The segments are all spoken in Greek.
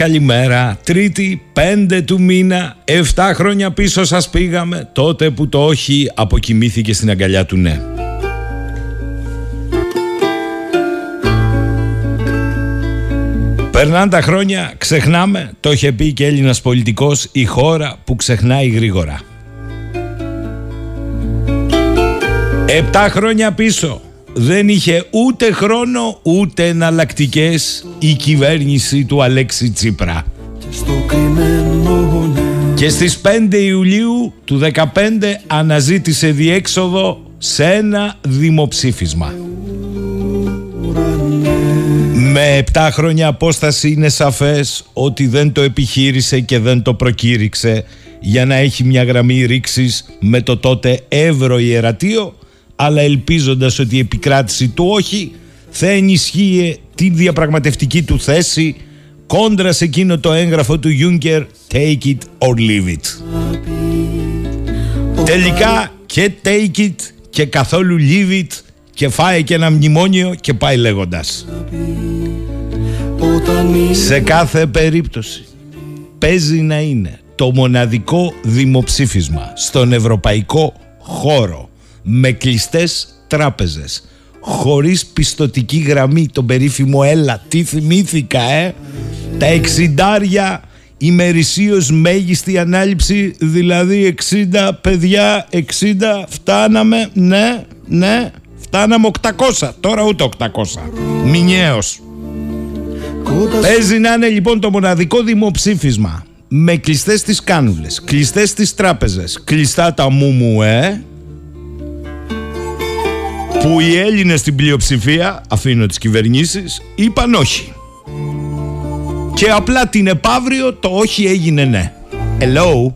Καλημέρα, καλημέρα. Τρίτη, πέντε του μήνα, 7 χρόνια πίσω σας πήγαμε, τότε που το όχι αποκοιμήθηκε στην αγκαλιά του ναι. Περνάνε τα χρόνια, ξεχνάμε, το είχε πει και Έλληνας πολιτικός, η χώρα που ξεχνάει γρήγορα. Επτά χρόνια πίσω, δεν είχε ούτε χρόνο ούτε εναλλακτικές η κυβέρνηση του Αλέξη Τσίπρα. Και στο κρυμμένο ναι Και στις 5 Ιουλίου του 15 αναζήτησε διέξοδο σε ένα δημοψήφισμα. Με 7 χρόνια απόσταση είναι σαφές ότι δεν το επιχείρησε και δεν το προκήρυξε για να έχει μια γραμμή ρήξης με το τότε Εύρο Ιερατείο αλλά ελπίζοντας ότι η επικράτηση του όχι θα ενισχύει τη διαπραγματευτική του θέση κόντρα σε εκείνο το έγγραφο του Juncker Take it or leave it. Τελικά και take it και καθόλου leave it και φάει και ένα μνημόνιο και πάει λέγοντας. Όταν Σε κάθε περίπτωση παίζει να είναι το μοναδικό δημοψήφισμα στον ευρωπαϊκό χώρο με κλειστές τράπεζες χωρίς πιστοτική γραμμή τον περίφημο έλα τι θυμήθηκα ε τα εξιντάρια ημερησίως μέγιστη ανάληψη δηλαδή 60 παιδιά 60 φτάναμε ναι ναι φτάναμε 800 τώρα ούτε 800 μηνιαίος. Κοντά Παίζει να είναι λοιπόν το μοναδικό δημοψήφισμα. Με κλειστές τις κάνουλες, κλειστές τις τράπεζες, κλειστά τα μούμου ε, που οι Έλληνες στην πλειοψηφία, αφήνω τις κυβερνήσεις, είπαν όχι. Και απλά την επαύριο το όχι έγινε ναι. Hello.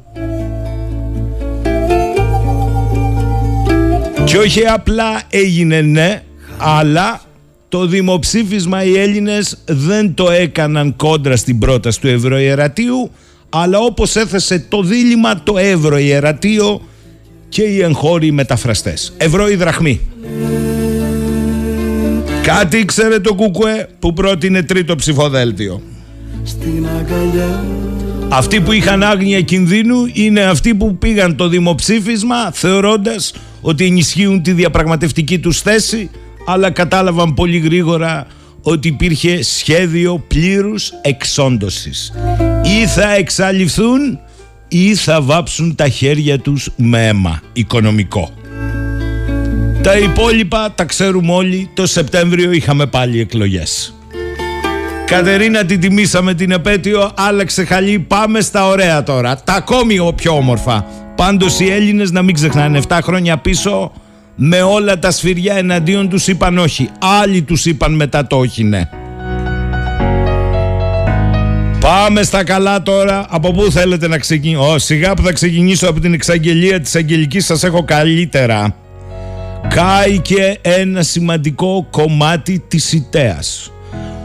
Και όχι απλά έγινε ναι, αλλά το δημοψήφισμα οι Έλληνες δεν το έκαναν κόντρα στην πρόταση του Ευρωιερατείου, αλλά όπως έθεσε το δίλημα το Ευρωιερατείο και οι εγχώροι μεταφραστές. Ευρώ ή δραχμή. Κάτι ήξερε το Κουκουέ που πρότεινε τρίτο ψηφοδέλτιο. στην αγκαλιά Αυτοί που είχαν άγνοια κινδύνου είναι αυτοί που πήγαν το δημοψήφισμα θεωρώντας ότι ενισχύουν τη διαπραγματευτική τους θέση αλλά κατάλαβαν πολύ γρήγορα ότι υπήρχε σχέδιο πλήρους εξόντωσης. Ή θα εξαλειφθούν ή θα βάψουν τα χέρια τους με αίμα οικονομικό. Τα υπόλοιπα τα ξέρουμε όλοι, το Σεπτέμβριο είχαμε πάλι εκλογές. Κατερίνα την τιμήσαμε την επέτειο, άλλαξε χαλί, πάμε στα ωραία τώρα. Τα ακόμη πιο όμορφα. Πάντως οι Έλληνες να μην ξεχνάνε 7 χρόνια πίσω με όλα τα σφυριά εναντίον τους είπαν όχι. Άλλοι τους είπαν μετά το όχι ναι. Πάμε στα καλά τώρα. Από πού θέλετε να ξεκινήσω. σιγά που θα ξεκινήσω από την εξαγγελία της Αγγελικής σας έχω καλύτερα. Κάηκε ένα σημαντικό κομμάτι της ΙΤΕΑΣ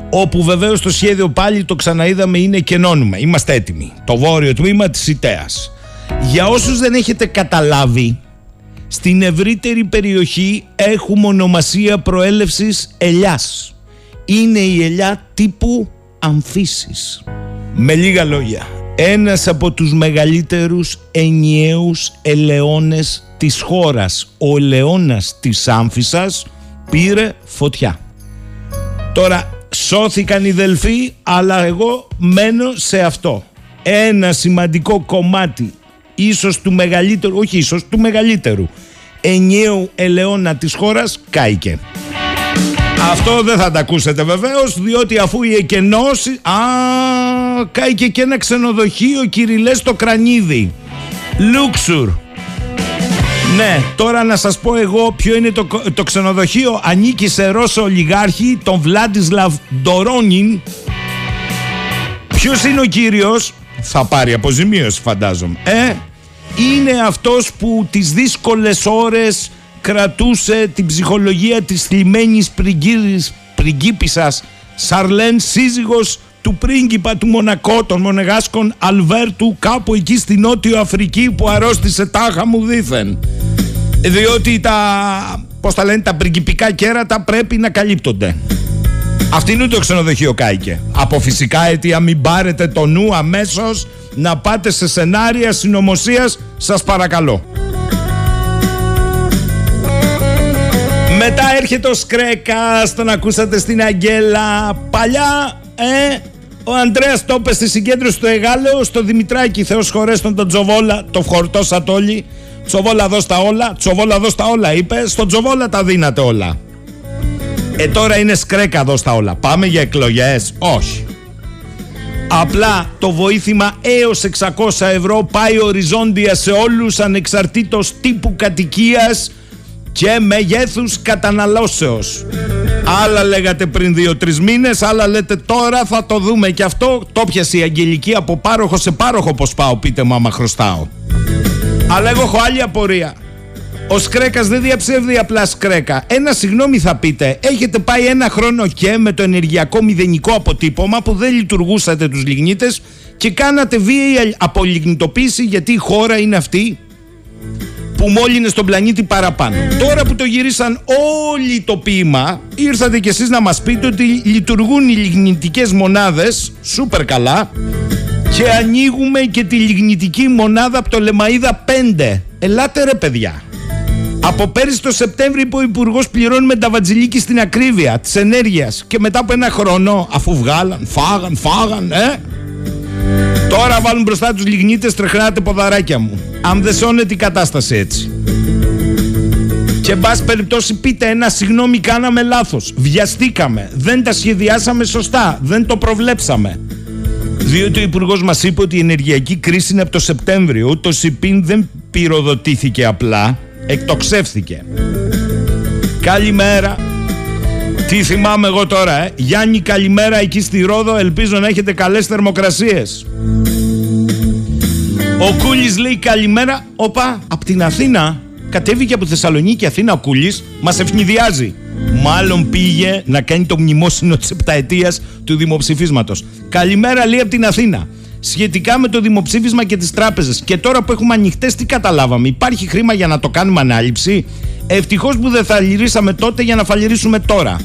όπου βεβαίως το σχέδιο πάλι το ξαναείδαμε είναι κενώνουμε. Είμαστε έτοιμοι. Το βόρειο τμήμα της ΙΤΕΑΣ. Για όσους δεν έχετε καταλάβει, στην ευρύτερη περιοχή έχουμε ονομασία προέλευσης ελιάς. Είναι η ελιά τύπου αμφίσης. Με λίγα λόγια, ένας από τους μεγαλύτερους ενιαίους ελαιώνες της χώρας, ο ελαιώνας της Άμφισας, πήρε φωτιά. Τώρα σώθηκαν οι Δελφοί, αλλά εγώ μένω σε αυτό. Ένα σημαντικό κομμάτι, ίσως του μεγαλύτερου, όχι ίσως, του μεγαλύτερου ενιαίου ελαιώνα της χώρας, κάηκε. Αυτό δεν θα τα ακούσετε βεβαίως, διότι αφού η εκενώση... Α, κάηκε και ένα ξενοδοχείο, κυριλέ στο Κρανίδι. Λούξουρ. Ναι, τώρα να σας πω εγώ ποιο είναι το, το ξενοδοχείο. Ανήκει σε Ρώσο ολιγάρχη, τον Βλάντισλαβ Ντορόνιν. Ποιος είναι ο κύριος, θα πάρει αποζημίωση φαντάζομαι. Ε, είναι αυτός που τις δύσκολες ώρες κρατούσε την ψυχολογία της θλιμμένης πριγκίπισσας Σαρλέν σύζυγος του πρίγκιπα του Μονακό των Μονεγάσκων Αλβέρτου κάπου εκεί στη Νότιο Αφρική που αρρώστησε τάχα μου δήθεν διότι τα, πώς τα λένε, τα πριγκιπικά κέρατα πρέπει να καλύπτονται. Αυτή είναι το ξενοδοχείο Κάικε. Από φυσικά αιτία μην πάρετε το νου αμέσως να πάτε σε σενάρια συνωμοσίας σας παρακαλώ. Μετά έρχεται ο Σκρέκας, τον ακούσατε στην Αγγέλα. Παλιά, ε, ο Αντρέα το είπε στη συγκέντρωση του Εγάλεο, στο Δημητράκη, Θεός χωρέστον τον Τζοβόλα, το φορτώσατε όλοι. Τσοβόλα δώσ' τα όλα, τσοβόλα δώσ' τα όλα, είπε. Στον Τσοβόλα τα δίνατε όλα. Ε, τώρα είναι σκρέκα δώσ' τα όλα. Πάμε για εκλογές. Όχι. Απλά το βοήθημα έως 600 ευρώ πάει οριζόντια σε όλους ανεξαρτήτως τύπου κατοικίας και μεγέθους καταναλώσεως. Άλλα λέγατε πριν δύο-τρεις μήνες, άλλα λέτε τώρα θα το δούμε και αυτό. Το πιασε η Αγγελική από πάροχο σε πάροχο πως πάω, πείτε μου άμα χρωστάω. Αλλά εγώ έχω άλλη απορία. Ο Σκρέκας δεν διαψεύδει απλά Σκρέκα. Ένα συγγνώμη θα πείτε, έχετε πάει ένα χρόνο και με το ενεργειακό μηδενικό αποτύπωμα που δεν λειτουργούσατε τους λιγνίτες και κάνατε βίαιη απολιγνητοποίηση γιατί η χώρα είναι αυτή που μόλυνε στον πλανήτη παραπάνω. Τώρα που το γυρίσαν όλοι το ποίημα, ήρθατε κι εσείς να μας πείτε ότι λειτουργούν οι λιγνητικές μονάδες σούπερ καλά και ανοίγουμε και τη λιγνητική μονάδα από το Λεμαΐδα 5. Ελάτε ρε παιδιά. Από πέρυσι το Σεπτέμβριο είπε ο Υπουργός πληρώνουμε τα βατζιλίκη στην ακρίβεια της ενέργειας. Και μετά από ένα χρόνο, αφού βγάλαν, φάγαν, φάγαν, ε. Τώρα βάλουν μπροστά τους λιγνίτες, τρεχνάτε ποδαράκια μου. Αν δεν σώνεται η κατάσταση έτσι. Και εν πάση περιπτώσει πείτε ένα συγγνώμη κάναμε λάθος. Βιαστήκαμε. Δεν τα σχεδιάσαμε σωστά. Δεν το προβλέψαμε. Διότι ο Υπουργός μας είπε ότι η ενεργειακή κρίση είναι από το Σεπτέμβριο. Το ΣΥΠΗΝ δεν πυροδοτήθηκε απλά, εκτοξεύθηκε. Καλημέρα. Τι θυμάμαι εγώ τώρα, ε; Γιάννη, καλημέρα εκεί στη Ρόδο. Ελπίζω να έχετε καλές θερμοκρασίες. Ο Κούλης λέει καλημέρα. Όπα, από την Αθήνα. Κατέβηκε από Θεσσαλονίκη Αθήνα ο Κούλης. Μας ευνηδιάζει. Μάλλον πήγε να κάνει το μνημόσυνο της επταετίας του δημοψηφίσματος. Καλημέρα, λέει από την Αθήνα. Σχετικά με το δημοψήφισμα και τις τράπεζες. Και τώρα που έχουμε ανοιχτές, τι καταλάβαμε; Υπάρχει χρήμα για να το κάνουμε ανάληψη; Ευτυχώς που δεν θα λυρίσαμε τότε για να φαλυρίσουμε τώρα.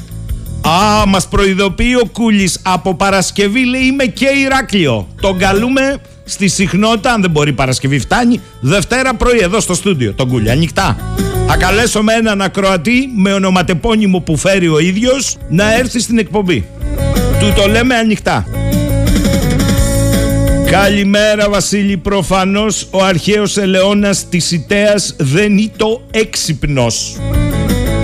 Α, μας προειδοποιεί ο Κούλης. Από Παρασκευή λέει είμαι και Ηράκλειο. Τον καλούμε στη συχνότητα, αν δεν μπορεί Παρασκευή φτάνει, Δευτέρα πρωί εδώ στο στούντιο. Τον Κούλη, ανοιχτά. Θα καλέσω με έναν ακροατή με ονοματεπώνυμο που φέρει ο ίδιος να έρθει στην εκπομπή. Του το λέμε ανοιχτά. Καλημέρα Βασίλη Προφανώς ο αρχαίος ελαιώνας της Ιτέας δεν ήτο έξυπνος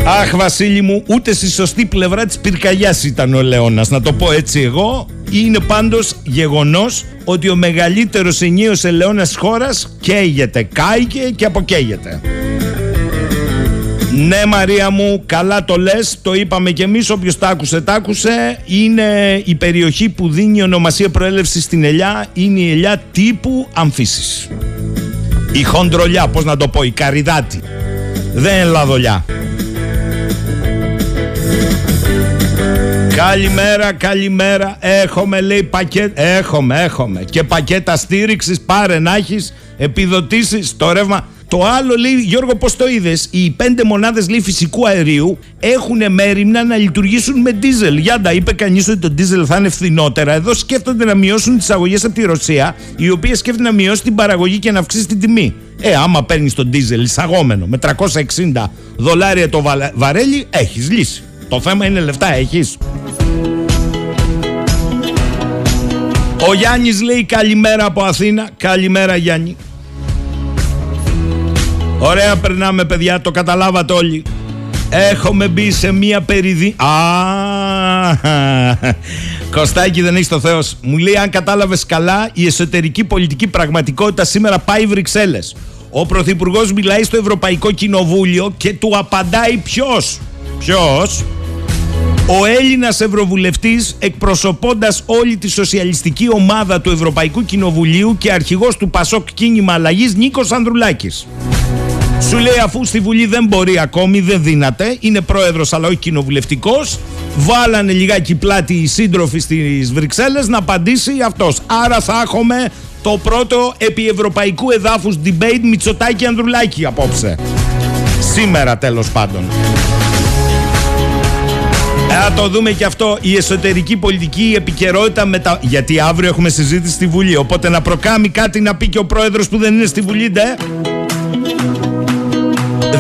Αχ Βασίλη μου ούτε στη σωστή πλευρά της πυρκαγιάς ήταν ο ελαιώνας Να το πω έτσι εγώ Είναι πάντως γεγονός ότι ο μεγαλύτερος ενίος ελαιώνας της χώρας Καίγεται, κάηκε και αποκαίγεται ναι Μαρία μου, καλά το λες, το είπαμε και εμείς, όποιος τα άκουσε, τα άκουσε. Είναι η περιοχή που δίνει ονομασία προέλευσης στην ελιά, είναι η ελιά τύπου αμφίσης. Η χοντρολιά, πώς να το πω, η καριδάτη. Δεν είναι λαδολιά. Καλημέρα, καλημέρα. Έχουμε λέει πακέτα. Έχουμε, έχουμε. Και πακέτα στήριξης. Πάρε να έχεις επιδοτήσεις το ρεύμα. Το άλλο λέει, Γιώργο, πώς το είδες, οι πέντε μονάδες φυσικού αερίου έχουν μέρημνα να λειτουργήσουν με δίζελ. Γιάντα, είπε κανείς ότι το δίζελ θα είναι φθηνότερα. Εδώ σκέφτονται να μειώσουν τις αγωγές από τη Ρωσία, η οποία σκέφτεται να μειώσει την παραγωγή και να αυξήσει την τιμή. Ε, άμα παίρνεις τον δίζελ εισαγόμενο με 360 δολάρια το βαρέλι, έχεις λύση. Το θέμα είναι λεφτά, έχεις; Ο Γιάννης λέει καλημέρα από Αθήνα. Καλημέρα Γιάννη. Ωραία περνάμε παιδιά, το καταλάβατε όλοι. Έχουμε μπει σε μία περιδί... Α, Κωστάκι δεν έχεις το Θεός. Μου λέει αν κατάλαβες καλά η εσωτερική πολιτική πραγματικότητα σήμερα πάει Βρυξέλλες. Ο Πρωθυπουργός μιλάει στο Ευρωπαϊκό Κοινοβούλιο και του απαντάει ποιος. Ποιος; Ο Έλληνας Ευρωβουλευτής εκπροσωπώντας όλη τη σοσιαλιστική ομάδα του Ευρωπαϊκού Κοινοβουλίου και αρχηγός του Πασόκ Κίνημα Αλλαγής Νίκος Ανδρουλάκης. Σου λέει αφού στη Βουλή δεν μπορεί ακόμη, δεν δύναται, είναι πρόεδρος αλλά όχι κοινοβουλευτικός, βάλανε λιγάκι πλάτη οι σύντροφοι στις Βρυξέλλες να απαντήσει αυτός. Άρα θα έχουμε το πρώτο επί ευρωπαϊκού εδάφους debate Μητσοτάκη Ανδρουλάκη απόψε. Σήμερα τέλος πάντων. Θα το δούμε και αυτό. Η εσωτερική πολιτική η επικαιρότητα μετα... Γιατί αύριο έχουμε συζήτηση στη Βουλή. Οπότε να προκάμει κάτι να πει και ο πρόεδρος που δεν είναι στη Βουλή, ντε.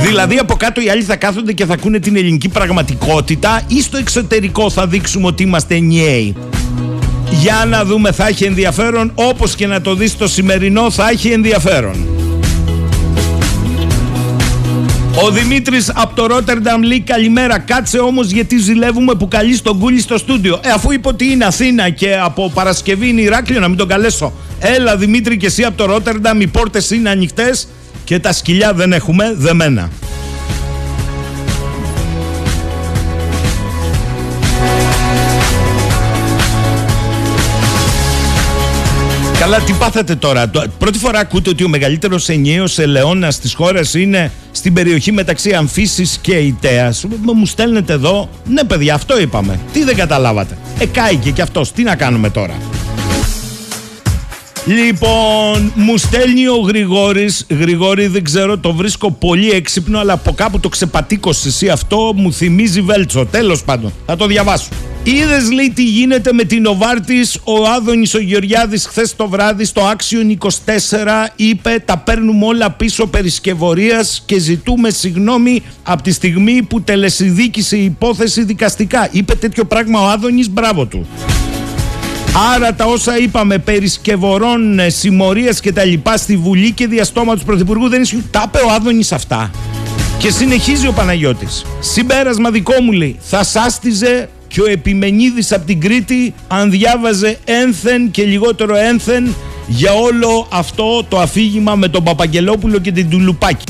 Δηλαδή από κάτω οι άλλοι θα κάθονται και θα ακούνε την ελληνική πραγματικότητα ή στο εξωτερικό θα δείξουμε ότι είμαστε νιαίοι. Για να δούμε θα έχει ενδιαφέρον όπως και να το δεις το σημερινό θα έχει ενδιαφέρον. Ο Δημήτρης από το Ρότερνταμ λέει καλημέρα. Κάτσε όμως γιατί ζηλεύουμε που καλεί τον κούλι στο στούντιο. Ε, αφού είπε ότι είναι Αθήνα και από Παρασκευή είναι Ηράκλειο, να μην τον καλέσω. Έλα Δημήτρη και εσύ από το Ρότερνταμ, οι πόρτες είναι ανοιχτές και τα σκυλιά δεν έχουμε δεμένα. Καλά, τι πάθατε τώρα; Πρώτη φορά ακούτε ότι ο μεγαλύτερος ενιαίος ελαιόνα της χώρας είναι στην περιοχή μεταξύ Αμφίσης και Ιταία. Μου στέλνετε εδώ. Ναι, παιδιά, αυτό είπαμε. Τι δεν καταλάβατε; Εκάηκε κι αυτός. Τι να κάνουμε τώρα; Λοιπόν, μου στέλνει ο Γρηγόρης. Γρηγόρη, δεν ξέρω, το βρίσκω πολύ έξυπνο, αλλά από κάπου το ξεπατήκωσε εσύ αυτό. Μου θυμίζει Βέλτσο. Τέλος πάντων, θα το διαβάσω. Είδες, λέει, τι γίνεται με την Οβάρτης; Ο Άδωνης ο Γεωργιάδης χθες το βράδυ στο Action 24 είπε: Τα παίρνουμε όλα πίσω περισκευωρία και ζητούμε συγγνώμη από τη στιγμή που τελεσυδίκησε η υπόθεση δικαστικά. Είπε τέτοιο πράγμα ο Άδωνης, μπράβο του. Άρα τα όσα είπαμε περί σκευωρών, ε, συμμορίες και τα λοιπά στη Βουλή και διαστόμα του Πρωθυπουργού δεν ισχύουν. Τα είπε ο Άδωνης αυτά. Και συνεχίζει ο Παναγιώτης. Συμπέρασμα δικό μου λέει, θα σάστιζε και ο Επιμενίδης από την Κρήτη αν διάβαζε ένθεν και λιγότερο ένθεν για όλο αυτό το αφήγημα με τον Παπαγγελόπουλο και την Τουλουπάκη.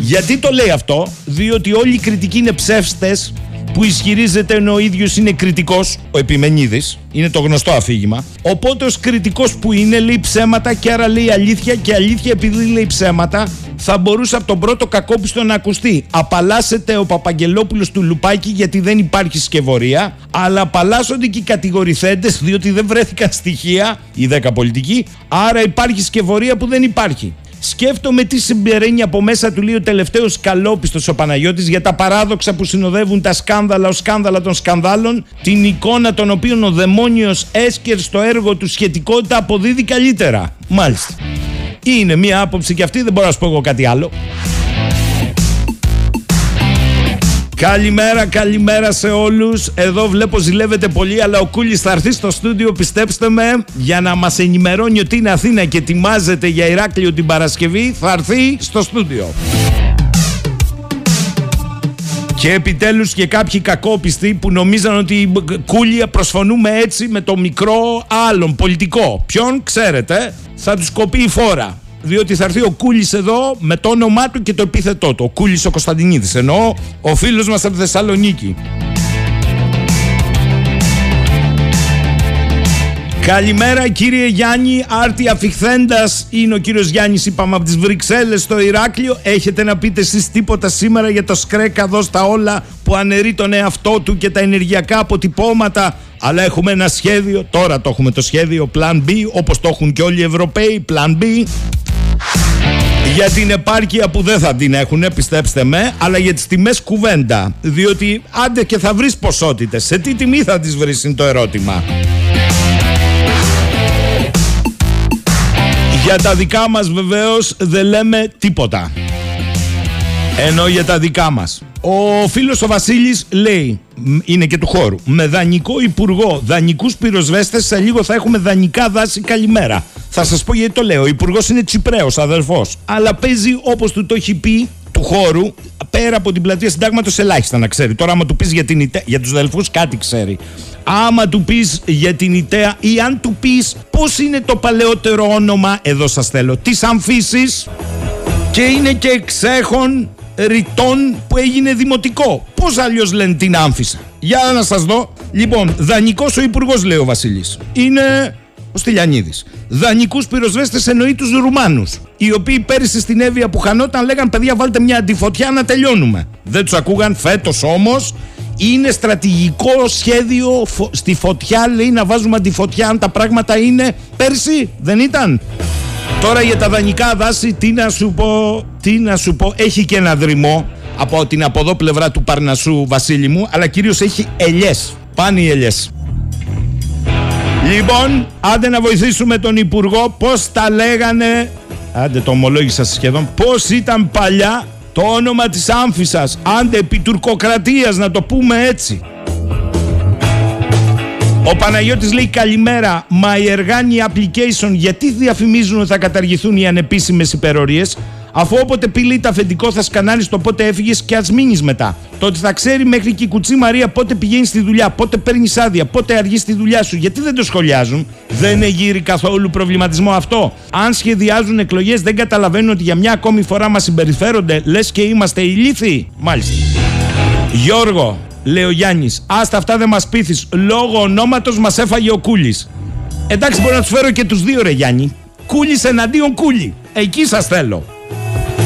Γιατί το λέει αυτό, διότι όλοι οι κριτικοί είναι ψεύστες που ισχυρίζεται ενώ ο ίδιος είναι κριτικός, ο Επιμενίδη, είναι το γνωστό αφήγημα. Οπότε ως κριτικός που είναι, λέει ψέματα και άρα λέει αλήθεια και αλήθεια επειδή λέει ψέματα, θα μπορούσε από τον πρώτο κακόπιστο να ακουστεί. Απαλλάσσεται ο Παπαγγελόπουλος του Λουπάκη γιατί δεν υπάρχει σκευωρία, αλλά απαλλάσσονται και οι κατηγορηθέντες διότι δεν βρέθηκαν στοιχεία, οι 10 πολιτικοί, άρα υπάρχει σκευωρία που δεν υπάρχει. Σκέφτομαι τι συμπεραίνει από μέσα του λέει ο τελευταίος καλόπιστος ο Παναγιώτης για τα παράδοξα που συνοδεύουν τα σκάνδαλα ω σκάνδαλα των σκανδάλων, την εικόνα των οποίων ο δαιμόνιος έσκερ στο έργο του σχετικότητα αποδίδει καλύτερα. Μάλιστα. Είναι μία άποψη και αυτή, δεν μπορώ να σου πω εγώ κάτι άλλο. Καλημέρα, καλημέρα σε όλους. Εδώ βλέπω ζηλεύετε πολύ, αλλά ο Κούλης θα έρθει στο στούντιο, πιστέψτε με, για να μας ενημερώνει ότι είναι Αθήνα και ετοιμάζεται για Ηράκλειο την Παρασκευή, θα έρθει στο στούντιο. Και επιτέλους και κάποιοι κακόπιστοι που νομίζαν ότι κούλια προσφωνούμε έτσι με το μικρό άλλον πολιτικό. Ποιον ξέρετε, θα τους κοπεί η φόρα διότι θα έρθει ο Κούλης εδώ με το όνομά του και το επίθετό του. Ο Κούλης ο Κωνσταντινίδης, εννοώ ο φίλος μας από Θεσσαλονίκη. Καλημέρα κύριε Γιάννη, άρτη αφιχθέντας. Είναι ο κύριος Γιάννης είπαμε από τις Βρυξέλλες στο Ηράκλειο. Έχετε να πείτε εσείς τίποτα σήμερα για το σκρέκα εδώ στα όλα που αναιρεί τον εαυτό του και τα ενεργειακά αποτυπώματα. Αλλά έχουμε ένα σχέδιο, τώρα το έχουμε το σχέδιο Plan B όπως το έχουν και όλοι οι Ευρωπαίοι. Plan B για την επάρκεια που δεν θα την έχουν, πιστέψτε με, αλλά για τις τιμές κουβέντα. Διότι άντε και θα βρεις ποσότητες. Σε τι τιμή θα τις βρεις είναι το ερώτημα. Για τα δικά μας βεβαίως δεν λέμε τίποτα. Ενώ για τα δικά μας. Ο φίλος ο Βασίλης λέει, είναι και του χώρου, με δανεικό υπουργό, δανεικούς πυροσβέστες, σε λίγο θα έχουμε δανεικά δάση καλημέρα. Θα σας πω γιατί το λέω. Ο υπουργός είναι Τσιπρέος, αδερφό. Αλλά παίζει όπως του το έχει πει του χώρου, πέρα από την πλατεία συντάγματος, ελάχιστα να ξέρει. Τώρα, άμα του πεις για, την για τους αδελφούς, κάτι ξέρει. Άμα του πεις για την ΙΤΕΑ ή αν του πεις πώς είναι το παλαιότερο όνομα, εδώ σας θέλω, τη Αμφίση και είναι και εξέχων ρητών που έγινε δημοτικό. Πώς αλλιώς λένε την Άμφισα; Για να σας δω. Λοιπόν, δανεικός ο υπουργός, λέει ο Βασίλης. Είναι ο Στυλιανίδης. Δανεικούς πυροσβέστες εννοεί τους Ρουμάνους. Οι οποίοι πέρυσι στην Εύβοια που χανόταν λέγαν παιδιά βάλτε μια αντιφωτιά να τελειώνουμε. Δεν τους ακούγαν φέτος όμως. Είναι στρατηγικό σχέδιο στη φωτιά λέει να βάζουμε αντιφωτιά αν τα πράγματα είναι πέρσι δεν ήταν. Τώρα για τα δανεικά δάση τι να σου πω, τι να σου πω, έχει και ένα δρυμό από την από εδώ πλευρά του Παρνασού Βασίλη μου, αλλά κυρίως έχει ελιές, πάνε οι ελιές. Λοιπόν, άντε να βοηθήσουμε τον Υπουργό πώς τα λέγανε, άντε το ομολόγησα σχεδόν, πώς ήταν παλιά το όνομα της Άμφισας, άντε επί τουρκοκρατίας να το πούμε έτσι. Ο Παναγιώτης λέει καλημέρα, μα η Εργάνη Application γιατί διαφημίζουν ότι θα καταργηθούν οι ανεπίσημες υπερορίες; Αφού όποτε πηλεί αφεντικό θα σκανάρεις το πότε έφυγες και ας μείνεις μετά. Το ότι θα ξέρει μέχρι και η κουτσή Μαρία πότε πηγαίνεις στη δουλειά, πότε παίρνεις άδεια, πότε αργείς στη δουλειά σου, γιατί δεν το σχολιάζουν; Δεν εγείρει καθόλου προβληματισμό αυτό. Αν σχεδιάζουν εκλογές, δεν καταλαβαίνουν ότι για μια ακόμη φορά μας συμπεριφέρονται λες και είμαστε ηλίθιοι. Μάλιστα. Γιώργο, λέει ο Γιάννης, άστα αυτά δεν μας πείθεις. Λόγω ονόματος μας έφαγε ο Κούλης. Εντάξει, μπορώ να τους φέρω και τους δύο, ρε Γιάννη. Κούλης εναντίον Κούλη. Εκεί σας θέλω.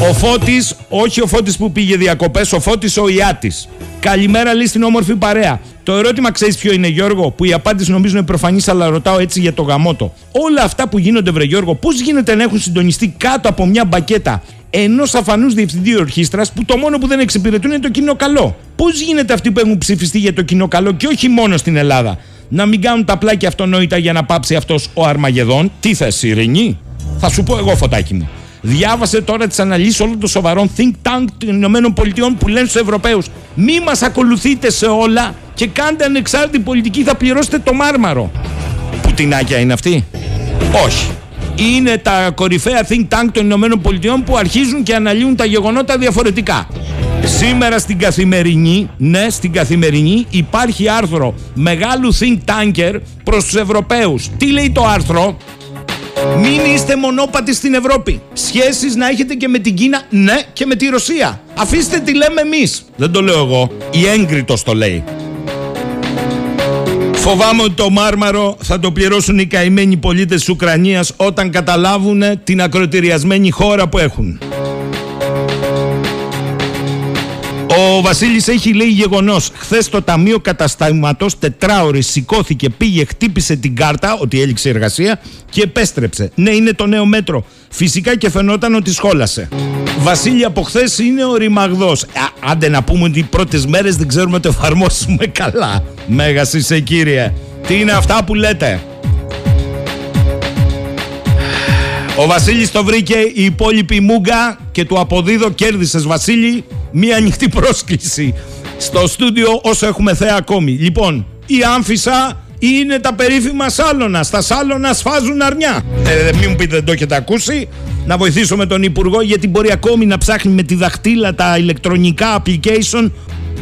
Ο Φώτης, όχι ο Φώτης που πήγε διακοπές, ο Φώτης ο Ιάτης. Καλημέρα λέει στην όμορφη παρέα. Το ερώτημα ξέρεις ποιο είναι, Γιώργο, που η απάντηση νομίζω είναι προφανής, αλλά ρωτάω έτσι για το γαμότο. Όλα αυτά που γίνονται, βρε Γιώργο, πώς γίνεται να έχουν συντονιστεί κάτω από μια μπακέτα ενός αφανούς διευθυντή ορχήστρας που το μόνο που δεν εξυπηρετούν είναι το κοινό καλό. Πώς γίνεται αυτοί που έχουν ψηφιστεί για το κοινό καλό και όχι μόνο στην Ελλάδα; Να μην κάνουν τα πλάκια αυτονόητα για να πάψει αυτός ο Αρμαγεδόν; Τι θες, Ειρηνή; Θα σου πω εγώ, φωτάκι μου. Διάβασε τώρα τις αναλύσεις όλων των σοβαρών think tank των Ηνωμένων Πολιτειών που λένε στους Ευρωπαίους: Μη μας ακολουθείτε σε όλα και κάντε ανεξάρτητη πολιτική, θα πληρώσετε το μάρμαρο. Πουτινάκια είναι αυτή. Όχι. Είναι τα κορυφαία think tank των Ηνωμένων Πολιτειών που αρχίζουν και αναλύουν τα γεγονότα διαφορετικά. Σήμερα στην καθημερινή, ναι, στην καθημερινή υπάρχει άρθρο μεγάλου think tanker προς τους Ευρωπαίους. Τι λέει το άρθρο, μην είστε μονόπατοι στην Ευρώπη. Σχέσεις να έχετε και με την Κίνα, ναι, και με τη Ρωσία. Αφήστε τι λέμε εμείς. Δεν το λέω εγώ. Η έγκριτος το λέει. Φοβάμαι ότι το μάρμαρο θα το πληρώσουν οι καημένοι πολίτες της Ουκρανίας όταν καταλάβουν την ακροτηριασμένη χώρα που έχουν. Ο Βασίλης έχει λέει γεγονός. Χθες το Ταμείο Καταστήματο τετράωρης σηκώθηκε, πήγε, χτύπησε την κάρτα ότι έληξε εργασία και επέστρεψε. Ναι, είναι το νέο μέτρο. Φυσικά και φαινόταν ότι σχόλασε. Βασίλη, από χθες είναι ο ρημαγδός. Άντε να πούμε ότι οι πρώτες μέρες δεν ξέρουμε το εφαρμόσουμε καλά. Μέγα είσαι κύριε. Τι είναι αυτά που λέτε; Ο Βασίλης το βρήκε, η υπόλοιπη μούγκα και του αποδίδω κέρδισες Βασίλη μία ανοιχτή πρόσκληση. Στο στούντιο όσο έχουμε θέα ακόμη. Λοιπόν, η άμφισα είναι τα περίφημα σάλωνας. Στα σάλωνας σφάζουν αρνιά. Ε, μην μου πείτε δεν το έχετε ακούσει. Να βοηθήσω με τον Υπουργό γιατί μπορεί ακόμη να ψάχνει με τη δαχτύλα τα ηλεκτρονικά application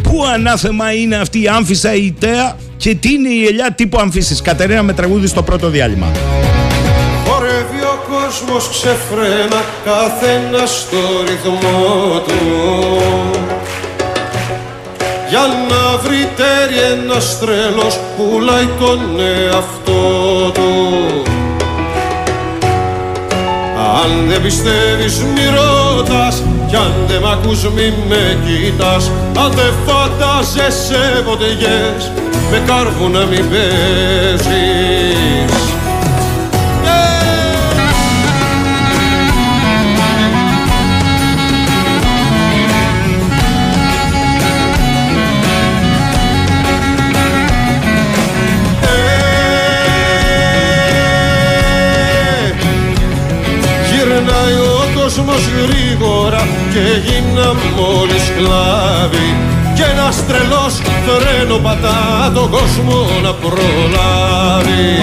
Πού ανάθεμα είναι αυτή η άμφισα η ΤΕΑ και τι είναι η ελιά τύπου αμφίσης. Κατερίνα με τραγούδι στο πρώτο διάλειμμα. Χορεύει ο κόσμος ξεφρένα καθένα στο ρυθμό του. Για να βρει τέρι ένας τρέλος πουλάει τον εαυτό του. Αν δεν πιστεύεις μη ρωτάς κι αν δεν μ' ακούς μη με κοιτάς. Αν δεν φαντάζεσαι γες Με κάρβου να μην παίζεις κόσμος γρήγορα και γίνα μόλις σκλάβοι. Και ένας τρελός τρένο πατά τον κόσμο να προλάβει.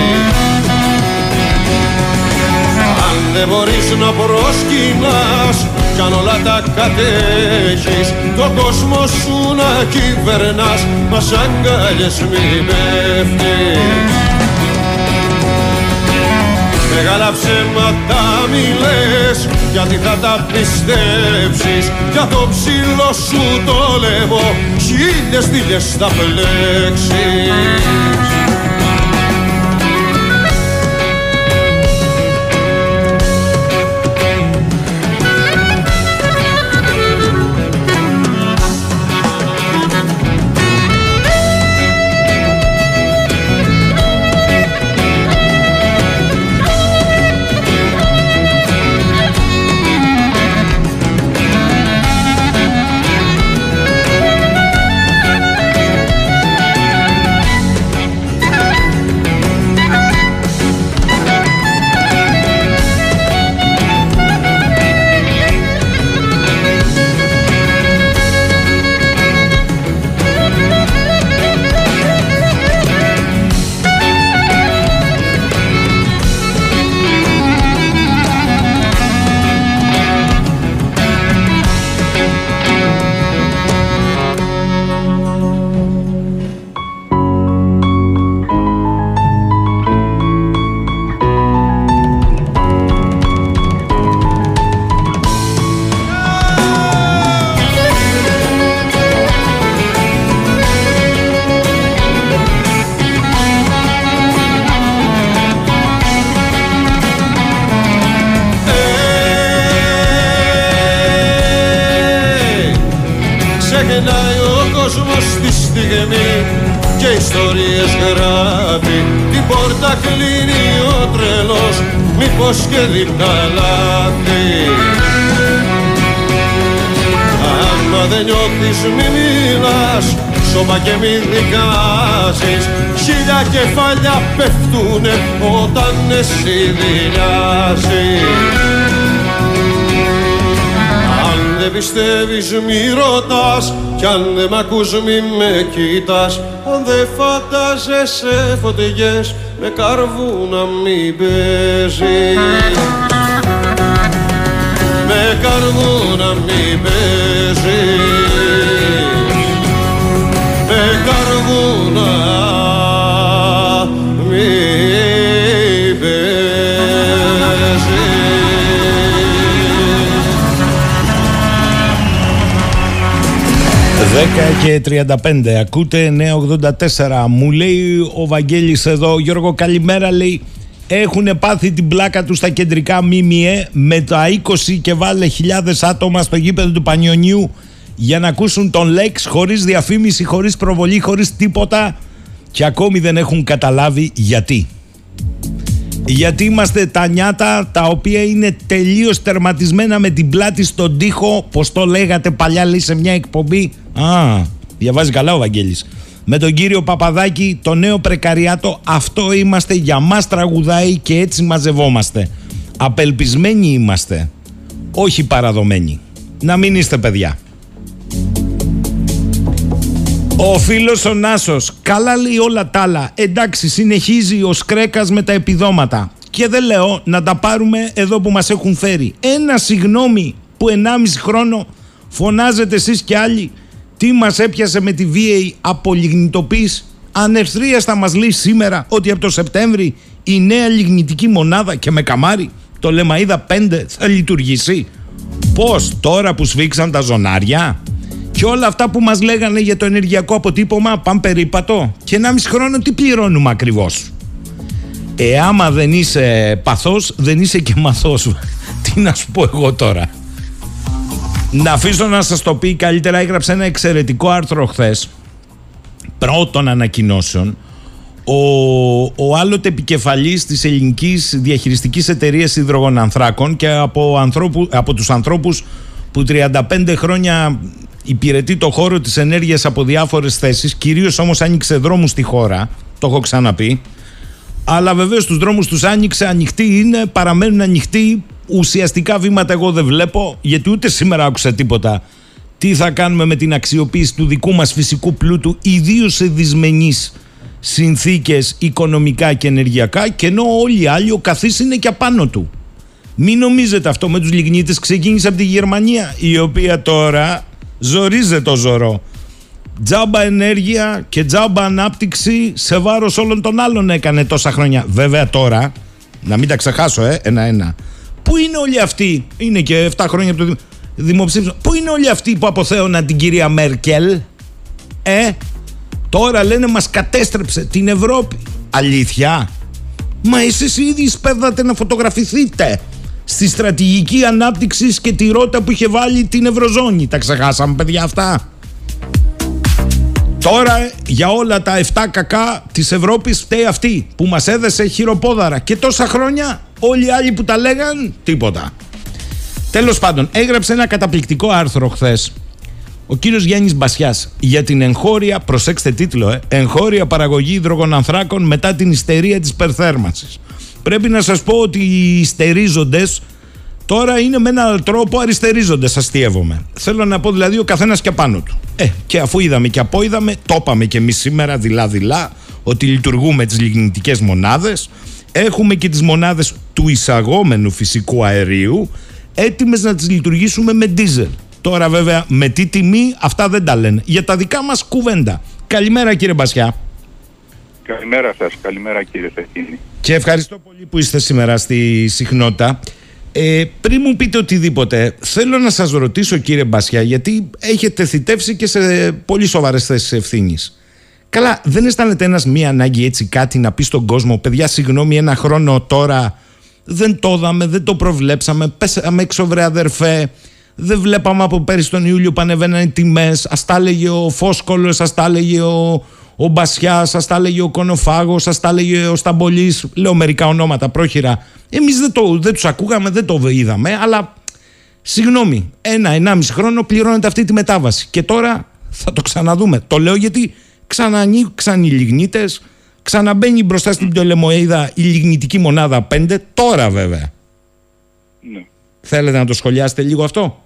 Αν δεν μπορείς να προσκυνάς κι αν όλα τα κατέχεις τον κόσμο σου να κυβερνάς μας αγκάλιες μη πέφτεις Μεγάλα ψέματα μιλές γιατί θα τα πιστέψεις. Για το ψήλο σου το λεβό χίλιες δίλιες θα πλέξεις ακούς μη με κοιτάς Αν δεν φαντάζεσαι φωτιές Με καρβού να μην παίζεις. Με καρβού να μην παίζεις 10 και 35 ακούτε 984 μου λέει ο Βαγγέλης εδώ Γιώργο καλημέρα λέει. Έχουν πάθει την πλάκα τους στα κεντρικά ΜΜΕ με τα 20 και βάλε χιλιάδες άτομα στο γήπεδο του Πανιωνίου για να ακούσουν τον Λέξ χωρίς διαφήμιση, χωρίς προβολή, χωρίς τίποτα και ακόμη δεν έχουν καταλάβει γιατί. Γιατί είμαστε τα νιάτα τα οποία είναι τελείως τερματισμένα με την πλάτη στον τοίχο, πως το λέγατε παλιά λέει σε μια εκπομπή Α, διαβάζει καλά ο Βαγγέλης. Με τον κύριο Παπαδάκη, το νέο πρεκαριάτο, αυτό είμαστε, για μας τραγουδάει και έτσι μαζευόμαστε. Απελπισμένοι είμαστε, όχι παραδομένοι. Να μην είστε παιδιά. Ο φίλος ο Νάσος, καλά λέει όλα τα άλλα. Εντάξει, συνεχίζει ο Σκρέκας με τα επιδόματα. Και δεν λέω να τα πάρουμε εδώ που μας έχουν φέρει. Ένα συγγνώμη που 1,5 χρόνο φωνάζετε εσείς και άλλοι τι μας έπιασε με τη βίαιη απολιγνητοποίηση; Ανευθρίαστα μας λέει σήμερα ότι από το Σεπτέμβρη η νέα λιγνητική μονάδα και με καμάρι το Λεμαΐδα 5 θα λειτουργήσει; Πώς τώρα που σφίξαν τα ζωνάρια και όλα αυτά που μας λέγανε για το ενεργειακό αποτύπωμα πάνε περίπατο και 1,5 χρόνο τι πληρώνουμε ακριβώς; Ε, άμα δεν είσαι παθός, δεν είσαι και μαθός. τι να σου πω εγώ τώρα; Να αφήσω να σας το πει καλύτερα έγραψε ένα εξαιρετικό άρθρο χθες πρώτων ανακοινώσεων. Ο, ο άλλοτε επικεφαλής της ελληνικής διαχειριστικής εταιρείας υδρογονανθράκων και από, ανθρώπου, από τους ανθρώπους που 35 χρόνια υπηρετεί το χώρο της ενέργειας από διάφορες θέσεις κυρίως όμως άνοιξε δρόμους στη χώρα το έχω ξαναπεί αλλά βεβαίως τους δρόμους τους άνοιξε ανοιχτοί είναι, παραμένουν ανοιχτοί ουσιαστικά βήματα εγώ δεν βλέπω γιατί ούτε σήμερα άκουσα τίποτα τι θα κάνουμε με την αξιοποίηση του δικού μας φυσικού πλούτου ιδίως σε δυσμενείς συνθήκες οικονομικά και ενεργειακά και ενώ όλοι οι άλλοι ο καθής είναι και απάνω του. Μην νομίζετε αυτό με τους λιγνίτες ξεκίνησε από τη Γερμανία η οποία τώρα ζορίζεται το ζωρό. Τζάμπα ενέργεια και τζάμπα ανάπτυξη σε βάρος όλων των άλλων έκανε τόσα χρόνια. Βέβαια τώρα, να μην τα ξεχάσω ε, ένα-ένα. Πού είναι όλοι αυτοί, είναι και 7 χρόνια από το δημοψήφισμα, πού είναι όλοι αυτοί που αποθέωναν την κυρία Μέρκελ, ε, τώρα λένε μας κατέστρεψε την Ευρώπη. Αλήθεια. Μα εσείς ήδη σπέδατε να φωτογραφηθείτε στη στρατηγική ανάπτυξη και τη ρότα που είχε βάλει την Ευρωζώνη. Τα ξεχάσαμε παιδιά αυτά. Τώρα για όλα τα 7 κακά της Ευρώπης φταίει αυτή που μας έδεσε χειροπόδαρα και τόσα χρόνια όλοι οι άλλοι που τα λέγαν τίποτα. Τέλος πάντων έγραψε ένα καταπληκτικό άρθρο χθες. Ο κύριος Γιάννης Μπασιάς για την εγχώρια, προσέξτε τίτλο, ε, εγχώρια παραγωγή υδρογονανθράκων μετά την ιστερία της περθέρμανσης. Πρέπει να σας πω ότι οι ιστερίζοντες Τώρα είναι με έναν τρόπο αριστερίζονται, αστείευομαι. Θέλω να πω δηλαδή ο καθένας και πάνω του. Ε, και αφού είδαμε και απόειδαμε, το είπαμε και εμείς σήμερα δειλά-δειλά ότι λειτουργούμε τις λιγνητικές μονάδες. Έχουμε και τις μονάδες του εισαγόμενου φυσικού αερίου έτοιμες να τις λειτουργήσουμε με ντίζελ. Τώρα βέβαια με τι τιμή αυτά δεν τα λένε. Για τα δικά μας κουβέντα. Καλημέρα κύριε Μπασιά. Καλημέρα σας, καλημέρα κύριε Θεχίνη. Και ευχαριστώ πολύ που είστε σήμερα στη συχνότητα. Ε, πριν μου πείτε οτιδήποτε, θέλω να σας ρωτήσω κύριε Μπασιά, γιατί έχετε θητεύσει και σε πολύ σοβαρές θέσεις ευθύνης. Καλά, δεν αισθάνεται ένας μία ανάγκη έτσι κάτι να πει στον κόσμο, παιδιά συγγνώμη ένα χρόνο τώρα δεν το είδαμε, δεν το προβλέψαμε, πέσαμε έξω βρε αδερφέ, δεν βλέπαμε από πέρυσι τον Ιούλιο που ανεβαίνανε οι τιμές, ας τα έλεγε ο Φόσκολος, ας τα έλεγε ο, ο Μπασιάς, σα τα έλεγε ο Κονοφάγος, σα τα έλεγε ο Σταμπολής. Λέω μερικά ονόματα πρόχειρα. Εμείς δεν, το, δεν τους ακούγαμε, δεν το είδαμε, αλλά συγγνώμη, ένα-ενάμιση χρόνο πληρώνεται αυτή τη μετάβαση. Και τώρα θα το ξαναδούμε. Το λέω γιατί ξανανοίξαν οι λιγνίτε, ξαναμπαίνει μπροστά στην Πτωλεμοίδα η λιγνητική μονάδα 5, τώρα βέβαια. Ναι. Θέλετε να το σχολιάσετε λίγο αυτό;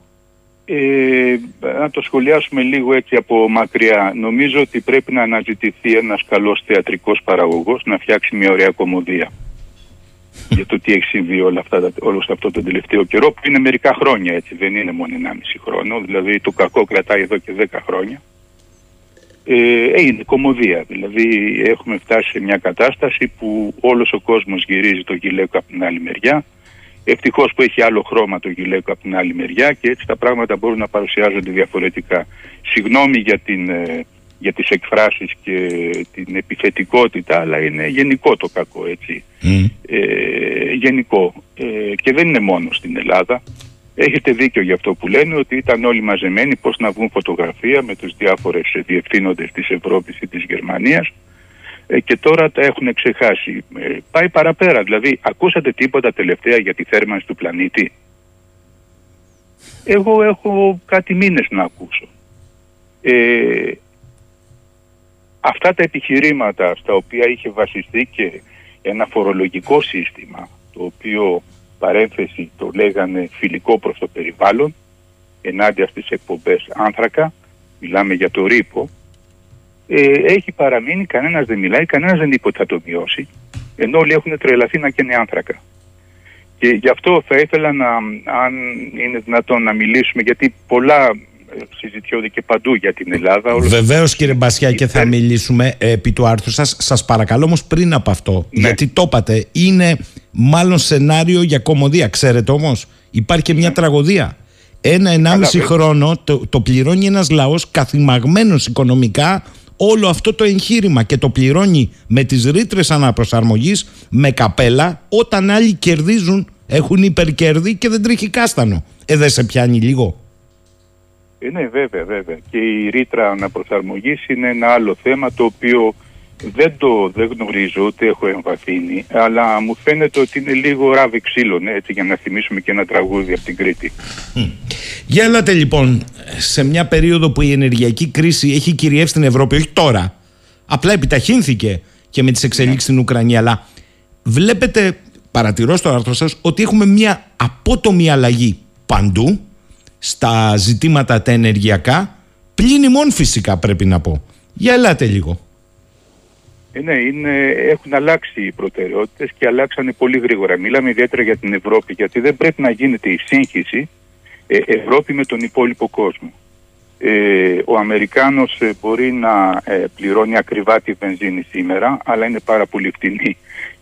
Ε, να το σχολιάσουμε λίγο έτσι από μακριά. Νομίζω ότι πρέπει να αναζητηθεί ένας καλός θεατρικός παραγωγός να φτιάξει μια ωραία κομμωδία για το τι έχει συμβεί όλα αυτά, όλο αυτό το τελευταίο καιρό που είναι μερικά χρόνια έτσι, δεν είναι μόνο 1,5 χρόνο, δηλαδή το κακό κρατάει εδώ και 10 χρόνια. Ε, έγινε κομμωδία, δηλαδή έχουμε φτάσει σε μια κατάσταση που όλος ο κόσμος γυρίζει το γυλαίκο από την άλλη μεριά Ευτυχώς που έχει άλλο χρώμα το γυλαίκο από την άλλη μεριά και έτσι τα πράγματα μπορούν να παρουσιάζονται διαφορετικά. Συγγνώμη για, την, ε, για τις εκφράσεις και την επιθετικότητα, αλλά είναι γενικό το κακό, έτσι. Ε, γενικό. Ε, και δεν είναι μόνο στην Ελλάδα. Έχετε δίκιο για αυτό που λένε ότι ήταν όλοι μαζεμένοι πώς να βγουν φωτογραφία με τους διάφορες διευθύνοντες της Ευρώπης ή της Γερμανίας ε, και τώρα τα έχουν ξεχάσει. Ε, πάει παραπέρα. Δηλαδή, ακούσατε τίποτα τελευταία για τη θέρμανση του πλανήτη; Εγώ έχω κάτι μήνες να ακούσω. Ε, αυτά τα επιχειρήματα στα οποία είχε βασιστεί και ένα φορολογικό σύστημα το οποίο παρένθεση το λέγανε φιλικό προς το περιβάλλον ενάντια στις εκπομπές άνθρακα μιλάμε για το ρήπο ε, έχει παραμείνει, κανένας δεν μιλάει, κανένας δεν είπε ότι θα το μειώσει, ενώ όλοι έχουν τρελαθεί να καίνε άνθρακα. Και γι' αυτό θα ήθελα να, αν είναι δυνατόν να μιλήσουμε, γιατί πολλά ε, συζητιόνται και παντού για την Ελλάδα. Βεβαίως κύριε Μπασιά και θα μιλήσουμε επί του άρθρου σας. Σας παρακαλώ όμως πριν από αυτό, Ναι. γιατί το είπατε, είναι μάλλον σενάριο για κομμωδία. Ξέρετε όμως, υπάρχει και μια τραγωδία. Ένα ενάμιση βέβαια. χρόνο το, το πληρώνει ένας λαός καθημαγμένος οικονομικά όλο αυτό το εγχείρημα και το πληρώνει με τις ρήτρες αναπροσαρμογής με καπέλα όταν άλλοι κερδίζουν, έχουν υπερκέρδη και δεν τρίχει κάστανο. Ε, δεν σε πιάνει λίγο; Ε, ναι, βέβαια, βέβαια. Και η ρήτρα αναπροσαρμογής είναι ένα άλλο θέμα το οποίο δεν το δεν γνωρίζω, ούτε έχω εμβαθύνει, αλλά μου φαίνεται ότι είναι λίγο ράβη ξύλων, έτσι, για να θυμίσουμε και ένα τραγούδι από την Κρήτη. Για έλατε λοιπόν σε μια περίοδο που η ενεργειακή κρίση έχει κυριεύσει στην Ευρώπη, όχι τώρα, απλά επιταχύνθηκε και με τις εξελίξεις στην Ουκρανία, αλλά βλέπετε, παρατηρώ στο άρθρο σας, ότι έχουμε μια απότομη αλλαγή παντού στα ζητήματα τα ενεργειακά, πλην ημών φυσικά πρέπει να πω. Για ελάτε λίγο. Ε, ναι, είναι, έχουν αλλάξει οι προτεραιότητες και αλλάξανε πολύ γρήγορα. Μιλάμε ιδιαίτερα για την Ευρώπη, γιατί δεν πρέπει να γίνεται η σύγχυση ε, Ευρώπη με τον υπόλοιπο κόσμο. Ε, ο Αμερικάνος ε, μπορεί να ε, πληρώνει ακριβά τη βενζίνη σήμερα, αλλά είναι πάρα πολύ φτηνή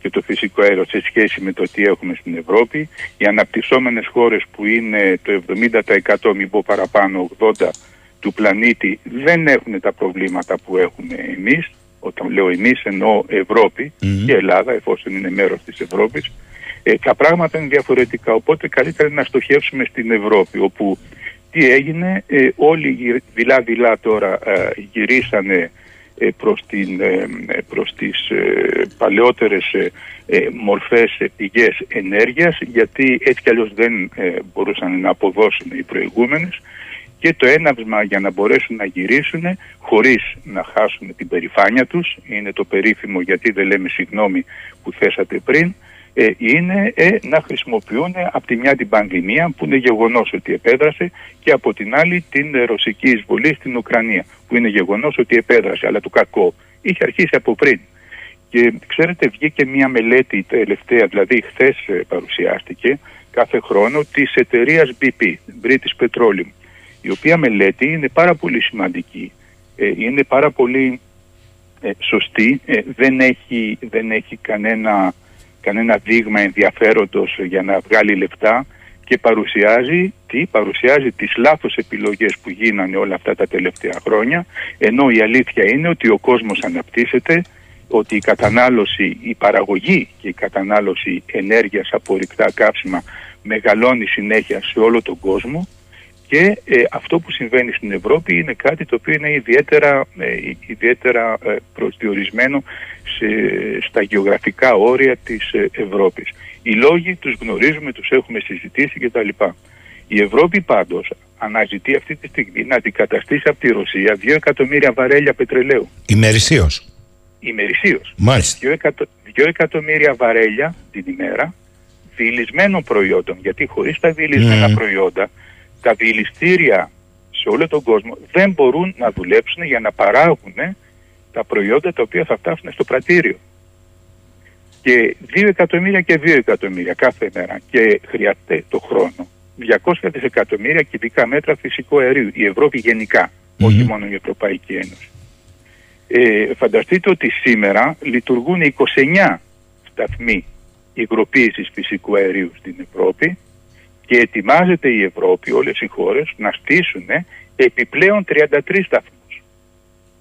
και το φυσικό αέριο σε σχέση με το τι έχουμε στην Ευρώπη. Οι αναπτυσσόμενες χώρες που είναι το 70% μην πω παραπάνω 80% του πλανήτη δεν έχουν τα προβλήματα που έχουμε εμείς. Όταν λέω εμείς εννοώ Ευρώπη και Ελλάδα εφόσον είναι μέρος της Ευρώπης. Ε, τα πράγματα είναι διαφορετικά οπότε καλύτερα είναι να στοχεύσουμε στην Ευρώπη όπου τι έγινε, ε, όλοι δειλά-δειλά τώρα ε, γυρίσανε ε, προς, την, ε, προς τις ε, παλαιότερες ε, ε, μορφές ε, πηγές ενέργειας γιατί έτσι κι αλλιώς δεν ε, μπορούσαν να αποδώσουν οι προηγούμενες. Και το έναυσμα για να μπορέσουν να γυρίσουν χωρίς να χάσουν την περηφάνεια τους είναι το περίφημο γιατί δεν λέμε συγγνώμη που θέσατε πριν ε, είναι ε, να χρησιμοποιούν από τη μια την πανδημία που είναι γεγονός ότι επέδρασε και από την άλλη την ε, ρωσική εισβολή στην Ουκρανία που είναι γεγονός ότι επέδρασε αλλά το κακό είχε αρχίσει από πριν. Και ξέρετε βγήκε μια μελέτη τελευταία, δηλαδή χθες παρουσιάστηκε κάθε χρόνο της εταιρείας BP, British Petroleum, η οποία μελέτη είναι πάρα πολύ σημαντική, ε, είναι πάρα πολύ ε, σωστή, ε, δεν, έχει, δεν έχει κανένα κανένα δείγμα ενδιαφέροντος για να βγάλει λεφτά και παρουσιάζει, τι, παρουσιάζει τις λάθος επιλογές που γίνανε όλα αυτά τα τελευταία χρόνια ενώ η αλήθεια είναι ότι ο κόσμος αναπτύσσεται ότι η κατανάλωση, η παραγωγή και η κατανάλωση ενέργειας από ορυκτά καύσιμα μεγαλώνει συνέχεια σε όλο τον κόσμο και ε, αυτό που συμβαίνει στην Ευρώπη είναι κάτι το οποίο είναι ιδιαίτερα, ε, ιδιαίτερα ε, προσδιορισμένο σε, στα γεωγραφικά όρια της ε, Ευρώπης. Οι λόγοι τους γνωρίζουμε, τους έχουμε συζητήσει κτλ. Η Ευρώπη πάντως αναζητεί αυτή τη στιγμή να αντικαταστήσει από τη Ρωσία 2 εκατομμύρια βαρέλια πετρελαίου. Ημερησίως. Ημερησίως. Μάλιστα. 2 εκατο, εκατομμύρια βαρέλια την ημέρα διηλισμένων προϊόντων. Γιατί χωρίς τα διηλισμένα Mm. προϊόντα τα διηλιστήρια σε όλο τον κόσμο δεν μπορούν να δουλέψουν για να παράγουν τα προϊόντα τα οποία θα φτάσουν στο πρατήριο. Και 2 εκατομμύρια και 2 εκατομμύρια κάθε μέρα και χρειάζεται το χρόνο 200 δισεκατομμύρια κυβικά μέτρα φυσικού αερίου. Η Ευρώπη γενικά, όχι μόνο η Ευρωπαϊκή Ένωση. Ε, φανταστείτε ότι σήμερα λειτουργούν 29 σταθμοί υγροποίησης φυσικού αερίου στην Ευρώπη και ετοιμάζεται η Ευρώπη, όλες οι χώρες, να στήσουν επιπλέον 33 σταθμούς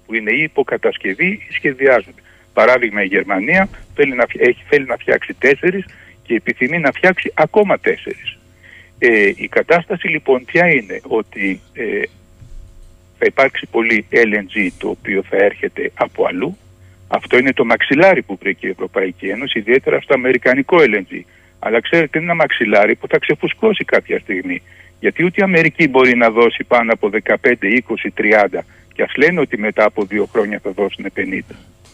που είναι ή υποκατασκευή ή σχεδιάζονται. Παράδειγμα η Γερμανία θέλει να, φτια- έχει, θέλει να φτιάξει τέσσερις και επιθυμεί να φτιάξει ακόμα τέσσερις. Ε, η κατάσταση λοιπόν ποια είναι; Ότι ε, θα υπάρξει πολύ LNG το οποίο θα έρχεται από αλλού. Αυτό είναι το μαξιλάρι που βρήκε η Ευρωπαϊκή Ένωση, ιδιαίτερα στο αμερικανικό LNG. Αλλά ξέρετε είναι ένα μαξιλάρι που θα ξεφουσκώσει κάποια στιγμή. Γιατί ούτε η Αμερική μπορεί να δώσει πάνω από 15, 20, 30 και ας λένε ότι μετά από δύο χρόνια θα δώσουν 50.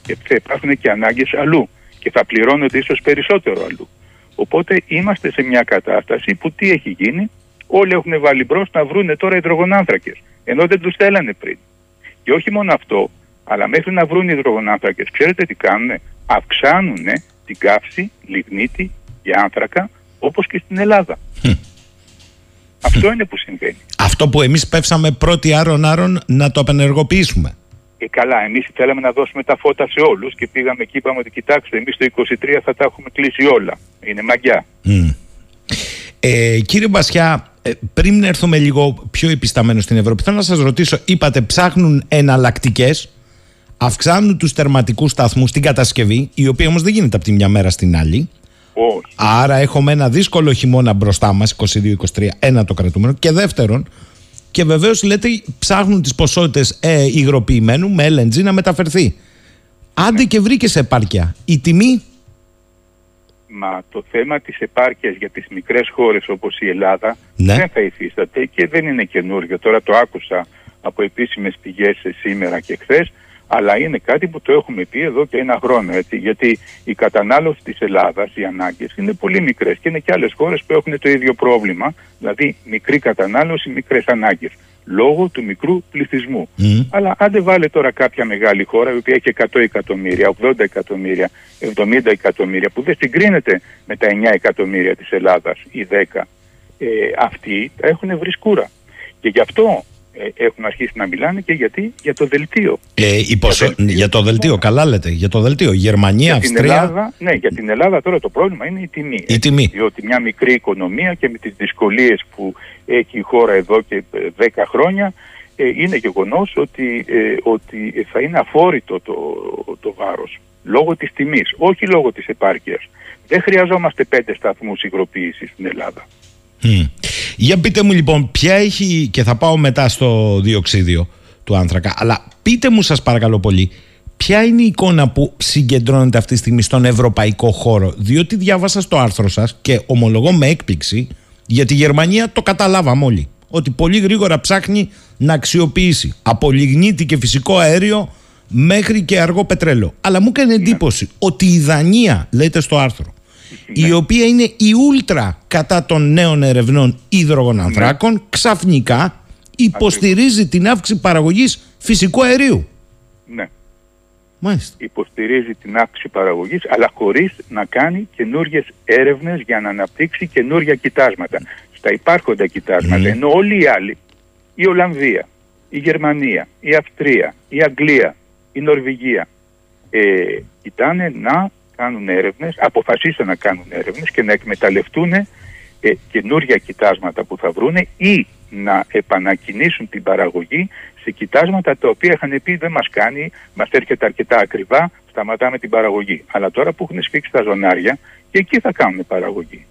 Γιατί θα υπάρχουν και ανάγκες αλλού και θα πληρώνονται ίσως περισσότερο αλλού. Οπότε είμαστε σε μια κατάσταση που τι έχει γίνει, όλοι έχουν βάλει μπρος να βρούνε τώρα υδρογονάνθρακες, ενώ δεν τους θέλανε πριν. Και όχι μόνο αυτό, Αλλά μέχρι να βρουν υδρογονάνθρακες, ξέρετε τι κάνουν, αυξάνουν την καύση, λιγνίτη και άνθρακα όπως και στην Ελλάδα. Αυτό είναι που συμβαίνει. Αυτό που εμείς πέφσαμε πρώτοι άρον-άρον να το απενεργοποιήσουμε. Ε, καλά, εμείς θέλαμε να δώσουμε τα φώτα σε όλους και πήγαμε και είπαμε ότι κοιτάξτε, εμείς το 23 θα τα έχουμε κλείσει όλα. Είναι μαγιά. Μμ. Ε, κύριε Μπασιά, ε, πριν έρθουμε λίγο πιο επισταμένο στην Ευρώπη, θέλω να σας ρωτήσω, είπατε ψάχνουν εναλλακτικές, αυξάνουν τους τερματικούς σταθμούς στην κατασκευή, η οποία όμως δεν γίνεται από τη μια μέρα στην άλλη. Όχι. Άρα έχουμε ένα δύσκολο χειμώνα μπροστά μας, 22-23, ένα το κρατούμενο. Και δεύτερον, και βεβαίως λέτε ψάχνουν τις ποσότητες ε, υγροποιημένου με LNG να μεταφερθεί. Άντε και βρήκε σε επάρκεια. Η τιμή; Μα το θέμα της επάρκειας για τις μικρές χώρες όπως η Ελλάδα Ναι. δεν θα υφίσταται και δεν είναι καινούργιο. Τώρα το άκουσα από επίσημες πηγές σήμερα και χθες, αλλά είναι κάτι που το έχουμε πει εδώ και ένα χρόνο. Έτσι, γιατί η κατανάλωση της Ελλάδας, οι ανάγκες είναι πολύ μικρές και είναι και άλλες χώρες που έχουν το ίδιο πρόβλημα, δηλαδή μικρή κατανάλωση, μικρές ανάγκες, λόγω του μικρού πληθυσμού. Μμ. Αλλά άντε βάλε τώρα κάποια μεγάλη χώρα η οποία έχει 100 εκατομμύρια, 80 εκατομμύρια, 70 εκατομμύρια που δεν συγκρίνεται με τα 9 εκατομμύρια της Ελλάδας ή 10. Ε, αυτοί τα έχουν βρει σκούρα. Και γι' αυτό ε, έχουν αρχίσει να μιλάνε και γιατί για το δελτίο. ε, η ποσο- Για δελτίο. για το δελτίο, καλά λέτε, για το δελτίο. Γερμανία, για την Αυστρία. Ελλάδα, ναι, για την Ελλάδα τώρα το πρόβλημα είναι η τιμή. Η τιμή. Διότι μια μικρή οικονομία και με τις δυσκολίες που έχει η χώρα εδώ και ε, 10 χρόνια ε, είναι γεγονός ότι, ε, ότι θα είναι αφόρητο το, το βάρος λόγω της τιμής, όχι λόγω της επάρκειας. Δεν χρειαζόμαστε πέντε σταθμούς υγροποίησης στην Ελλάδα. Μμ. Για πείτε μου λοιπόν, ποια έχει. και θα πάω μετά στο διοξίδιο του άνθρακα. Αλλά πείτε μου, σας παρακαλώ πολύ, ποια είναι η εικόνα που συγκεντρώνεται αυτή τη στιγμή στον ευρωπαϊκό χώρο; Διότι διάβασα στο άρθρο σας και ομολογώ με έκπληξη για τη Γερμανία το καταλάβαμε όλοι. Ότι πολύ γρήγορα ψάχνει να αξιοποιήσει από λιγνίτη και φυσικό αέριο μέχρι και αργό πετρέλαιο. Αλλά μου έκανε εντύπωση ότι η Δανία, λέτε στο άρθρο, η οποία είναι η ούλτρα κατά των νέων ερευνών υδρογονανθράκων, ξαφνικά υποστηρίζει την αύξηση παραγωγής φυσικού αερίου. Ναι. Μάλιστα. υποστηρίζει την αύξηση παραγωγής αλλά χωρίς να κάνει καινούριε έρευνες για να αναπτύξει καινούργια κοιτάσματα. Στα υπάρχοντα κοιτάσματα, ενώ όλοι οι άλλοι, η Ολλανδία, η Γερμανία, η Αυστρία, η Αγγλία, η Νορβηγία, ε, κοιτάνε να κάνουν έρευνες, αποφασίσαν να κάνουν έρευνες και να εκμεταλλευτούν ε, καινούργια κοιτάσματα που θα βρούνε ή να επανακινήσουν την παραγωγή σε κοιτάσματα τα οποία είχαν πει δεν μας κάνει, μας έρχεται αρκετά ακριβά, σταματάμε την παραγωγή. Αλλά τώρα που έχουν σφίξει τα ζωνάρια και εκεί θα κάνουν παραγωγή.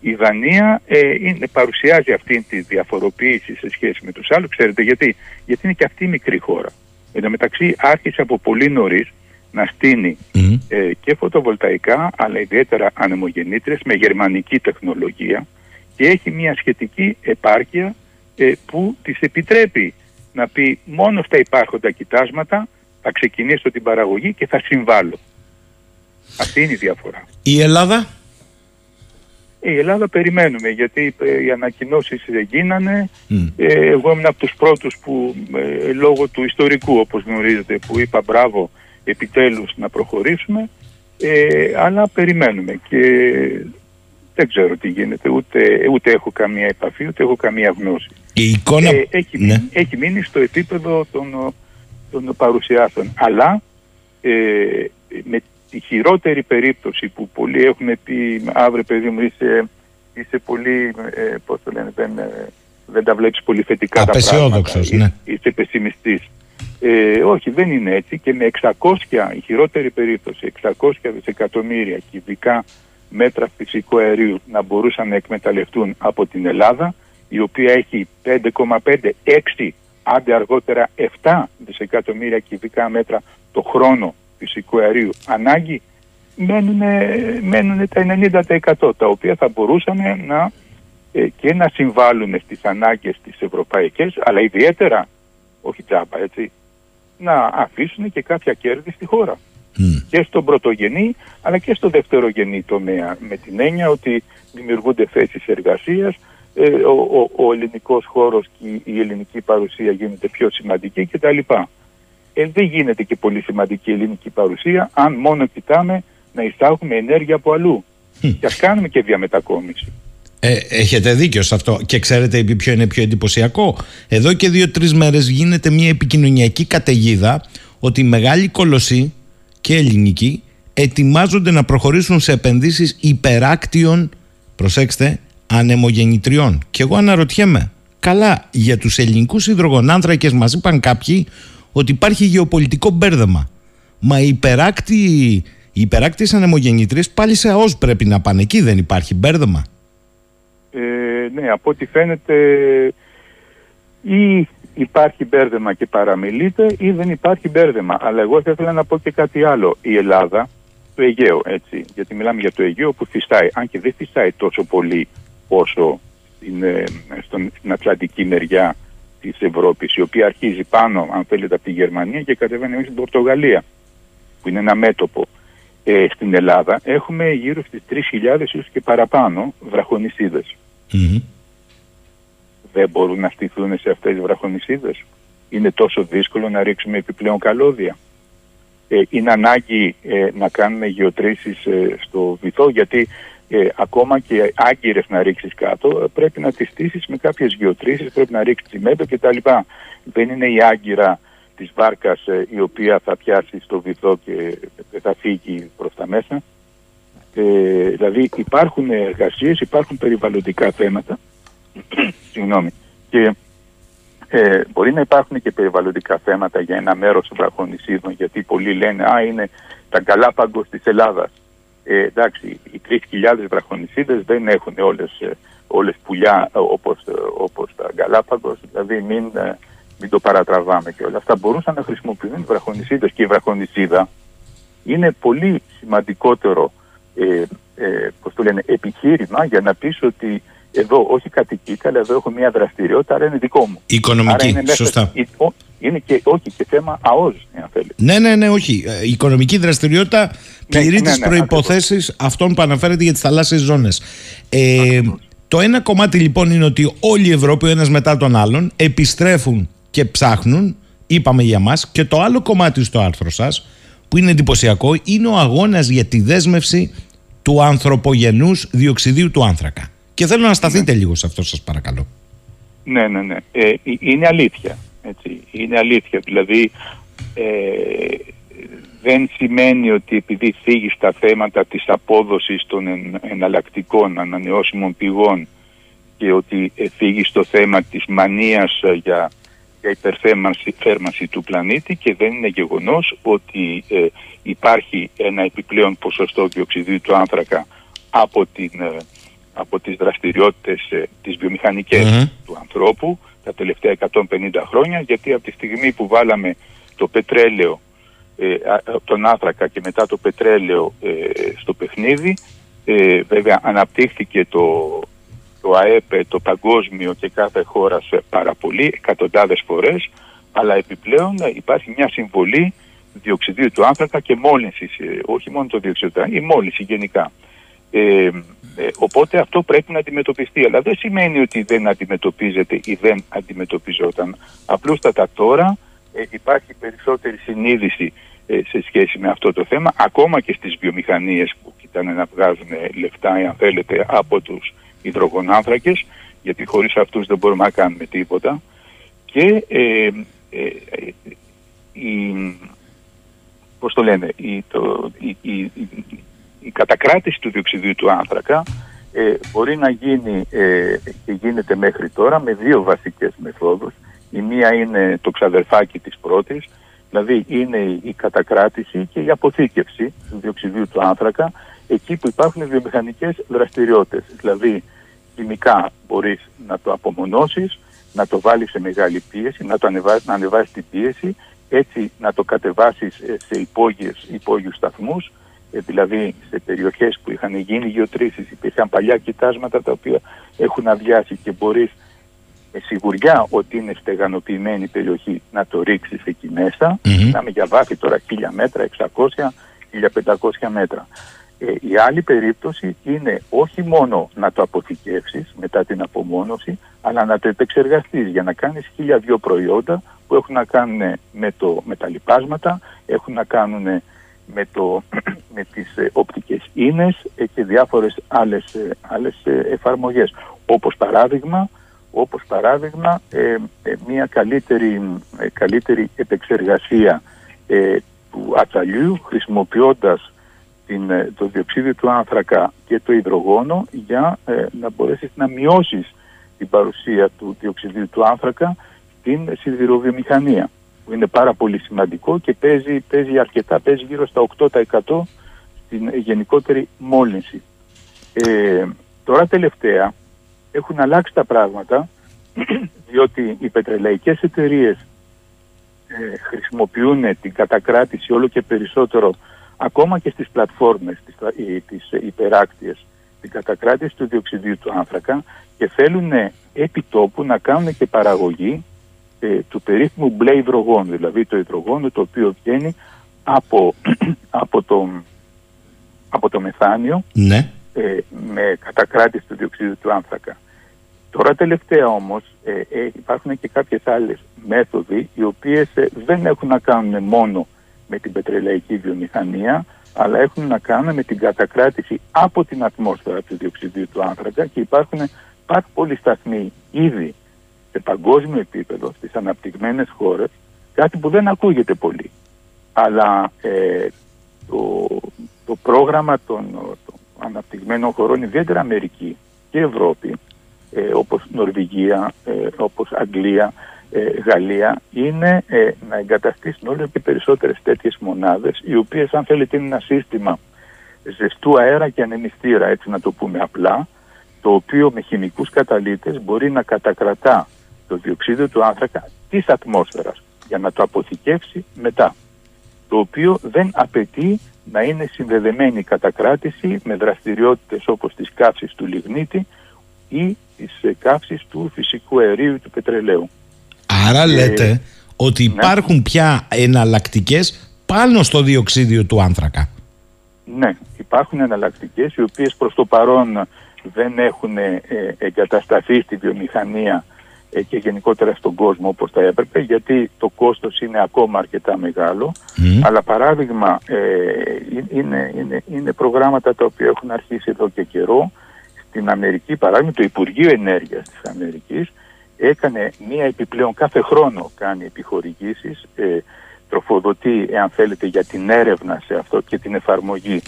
Η Δανία ε, είναι, παρουσιάζει αυτή τη διαφοροποίηση σε σχέση με τους άλλους. Ξέρετε γιατί; Γιατί είναι και αυτή μικρή χώρα. Εν τω μεταξύ άρχισε από πολύ νωρίς να στείνει Μμ. ε, και φωτοβολταϊκά αλλά ιδιαίτερα ανεμογεννήτρες με γερμανική τεχνολογία και έχει μια σχετική επάρκεια ε, που της επιτρέπει να πει μόνο στα υπάρχοντα κοιτάσματα θα ξεκινήσω την παραγωγή και θα συμβάλλω. Αυτή είναι η διαφορά. Η Ελλάδα; Ε, Η Ελλάδα περιμένουμε γιατί ε, οι ανακοινώσεις δεν γίνανε. Μμ. Ε, εγώ ήμουν από τους πρώτους που ε, λόγω του ιστορικού όπως γνωρίζετε που είπα μπράβο επιτέλους να προχωρήσουμε ε, αλλά περιμένουμε και δεν ξέρω τι γίνεται ούτε, ούτε έχω καμία επαφή ούτε έχω καμία γνώση. Η εικόνα. Ε, έχει, ναι. μείνει, έχει μείνει στο επίπεδο των, των παρουσιάσεων αλλά ε, με τη χειρότερη περίπτωση που πολλοί έχουν πει αύριο παιδί μου είσαι, είσαι πολύ ε, πώς το λένε δεν, ε, δεν τα βλέπεις πολύ θετικά τα Απεσιόδοξος, πράγματα ναι. είσαι πεσημιστής ε, όχι δεν είναι έτσι και με 600 η χειρότερη περίπτωση 600 δισεκατομμύρια κυβικά μέτρα φυσικού αερίου να μπορούσαν να εκμεταλλευτούν από την Ελλάδα η οποία έχει 5,5-6 άντε αργότερα 7 δισεκατομμύρια κυβικά μέτρα το χρόνο φυσικού αερίου ανάγκη μένουν, μένουν τα 90% τα οποία θα μπορούσαν να ε, και να συμβάλλουν στις ανάγκες της ευρωπαϊκές αλλά ιδιαίτερα όχι τζάμπα έτσι να αφήσουν και κάποια κέρδη στη χώρα Μμ. και στον πρωτογενή αλλά και στο δευτερογενή τομέα με την έννοια ότι δημιουργούνται θέσεις εργασίας ε, ο, ο, ο ελληνικός χώρος και η ελληνική παρουσία γίνεται πιο σημαντική κτλ. ε, δεν γίνεται και πολύ σημαντική ελληνική παρουσία αν μόνο κοιτάμε να εισάγουμε ενέργεια από αλλού. Και ας κάνουμε και διαμετακόμιση. Ε, έχετε δίκιο σε αυτό. Και ξέρετε ποιο είναι πιο εντυπωσιακό; Εδώ και δύο-τρεις μέρες γίνεται μια επικοινωνιακή καταιγίδα ότι οι μεγάλοι κολοσσοί και ελληνικοί ετοιμάζονται να προχωρήσουν σε επενδύσεις υπεράκτιων, προσέξτε, ανεμογεννητριών. Και εγώ αναρωτιέμαι, καλά, για τους ελληνικούς υδρογονάνθρακες μας είπαν κάποιοι ότι υπάρχει γεωπολιτικό μπέρδεμα. Μα οι υπεράκτη, οι υπεράκτιες ανεμογεννητρίες πάλι σε ΑΟΣ πρέπει να πάνε. Εκεί δεν υπάρχει μπέρδεμα. Ε, ναι, από ό,τι φαίνεται ή υπάρχει μπέρδεμα και παραμιλείται ή δεν υπάρχει μπέρδεμα. Αλλά εγώ θα ήθελα να πω και κάτι άλλο. Η Ελλάδα, το Αιγαίο, έτσι, γιατί μιλάμε για το Αιγαίο που φυσάει, αν και δεν φυσάει τόσο πολύ όσο είναι στον, στην Ατλαντική μεριά της Ευρώπης, η οποία αρχίζει πάνω, αν θέλετε, από τη Γερμανία και κατεβαίνει μέχρι την Πορτογαλία, που είναι ένα μέτωπο. Ε, στην Ελλάδα έχουμε γύρω στις 3.000 ίσως και παραπάνω βραχονισίδες. Δεν μπορούν να στηθούν σε αυτές τις βραχονισίδες. Είναι τόσο δύσκολο να ρίξουμε επιπλέον καλώδια. Ε, είναι ανάγκη ε, να κάνουμε γεωτρήσεις ε, στο βυθό γιατί ε, ακόμα και άγκυρες να ρίξεις κάτω ε, πρέπει να τις στήσεις με κάποιες γεωτρήσεις, πρέπει να ρίξεις τσιμέντο κτλ. Δεν είναι η άγκυρα της βάρκας η οποία θα πιάσει στο βυθό και θα φύγει προς τα μέσα. Ε, δηλαδή υπάρχουν εργασίες, υπάρχουν περιβαλλοντικά θέματα Συγγνώμη. Και ε, μπορεί να υπάρχουν και περιβαλλοντικά θέματα για ένα μέρος των βραχονισίδων, γιατί πολλοί λένε «Α, είναι τα Γκαλάπαγκος της Ελλάδας». Ε, εντάξει, οι 3.000 βραχονισίδες δεν έχουν όλες, ε, όλες πουλιά ε, όπως, ε, όπως τα Γκαλάπαγκος, δηλαδή μην, μην το παρατραβάμε και όλα αυτά. Μπορούσαν να χρησιμοποιούν βραχονισίδες και η βραχονισίδα είναι πολύ σημαντικότερο ε, ε, το λένε, επιχείρημα για να πεις ότι εδώ όχι κατοικείται, αλλά εδώ έχω μια δραστηριότητα, άρα είναι δικό μου. Οικονομική, είναι σωστά. Είναι και, όχι, και θέμα ΑΟΣ, αν θέλετε. Ναι, ναι, ναι, όχι. Η ε, οικονομική δραστηριότητα πληρεί ναι, τις ναι, προποθέσει αυτών που αναφέρεται για τις θαλάσσιες ζώνες. Ε, το ένα κομμάτι λοιπόν είναι ότι όλη η Ευρώπη, ο ένας μετά τον άλλον, επιστρέφουν και ψάχνουν, είπαμε για μας, και το άλλο κομμάτι στο άρθρο σας, που είναι εντυπωσιακό, είναι ο αγώνας για τη δέσμευση του ανθρωπογενούς διοξιδίου του άνθρακα. Και θέλω να σταθείτε ναι. λίγο σε αυτό σας παρακαλώ. Ναι, ναι, ναι. Ε, είναι αλήθεια. Έτσι. Είναι αλήθεια. Δηλαδή ε, δεν σημαίνει ότι επειδή φύγει στα θέματα της απόδοσης των εναλλακτικών ανανεώσιμων πηγών και ότι φύγει στο θέμα της μανίας για, για υπερθέρμανση του πλανήτη και δεν είναι γεγονός ότι ε, υπάρχει ένα επιπλέον ποσοστό διοξιδίου του άνθρακα από την από τις δραστηριότητες ε, τις βιομηχανικες του ανθρώπου τα τελευταία 150 χρόνια γιατί από τη στιγμή που βάλαμε το πετρέλαιο, ε, τον άνθρακα και μετά το πετρέλαιο ε, στο παιχνίδι ε, βέβαια αναπτύχθηκε το, το ΑΕΠ το παγκόσμιο και κάθε χώρα σε πάρα πολύ, εκατοντάδες φορές αλλά επιπλέον υπάρχει μια συμβολή διοξιδίου του άνθρακα και μόλυνσης, όχι μόνο το διοξιδίου η μόλυνση γενικά. Ε, ε, οπότε αυτό πρέπει να αντιμετωπιστεί. Αλλά δεν σημαίνει ότι δεν αντιμετωπίζεται ή δεν αντιμετωπιζόταν. Απλούστατα τώρα ε, υπάρχει περισσότερη συνείδηση ε, σε σχέση με αυτό το θέμα, ακόμα και στις βιομηχανίες που κοιτάνε να βγάζουν λεφτά, αν θέλετε, από τους υδρογονάνθρακες, γιατί χωρίς αυτούς δεν μπορούμε να κάνουμε τίποτα. Και ε, η, πώς το λένε, η, το, η, η κατακράτηση του διοξιδίου του άνθρακα ε, μπορεί να γίνει ε, και γίνεται μέχρι τώρα με δύο βασικές μεθόδους. Η μία είναι το ξαδερφάκι της πρώτης, δηλαδή είναι η κατακράτηση και η αποθήκευση του διοξιδίου του άνθρακα εκεί που υπάρχουν βιομηχανικές δραστηριότητες. Δηλαδή χημικά μπορείς να το απομονώσεις, να το βάλεις σε μεγάλη πίεση, να το ανεβάσεις, να ανεβάσεις την πίεση, έτσι να το κατεβάσεις ε, σε υπόγειες, υπόγειους σταθμούς ε, δηλαδή σε περιοχές που είχαν γίνει γεωτρήσεις, υπήρχαν παλιά κοιτάσματα τα οποία έχουν αδειάσει και μπορείς με σιγουριά ότι είναι στεγανοποιημένη περιοχή να το ρίξεις εκεί μέσα. Mm-hmm. για βάθη τώρα 1000 μέτρα, 600, 1500 μέτρα. Ε, η άλλη περίπτωση είναι όχι μόνο να το αποθηκεύσεις μετά την απομόνωση, αλλά να το επεξεργαστείς για να κάνεις χίλια δυο προϊόντα που έχουν να κάνουν με, το, με τα λιπάσματα, έχουν να κάνουν με, το, με τις ε, οπτικές ίνες ε, και διάφορες άλλες, ε, άλλες ε, εφαρμογές. Όπως παράδειγμα, όπως παράδειγμα μια καλύτερη, καλύτερη επεξεργασία του ατσαλιού χρησιμοποιώντας την, ε, το διοξίδιο του άνθρακα και το υδρογόνο για ε, να μπορέσεις να μειώσεις την παρουσία του διοξιδίου του άνθρακα στην σιδηροβιομηχανία που είναι πάρα πολύ σημαντικό και παίζει, παίζει αρκετά, παίζει γύρω στα 8% στην γενικότερη μόλυνση. Ε, τώρα τελευταία έχουν αλλάξει τα πράγματα διότι οι πετρελαϊκές εταιρείες ε, χρησιμοποιούν την κατακράτηση όλο και περισσότερο ακόμα και στις πλατφόρμες, τις, τις υπεράκτιες, την κατακράτηση του διοξιδίου του άνθρακα και θέλουν επί τόπου να κάνουν και παραγωγή ε, του περίφημου μπλε υδρογόνου, δηλαδή το υδρογόνο το οποίο βγαίνει από, από, το, από το μεθάνιο ναι. ε, με κατακράτηση του διοξιδίου του άνθρακα. Τώρα τελευταία όμως ε, ε, υπάρχουν και κάποιες άλλες μέθοδοι οι οποίες δεν έχουν να κάνουν μόνο με την πετρελαϊκή βιομηχανία, αλλά έχουν να κάνουν με την κατακράτηση από την ατμόσφαιρα του διοξιδίου του άνθρακα και υπάρχουν πάρα πολλοί σταθμοί ήδη σε παγκόσμιο επίπεδο στις αναπτυγμένες χώρες, κάτι που δεν ακούγεται πολύ. Αλλά ε, το, το πρόγραμμα των, των αναπτυγμένων χωρών, ιδιαίτερα Αμερική και Ευρώπη, ε, όπως Νορβηγία, ε, όπως Αγγλία, ε, Γαλλία είναι ε, να εγκαταστήσουν όλο και περισσότερες τέτοιες μονάδες οι οποίες αν θέλετε είναι ένα σύστημα ζεστού αέρα και ανεμιστήρα έτσι να το πούμε απλά το οποίο με χημικούς καταλύτες μπορεί να κατακρατά το διοξείδιο του άνθρακα της ατμόσφαιρας για να το αποθηκεύσει μετά το οποίο δεν απαιτεί να είναι συνδεδεμένη η κατακράτηση με δραστηριότητες όπως τις καύσεις του λιγνίτη ή τις ε, καύσεις του φυσικού αερίου του πετρελαίου. Άρα ε, λέτε ότι ναι. υπάρχουν πια εναλλακτικές πάνω στο διοξίδιο του άνθρακα. Ναι, υπάρχουν εναλλακτικές οι οποίες προς το παρόν δεν έχουν ε, εγκατασταθεί στη βιομηχανία ε, και γενικότερα στον κόσμο όπως θα έπρεπε γιατί το κόστος είναι ακόμα αρκετά μεγάλο αλλά παράδειγμα είναι, είναι, είναι προγράμματα τα οποία έχουν αρχίσει εδώ και καιρό στην Αμερική παράδειγμα το Υπουργείο Ενέργειας της Αμερικής έκανε μία επιπλέον κάθε χρόνο κάνει επιχορηγήσεις, ε, τροφοδοτεί εάν θέλετε για την έρευνα σε αυτό και την εφαρμογή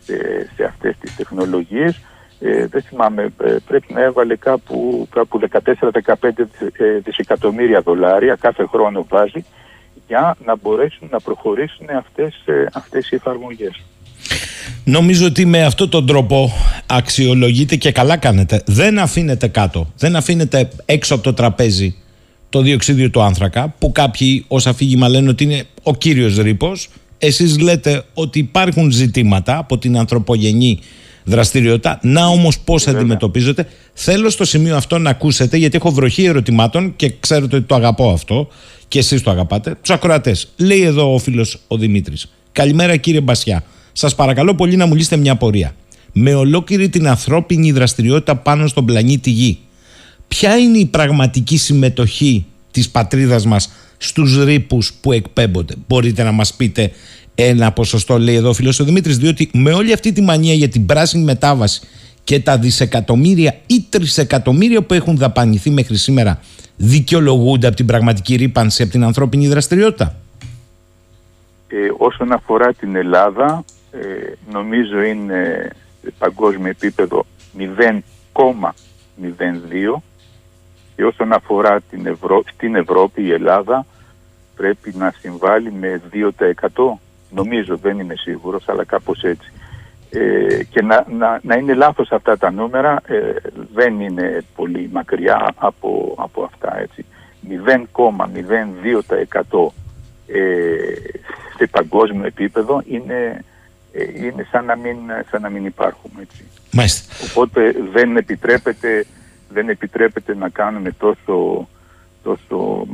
σε, σε αυτές τις τεχνολογίες. Ε, δεν θυμάμαι, ε, πρέπει να έβαλε κάπου, κάπου 14-15 ε, δισεκατομμύρια δολάρια κάθε χρόνο βάζει για να μπορέσουν να προχωρήσουν αυτές, ε, αυτές οι εφαρμογές. Νομίζω ότι με αυτόν τον τρόπο αξιολογείτε και καλά κάνετε. Δεν αφήνετε κάτω, δεν αφήνετε έξω από το τραπέζι το διοξίδιο του άνθρακα που κάποιοι ως αφήγημα λένε ότι είναι ο κύριος ρήπος. Εσείς λέτε ότι υπάρχουν ζητήματα από την ανθρωπογενή δραστηριότητα. Να όμως πώς αντιμετωπίζετε. Θέλω στο σημείο αυτό να ακούσετε γιατί έχω βροχή ερωτημάτων και ξέρετε ότι το αγαπώ αυτό και εσείς το αγαπάτε. Τους ακροατές. Λέει εδώ ο φίλος ο Δημήτρης. Καλημέρα κύριε Μπασιά. Σας παρακαλώ πολύ να μου λύσετε μια πορεία. Με ολόκληρη την ανθρώπινη δραστηριότητα πάνω στον πλανήτη Γη, ποια είναι η πραγματική συμμετοχή της πατρίδας μας στους ρήπους που εκπέμπονται; Μπορείτε να μας πείτε ένα ποσοστό, λέει εδώ ο φίλος ο Δημήτρης, διότι με όλη αυτή τη μανία για την πράσινη μετάβαση και τα δισεκατομμύρια ή τρισεκατομμύρια που έχουν δαπανηθεί μέχρι σήμερα δικαιολογούνται από την πραγματική ρήπανση από την ανθρώπινη δραστηριότητα; Ε, όσον αφορά την Ελλάδα, ε, νομίζω είναι σε παγκόσμιο επίπεδο 0,02 και όσον αφορά την Ευρώ... στην Ευρώπη η Ελλάδα πρέπει να συμβάλλει με 2% νομίζω δεν είμαι σίγουρος αλλά κάπως έτσι. Ε, και να, να, να είναι λάθος αυτά τα νούμερα ε, δεν είναι πολύ μακριά από, από αυτά έτσι. 0,02% ε, σε παγκόσμιο επίπεδο είναι ε, είναι σαν να μην, σαν να μην υπάρχουμε. Έτσι. Μάλιστα. Οπότε δεν επιτρέπεται, δεν επιτρέπεται να κάνουμε τόσο, τόσο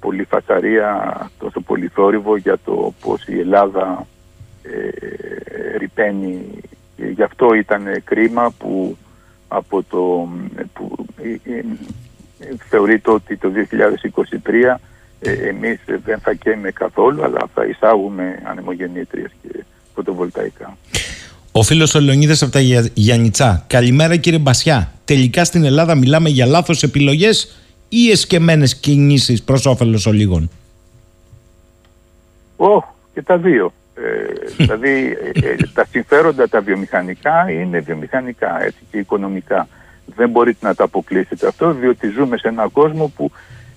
πολύ φασαρία, τόσο πολύ θόρυβο για το πώς η Ελλάδα ε, ρηπαίνει Και γι' αυτό ήταν κρίμα που από το που ε, ε, θεωρείται ότι το 2023 ε, εμείς δεν θα καίμε καθόλου αλλά θα εισάγουμε ανεμογεννήτριες και φωτοβολταϊκά. Ο φίλος ο Λεωνίδας από τα Γιάννητσά. Καλημέρα κύριε Μπασιά. Τελικά στην Ελλάδα μιλάμε για λάθος επιλογές ή εσκεμμένες κινήσεις προς όφελος ολίγων; Ω, και τα δύο. Ε, δηλαδή ε, ε, τα συμφέροντα τα βιομηχανικά είναι βιομηχανικά έτσι, και οικονομικά. Δεν μπορείτε να τα αποκλείσετε αυτό διότι ζούμε σε έναν κόσμο που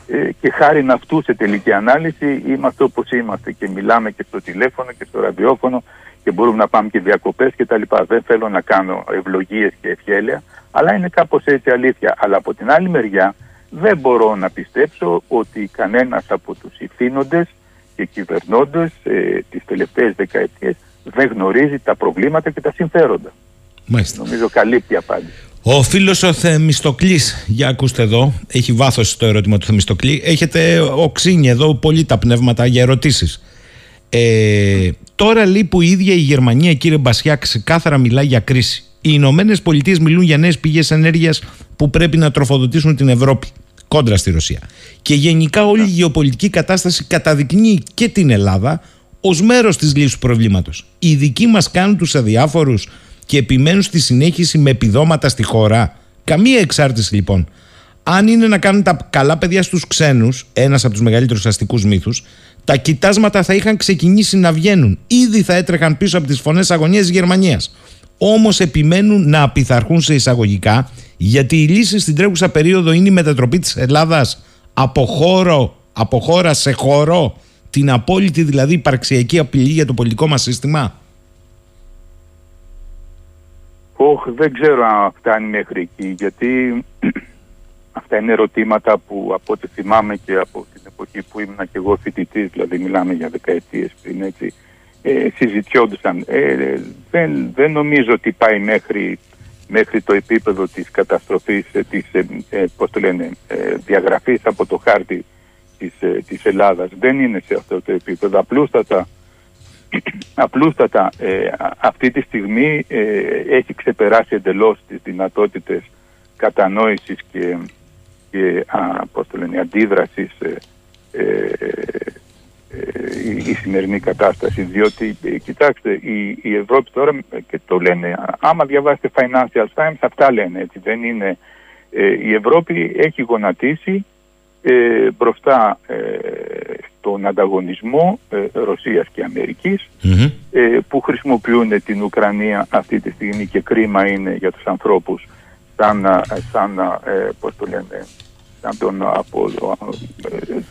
ε, και χάρη αυτού σε τελική ανάλυση είμαστε όπως είμαστε και μιλάμε και στο τηλέφωνο και στο ραδιόφωνο και μπορούμε να πάμε και διακοπές και τα λοιπά. Δεν θέλω να κάνω ευλογίες και ευχέλεια, αλλά είναι κάπως έτσι αλήθεια. Αλλά από την άλλη μεριά δεν μπορώ να πιστέψω ότι κανένας από τους ηθήνοντες και κυβερνώντες ε, τις τελευταίες δεκαετίες δεν γνωρίζει τα προβλήματα και τα συμφέροντα. Μάλιστα. Νομίζω καλύπτει απάντηση. Ο φίλος ο Θεμιστοκλής, για ακούστε εδώ, έχει βάθος το ερώτημα του Θεμιστοκλή. Έχετε οξύνει εδώ πολύ τα πνεύματα για ερωτήσεις. Ε, τώρα λέει που η ίδια η Γερμανία, κύριε Μπασιά, ξεκάθαρα μιλάει για κρίση. Οι Ηνωμένες Πολιτείες μιλούν για νέες πηγές ενέργειας που πρέπει να τροφοδοτήσουν την Ευρώπη κόντρα στη Ρωσία. Και γενικά όλη η γεωπολιτική κατάσταση καταδεικνύει και την Ελλάδα ως μέρος της λύσης του προβλήματος. Οι δικοί μας κάνουν τους αδιάφορους και επιμένουν στη συνέχιση με επιδόματα στη χώρα. Καμία εξάρτηση λοιπόν. Αν είναι να κάνουν τα καλά παιδιά στους ξένους, ένας από τους μεγαλύτερους αστικούς μύθους, τα κοιτάσματα θα είχαν ξεκινήσει να βγαίνουν. Ήδη θα έτρεχαν πίσω από τις φωνές αγωνίας της Γερμανίας. Όμως επιμένουν να απειθαρχούν σε εισαγωγικά, γιατί η λύση στην τρέχουσα περίοδο είναι η μετατροπή της Ελλάδας από, χώρο, από χώρα σε χώρο, την απόλυτη δηλαδή υπαρξιακή απειλή για το πολιτικό μας σύστημα. Όχι, δεν ξέρω αν φτάνει μέχρι εκεί, γιατί αυτά είναι ερωτήματα που από ό,τι θυμάμαι και από την εποχή που ήμουν και εγώ φοιτητής, δηλαδή μιλάμε για δεκαετίες πριν έτσι, ε, συζητιόντουσαν. Ε, δεν, δεν νομίζω ότι πάει μέχρι, μέχρι το επίπεδο της καταστροφής, ε, της, ε, ε, πώς το λένε, ε, διαγραφής από το χάρτη της, ε, της Ελλάδας. Δεν είναι σε αυτό το επίπεδο. Απλούστατα, απλούστατα αυτή τη στιγμή έχει ξεπεράσει εντελώς τις δυνατότητες κατανόησης και, και α, πώς το λένε, αντίδρασης η, η σημερινή κατάσταση. Διότι ε, κοιτάξτε η, η Ευρώπη τώρα ε, και το λένε άμα διαβάσετε Financial Times αυτά λένε έτσι δεν είναι ε, η Ευρώπη έχει γονατίσει ε, μπροστά ε, στον ανταγωνισμό Ρωσίας και αμερικης που χρησιμοποιούν την Ουκρανία αυτή τη στιγμή και κρίμα είναι για τους ανθρώπους σαν, σαν πώς το λένε από...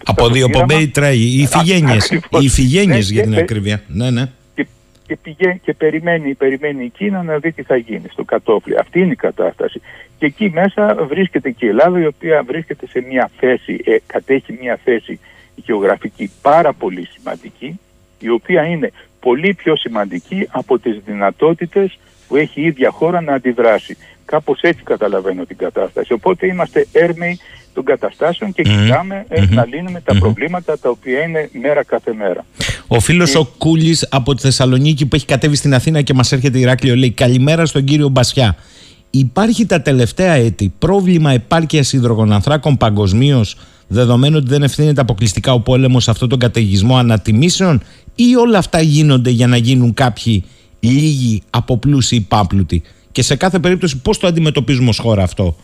Από δύο πομπέι τρέει, οι φυγένιες, οι φυγένιες για την ακρίβεια. Ναι, ναι. Και, και, πηγαίνει, και περιμένει, περιμένει η Κίνα να δει τι θα γίνει στο κατόφλι. Αυτή είναι η κατάσταση. Και εκεί μέσα βρίσκεται και η Ελλάδα η οποία βρίσκεται σε μια θέση, ε, κατέχει μια θέση γεωγραφική πάρα πολύ σημαντική η οποία είναι πολύ πιο σημαντική από τις δυνατότητες που έχει η ίδια χώρα να αντιδράσει. Κάπως έτσι καταλαβαίνω την κατάσταση. Οπότε είμαστε έρμεοι των καταστάσεων και κοιτάμε ε, να λύνουμε τα προβλήματα τα οποία είναι μέρα κάθε μέρα. Ο φίλος ο Κούλης από τη Θεσσαλονίκη που έχει κατέβει στην Αθήνα και μας έρχεται Ηράκλειο λέει Καλημέρα στον κύριο Μπασιά. Υπάρχει τα τελευταία έτη πρόβλημα επάρκειας υδρογονανθράκων παγκοσμίως, δεδομένου ότι δεν ευθύνεται αποκλειστικά ο πόλεμος σε αυτόν τον καταιγισμό ανατιμήσεων, ή όλα αυτά γίνονται για να γίνουν κάποιοι λίγοι από πλούσιοι πάπλουτοι; Και σε κάθε περίπτωση, πώς το αντιμετωπίζουμε ως χώρα αυτό;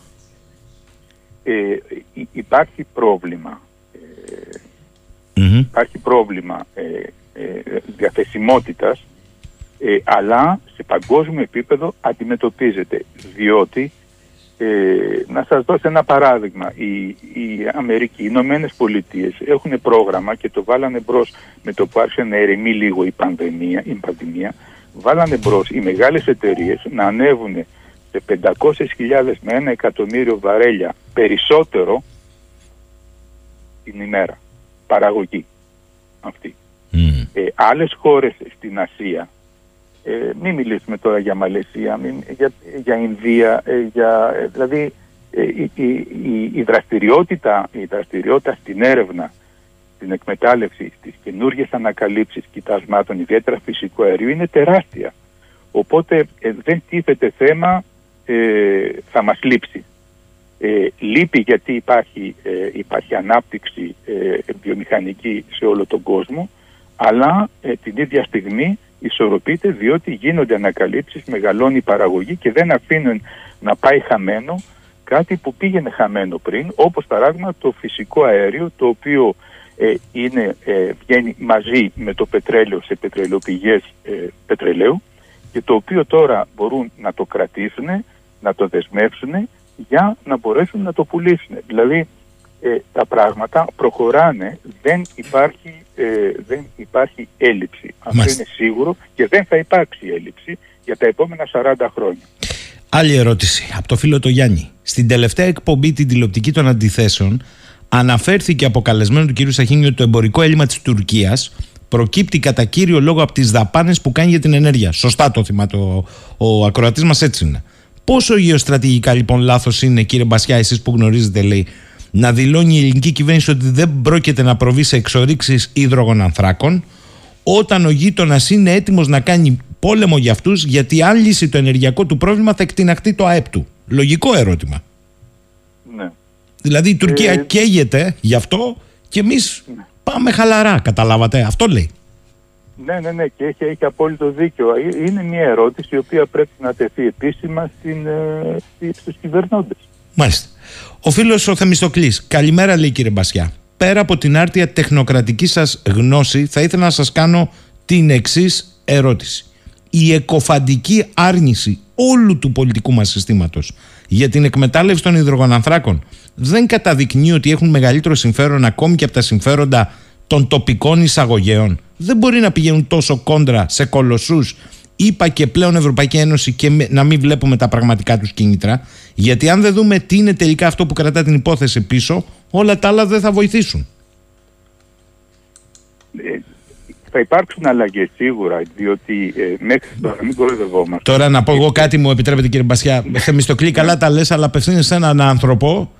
Ε, υπάρχει πρόβλημα. Ε, Υπάρχει πρόβλημα ε, ε διαθεσιμότητας, ε, αλλά σε παγκόσμιο επίπεδο αντιμετωπίζεται. Διότι, να σας δώσω ένα παράδειγμα, η, η Αμερική, οι Ηνωμένες Πολιτείες έχουν πρόγραμμα και το βάλανε μπρος με το που άρχισε να ερεμεί λίγο η πανδημία, η πανδημία βάλανε μπρος οι μεγάλες εταιρείες να ανέβουν σε 500.000 με ένα εκατομμύριο βαρέλια περισσότερο την ημέρα. Παραγωγή αυτή. Mm. Ε, άλλες χώρες στην Ασία, ε, μην μιλήσουμε τώρα για Μαλαισία, μην, για, για Ινδία, ε, για, ε, δηλαδή ε, η, η, η, δραστηριότητα, η δραστηριότητα στην έρευνα, στην εκμετάλλευση, στις καινούργιες ανακαλύψεις κοιτασμάτων, ιδιαίτερα φυσικού αερίου, είναι τεράστια. Οπότε ε, δεν τίθεται θέμα ε, θα μας λείψει. Ε, λείπει γιατί υπάρχει, ε, υπάρχει ανάπτυξη ε, βιομηχανική σε όλο τον κόσμο, αλλά την ίδια στιγμή ισορροπείται διότι γίνονται ανακαλύψεις, μεγαλώνει η παραγωγή και δεν αφήνουν να πάει χαμένο κάτι που πήγαινε χαμένο πριν, όπως παράδειγμα το φυσικό αέριο, το οποίο είναι, βγαίνει μαζί με το πετρέλαιο σε πετρελαιοπηγές πετρελαίου και το οποίο τώρα μπορούν να το κρατήσουν, να το δεσμεύσουν για να μπορέσουν να το πουλήσουν. Δηλαδή ε, τα πράγματα προχωράνε, δεν υπάρχει, ε, δεν υπάρχει έλλειψη. Αυτό είναι σίγουρο και δεν θα υπάρξει έλλειψη για τα επόμενα 40 χρόνια. Άλλη ερώτηση από το φίλο το Γιάννη. Στην τελευταία εκπομπή την τηλεοπτική των αντιθέσεων αναφέρθηκε από καλεσμένο του κ. Σαχίνη ότι το εμπορικό έλλειμμα της Τουρκίας προκύπτει κατά κύριο λόγο από τις δαπάνες που κάνει για την ενέργεια. Σωστά το θυμάται ο, ο ακροατής μας έτσι είναι. Πόσο γεωστρατηγικά λοιπόν λάθος είναι, κύριε Μπασιά, εσείς που γνωρίζετε, λέει, να δηλώνει η ελληνική κυβέρνηση ότι δεν πρόκειται να προβεί σε εξορίξεις υδρογων ανθράκων, όταν ο γείτονας είναι έτοιμος να κάνει πόλεμο για αυτούς, γιατί αν λύσει το ενεργειακό του πρόβλημα θα εκτιναχτεί το ΑΕΠ του. Λογικό ερώτημα. Ναι. Δηλαδή η Τουρκία ε... καίγεται γι' αυτό και εμείς ναι. πάμε χαλαρά, καταλάβατε. Αυτό λέει. Ναι, ναι, ναι, και έχει, έχει απόλυτο δίκιο. Ε, είναι μια ερώτηση η οποία πρέπει να τεθεί επίσημα στην, ε, στους κυβερνώντες. Μάλιστα. Ο φίλος ο Θεμιστοκλής, καλημέρα λέει κύριε Μπασιά. Πέρα από την άρτια τεχνοκρατική σας γνώση, θα ήθελα να σας κάνω την εξής ερώτηση. Η εκοφαντική άρνηση όλου του πολιτικού μας συστήματος για την εκμετάλλευση των υδρογονανθράκων δεν καταδεικνύει ότι έχουν μεγαλύτερο συμφέρον ακόμη και από τα συμφέροντα των τοπικών εισαγωγέων δεν μπορεί να πηγαίνουν τόσο κόντρα σε κολοσσούς. Είπα και πλέον Ευρωπαϊκή Ένωση και να μην βλέπουμε τα πραγματικά τους κίνητρα. Γιατί αν δεν δούμε τι είναι τελικά αυτό που κρατά την υπόθεση πίσω, όλα τα άλλα δεν θα βοηθήσουν. Ε, θα υπάρξουν αλλαγές σίγουρα, διότι ε, μέχρι τώρα μην κοροϊδευόμαστε. Τώρα να πω εγώ κάτι, μου επιτρέπετε κύριε Μπασιά. Θεμιστοκλή, καλά τα λες, αλλά απευθύνει σε έναν άνθρωπο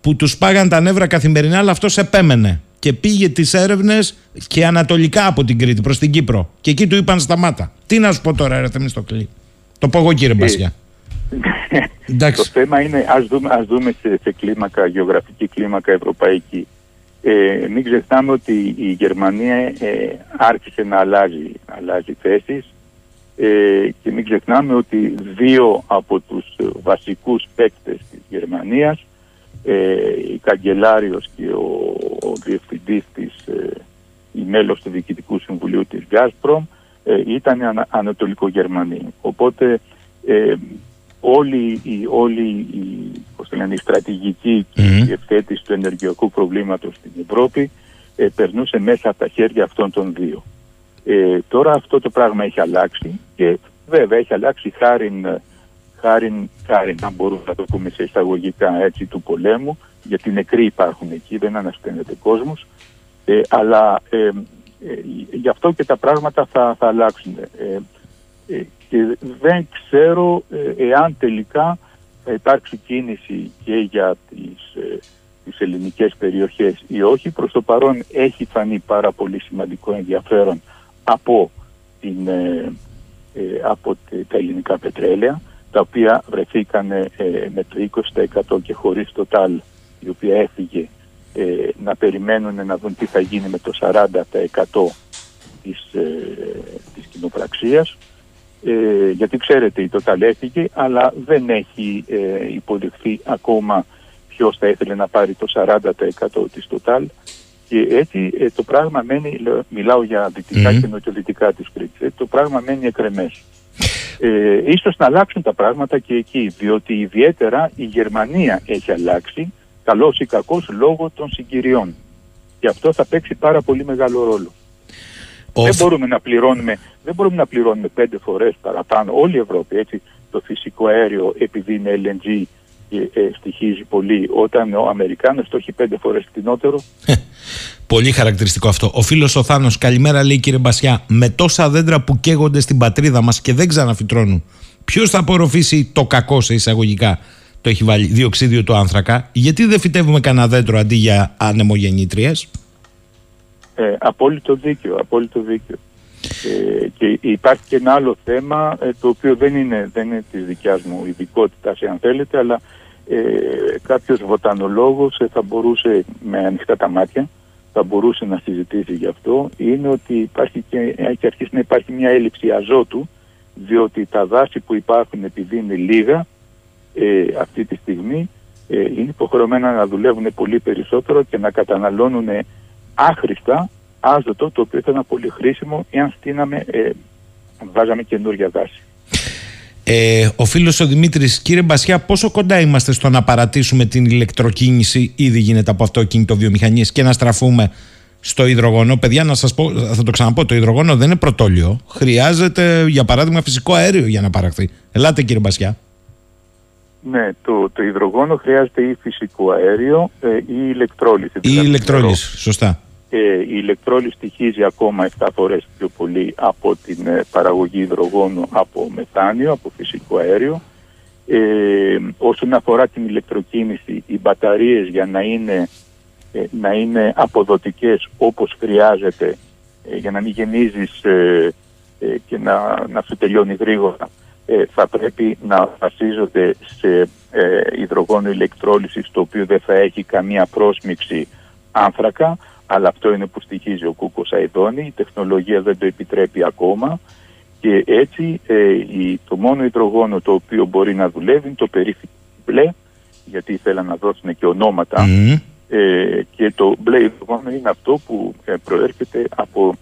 που τους πάγαν τα νεύρα καθημερινά, αλλά αυτός επέμενε και πήγε τις έρευνες και ανατολικά από την Κρήτη προς την Κύπρο. Και εκεί του είπαν σταμάτα. Τι να σου πω τώρα ρε Θεμιστοκλή; Το πω εγώ κύριε Μπασιά. Ε, το θέμα είναι ας δούμε, ας δούμε σε, σε κλίμακα, γεωγραφική κλίμακα ευρωπαϊκή. Ε, μην ξεχνάμε ότι η Γερμανία ε, άρχισε να αλλάζει, να αλλάζει θέσεις ε, και μην ξεχνάμε ότι δύο από τους βασικούς παίκτες της Γερμανίας ε, η καγκελάριος και ο, ο διευθυντής της, ε, η μέλος του Διοικητικού Συμβουλίου της Gazprom ε, ήταν ανα, Ανατολικογερμανοί. Οπότε ε, όλη, η, όλη η, πώς λένε, η στρατηγική mm-hmm. ευθέτηση του ενεργειακού προβλήματος στην Ευρώπη ε, περνούσε μέσα από τα χέρια αυτών των δύο. Ε, τώρα αυτό το πράγμα έχει αλλάξει και βέβαια έχει αλλάξει χάρη χάρη, χάρη αν μπορούμε να το πούμε σε εισαγωγικά έτσι του πολέμου, γιατί νεκροί υπάρχουν εκεί, δεν ανασταίνεται κόσμος, ε, αλλά ε, ε, γι' αυτό και τα πράγματα θα, θα αλλάξουν. Ε, ε, και δεν ξέρω εάν τελικά θα υπάρξει κίνηση και για τις, τις ελληνικές περιοχές ή όχι. Προς το παρόν έχει φανεί πάρα πολύ σημαντικό ενδιαφέρον από, την, από τα ελληνικά πετρέλαια τα οποία βρεθήκαν ε, με το 20% και χωρίς το ΤΑΛ η οποία έφυγε ε, να περιμένουν να δουν τι θα γίνει με το 40% της, ε, της κοινοπραξίας. Ε, γιατί ξέρετε η ΤΟΤΑΛ έφυγε αλλά δεν έχει ε, υποδειχθεί ακόμα ποιος θα ήθελε να πάρει το 40% της ΤΟΤΑΛ και έτσι το πράγμα μένει, μιλάω για δυτικά mm-hmm. και νοτιοδυτικά της Κρήτης, το πράγμα μένει εκρεμές ε, ίσως να αλλάξουν τα πράγματα και εκεί, διότι ιδιαίτερα η Γερμανία έχει αλλάξει, καλός ή κακός, λόγω των συγκυριών. Και αυτό θα παίξει πάρα πολύ μεγάλο ρόλο. Δεν, μπορούμε να πληρώνουμε, δεν μπορούμε να πληρώνουμε πέντε φορές παραπάνω, όλη η Ευρώπη, έτσι, το φυσικό αέριο επειδή είναι LNG ε, στοιχίζει πολύ, όταν ο Αμερικάνος το έχει πέντε φορές φτηνότερο. Πολύ χαρακτηριστικό αυτό. Ο φίλος ο Θάνος, καλημέρα λέει κύριε Μπασιά. Με τόσα δέντρα που καίγονται στην πατρίδα μας και δεν ξαναφυτρώνουν, ποιος θα απορροφήσει το κακό σε εισαγωγικά; Το έχει βάλει διοξίδιο του άνθρακα, γιατί δεν φυτεύουμε κανένα δέντρο αντί για ανεμογεννήτριες; Ε, απόλυτο δίκιο, απόλυτο δίκιο. Ε, και υπάρχει και ένα άλλο θέμα ε, το οποίο δεν είναι, δεν είναι της δικιάς μου ειδικότητας αν θέλετε αλλά ε, κάποιος βοτανολόγος ε, θα μπορούσε με ανοιχτά τα μάτια θα μπορούσε να συζητήσει γι' αυτό είναι ότι υπάρχει και, έχει αρχίσει να υπάρχει μια έλλειψη αζότου διότι τα δάση που υπάρχουν επειδή είναι λίγα ε, αυτή τη στιγμή ε, είναι υποχρεωμένα να δουλεύουν πολύ περισσότερο και να καταναλώνουν άχρηστα άζωτο το οποίο ήταν πολύ χρήσιμο εάν στείναμε, ε, βάζαμε καινούργια δάση. Ε, ο φίλος ο Δημήτρης, κύριε Μπασιά, πόσο κοντά είμαστε στο να παρατήσουμε την ηλεκτροκίνηση, ήδη γίνεται από αυτοκίνητο βιομηχανίες και να στραφούμε στο υδρογόνο. Παιδιά, να σας πω, θα το ξαναπώ, το υδρογόνο δεν είναι πρωτόλιο. Χρειάζεται, για παράδειγμα, φυσικό αέριο για να παραχθεί. Ελάτε, κύριε Μπασιά. Ναι, το, το υδρογόνο χρειάζεται ή φυσικό αέριο ε, ή ηλεκτρόλυση. Ή δηλαδή ηλεκτρόλυση, σωστά. Ε, η ηλεκτρόλυση στοιχίζει ακόμα 7 φορές πιο πολύ από την ε, παραγωγή υδρογόνου από μεθάνιο, από φυσικό αέριο. Ε, όσον αφορά την ηλεκτροκίνηση, οι μπαταρίες για να είναι, ε, να είναι αποδοτικές όπως χρειάζεται, για να μην γεννίζεις και να, να σου τελειώνει γρήγορα, θα πρέπει να βασίζονται σε υδρογόνο ηλεκτρόλυσης το οποίο δεν θα έχει καμία πρόσμιξη άνθρακα αλλά αυτό είναι που στοιχίζει ο Κούκος Αϊδόνη, η τεχνολογία δεν το επιτρέπει ακόμα. Και έτσι ε, η, το μόνο υδρογόνο το οποίο μπορεί να δουλεύει είναι το περίφημο μπλε, γιατί ήθελαν να δώσουν και ονόματα. Ε, και το μπλε υδρογόνο είναι αυτό που ε, προέρχεται από,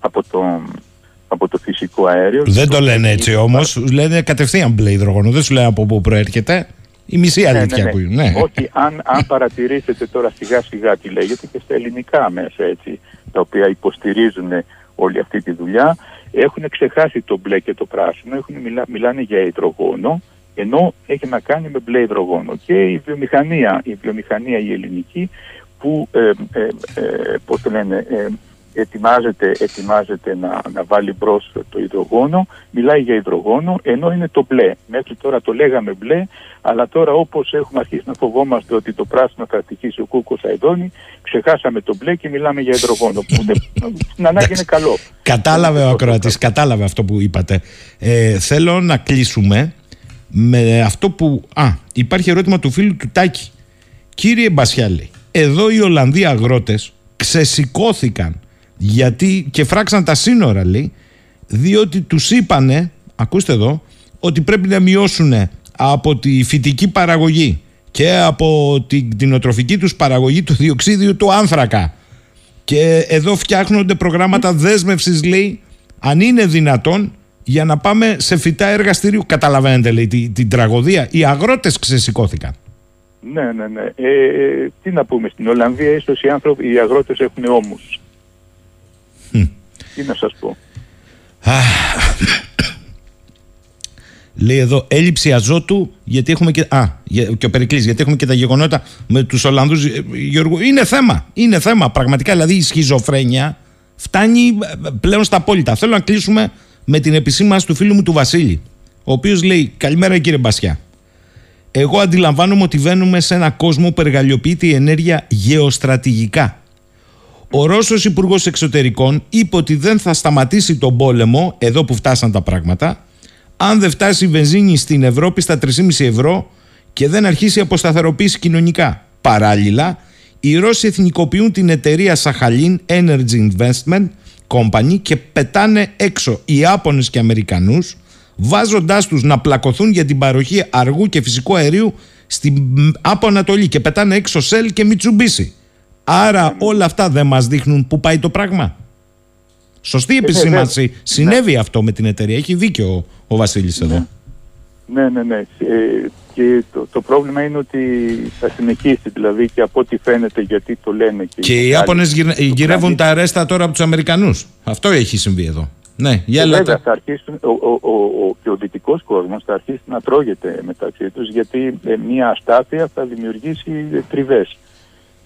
από, το, από το φυσικό αέριο. Δεν το λένε έτσι όμως, λένε κατευθείαν μπλε υδρογόνο, δεν σου λένε από πού προέρχεται. Η μισή ναι, αλήθεια ναι, ναι. ναι. Όχι, αν, αν παρατηρήσετε τώρα σιγά σιγά τι λέγεται και στα ελληνικά μέσα έτσι, τα οποία υποστηρίζουν όλη αυτή τη δουλειά, έχουν ξεχάσει το μπλε και το πράσινο, έχουν, μιλά, μιλάνε για υδρογόνο, ενώ έχει να κάνει με μπλε υδρογόνο. Και η βιομηχανία, η βιομηχανία η ελληνική, που, ε, ε, ε, πώς το λένε, ε, ετοιμάζεται, ετοιμάζεται να, να βάλει μπρος το υδρογόνο, μιλάει για υδρογόνο, ενώ είναι το μπλε. Μέχρι τώρα το λέγαμε μπλε, αλλά τώρα όπως έχουμε αρχίσει να φοβόμαστε ότι το πράσινο θα τυχήσει ο Κούκο Αϊδόνη, ξεχάσαμε το μπλε και μιλάμε για υδρογόνο. Που στην ανάγκη είναι καλό. Κατάλαβε ο ακροατής, κατάλαβε αυτό που είπατε. Ε, θέλω να κλείσουμε με αυτό που. Α, υπάρχει ερώτημα του φίλου του Τάκη. Κύριε Μπασιάλη, εδώ οι Ολλανδοί αγρότες ξεσηκώθηκαν γιατί και φράξαν τα σύνορα λέει διότι τους είπανε ακούστε εδώ ότι πρέπει να μειώσουν από τη φυτική παραγωγή και από την κτηνοτροφική τους παραγωγή του διοξίδιου του άνθρακα και εδώ φτιάχνονται προγράμματα δέσμευσης λέει αν είναι δυνατόν για να πάμε σε φυτά εργαστηρίου καταλαβαίνετε λέει την, την τραγωδία οι αγρότες ξεσηκώθηκαν ναι, ναι, ναι. Ε, ε, τι να πούμε, στην Ολλανδία ίσως οι, άνθρωποι, οι αγρότες έχουν ώμους. Τι να σας πω. Λέει εδώ έλλειψη αζότου γιατί έχουμε και, α, και ο Περικλής, γιατί έχουμε και τα γεγονότα με τους Ολλανδούς ε, Γιώργο, είναι θέμα, είναι θέμα πραγματικά δηλαδή η σχιζοφρένεια φτάνει ε, πλέον στα απόλυτα. Θέλω να κλείσουμε με την επισήμανση του φίλου μου του Βασίλη ο οποίος λέει καλημέρα κύριε Μπασιά. Εγώ αντιλαμβάνομαι ότι βαίνουμε σε ένα κόσμο που εργαλειοποιείται η ενέργεια γεωστρατηγικά ο Ρώσος Υπουργός Εξωτερικών είπε ότι δεν θα σταματήσει τον πόλεμο, εδώ που φτάσαν τα πράγματα, αν δεν φτάσει η βενζίνη στην Ευρώπη στα 3,5 ευρώ και δεν αρχίσει η αποσταθεροποίηση κοινωνικά. Παράλληλα, οι Ρώσοι εθνικοποιούν την εταιρεία Σαχαλίν Energy Investment Company και πετάνε έξω οι Άπωνες και Αμερικανούς βάζοντάς τους να πλακωθούν για την παροχή αργού και φυσικού αερίου στην Άπο Ανατολή και πετάνε έξω Σέλ και Μιτσουμπίση. Άρα όλα αυτά δεν μας δείχνουν που πάει το πράγμα. Σωστή ε, επισήμανση. Συνέβη ναι. αυτό με την εταιρεία. Έχει δίκιο ο, ο Βασίλης εδώ. Ναι, ναι, ναι. Ε, και το, το πρόβλημα είναι ότι θα συνεχίσει δηλαδή και από ό,τι φαίνεται γιατί το λένε και, και οι Ιάπωνες γυρεύουν τα αρέστα τώρα από τους Αμερικανούς. Αυτό έχει συμβεί εδώ. Ναι, για ε, βέβαια, θα αρχίσουν, ο, ο, ο, ο, και ο δυτικός κόσμος θα αρχίσει να τρώγεται μεταξύ τους γιατί ε, μια αστάθεια θα δημιουργήσει τριβές.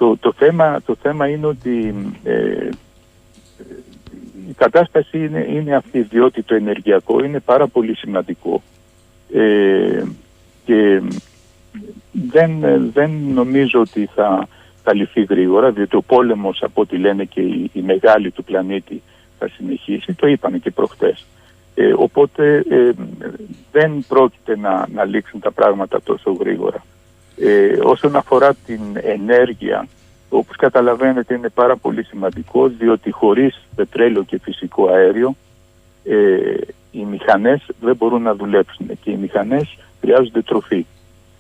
Το, το, θέμα, το θέμα είναι ότι ε, η κατάσταση είναι, είναι αυτή, διότι το ενεργειακό είναι πάρα πολύ σημαντικό. Ε, και δεν, δεν νομίζω ότι θα, θα λυθεί γρήγορα, διότι ο πόλεμος, από ό,τι λένε και οι, οι μεγάλοι του πλανήτη, θα συνεχίσει, το είπαμε και προχτές. Ε, οπότε ε, δεν πρόκειται να, να λήξουν τα πράγματα τόσο γρήγορα. Ε, όσον αφορά την ενέργεια, όπως καταλαβαίνετε είναι πάρα πολύ σημαντικό διότι χωρίς πετρέλαιο και φυσικό αέριο ε, οι μηχανές δεν μπορούν να δουλέψουν και οι μηχανές χρειάζονται τροφή.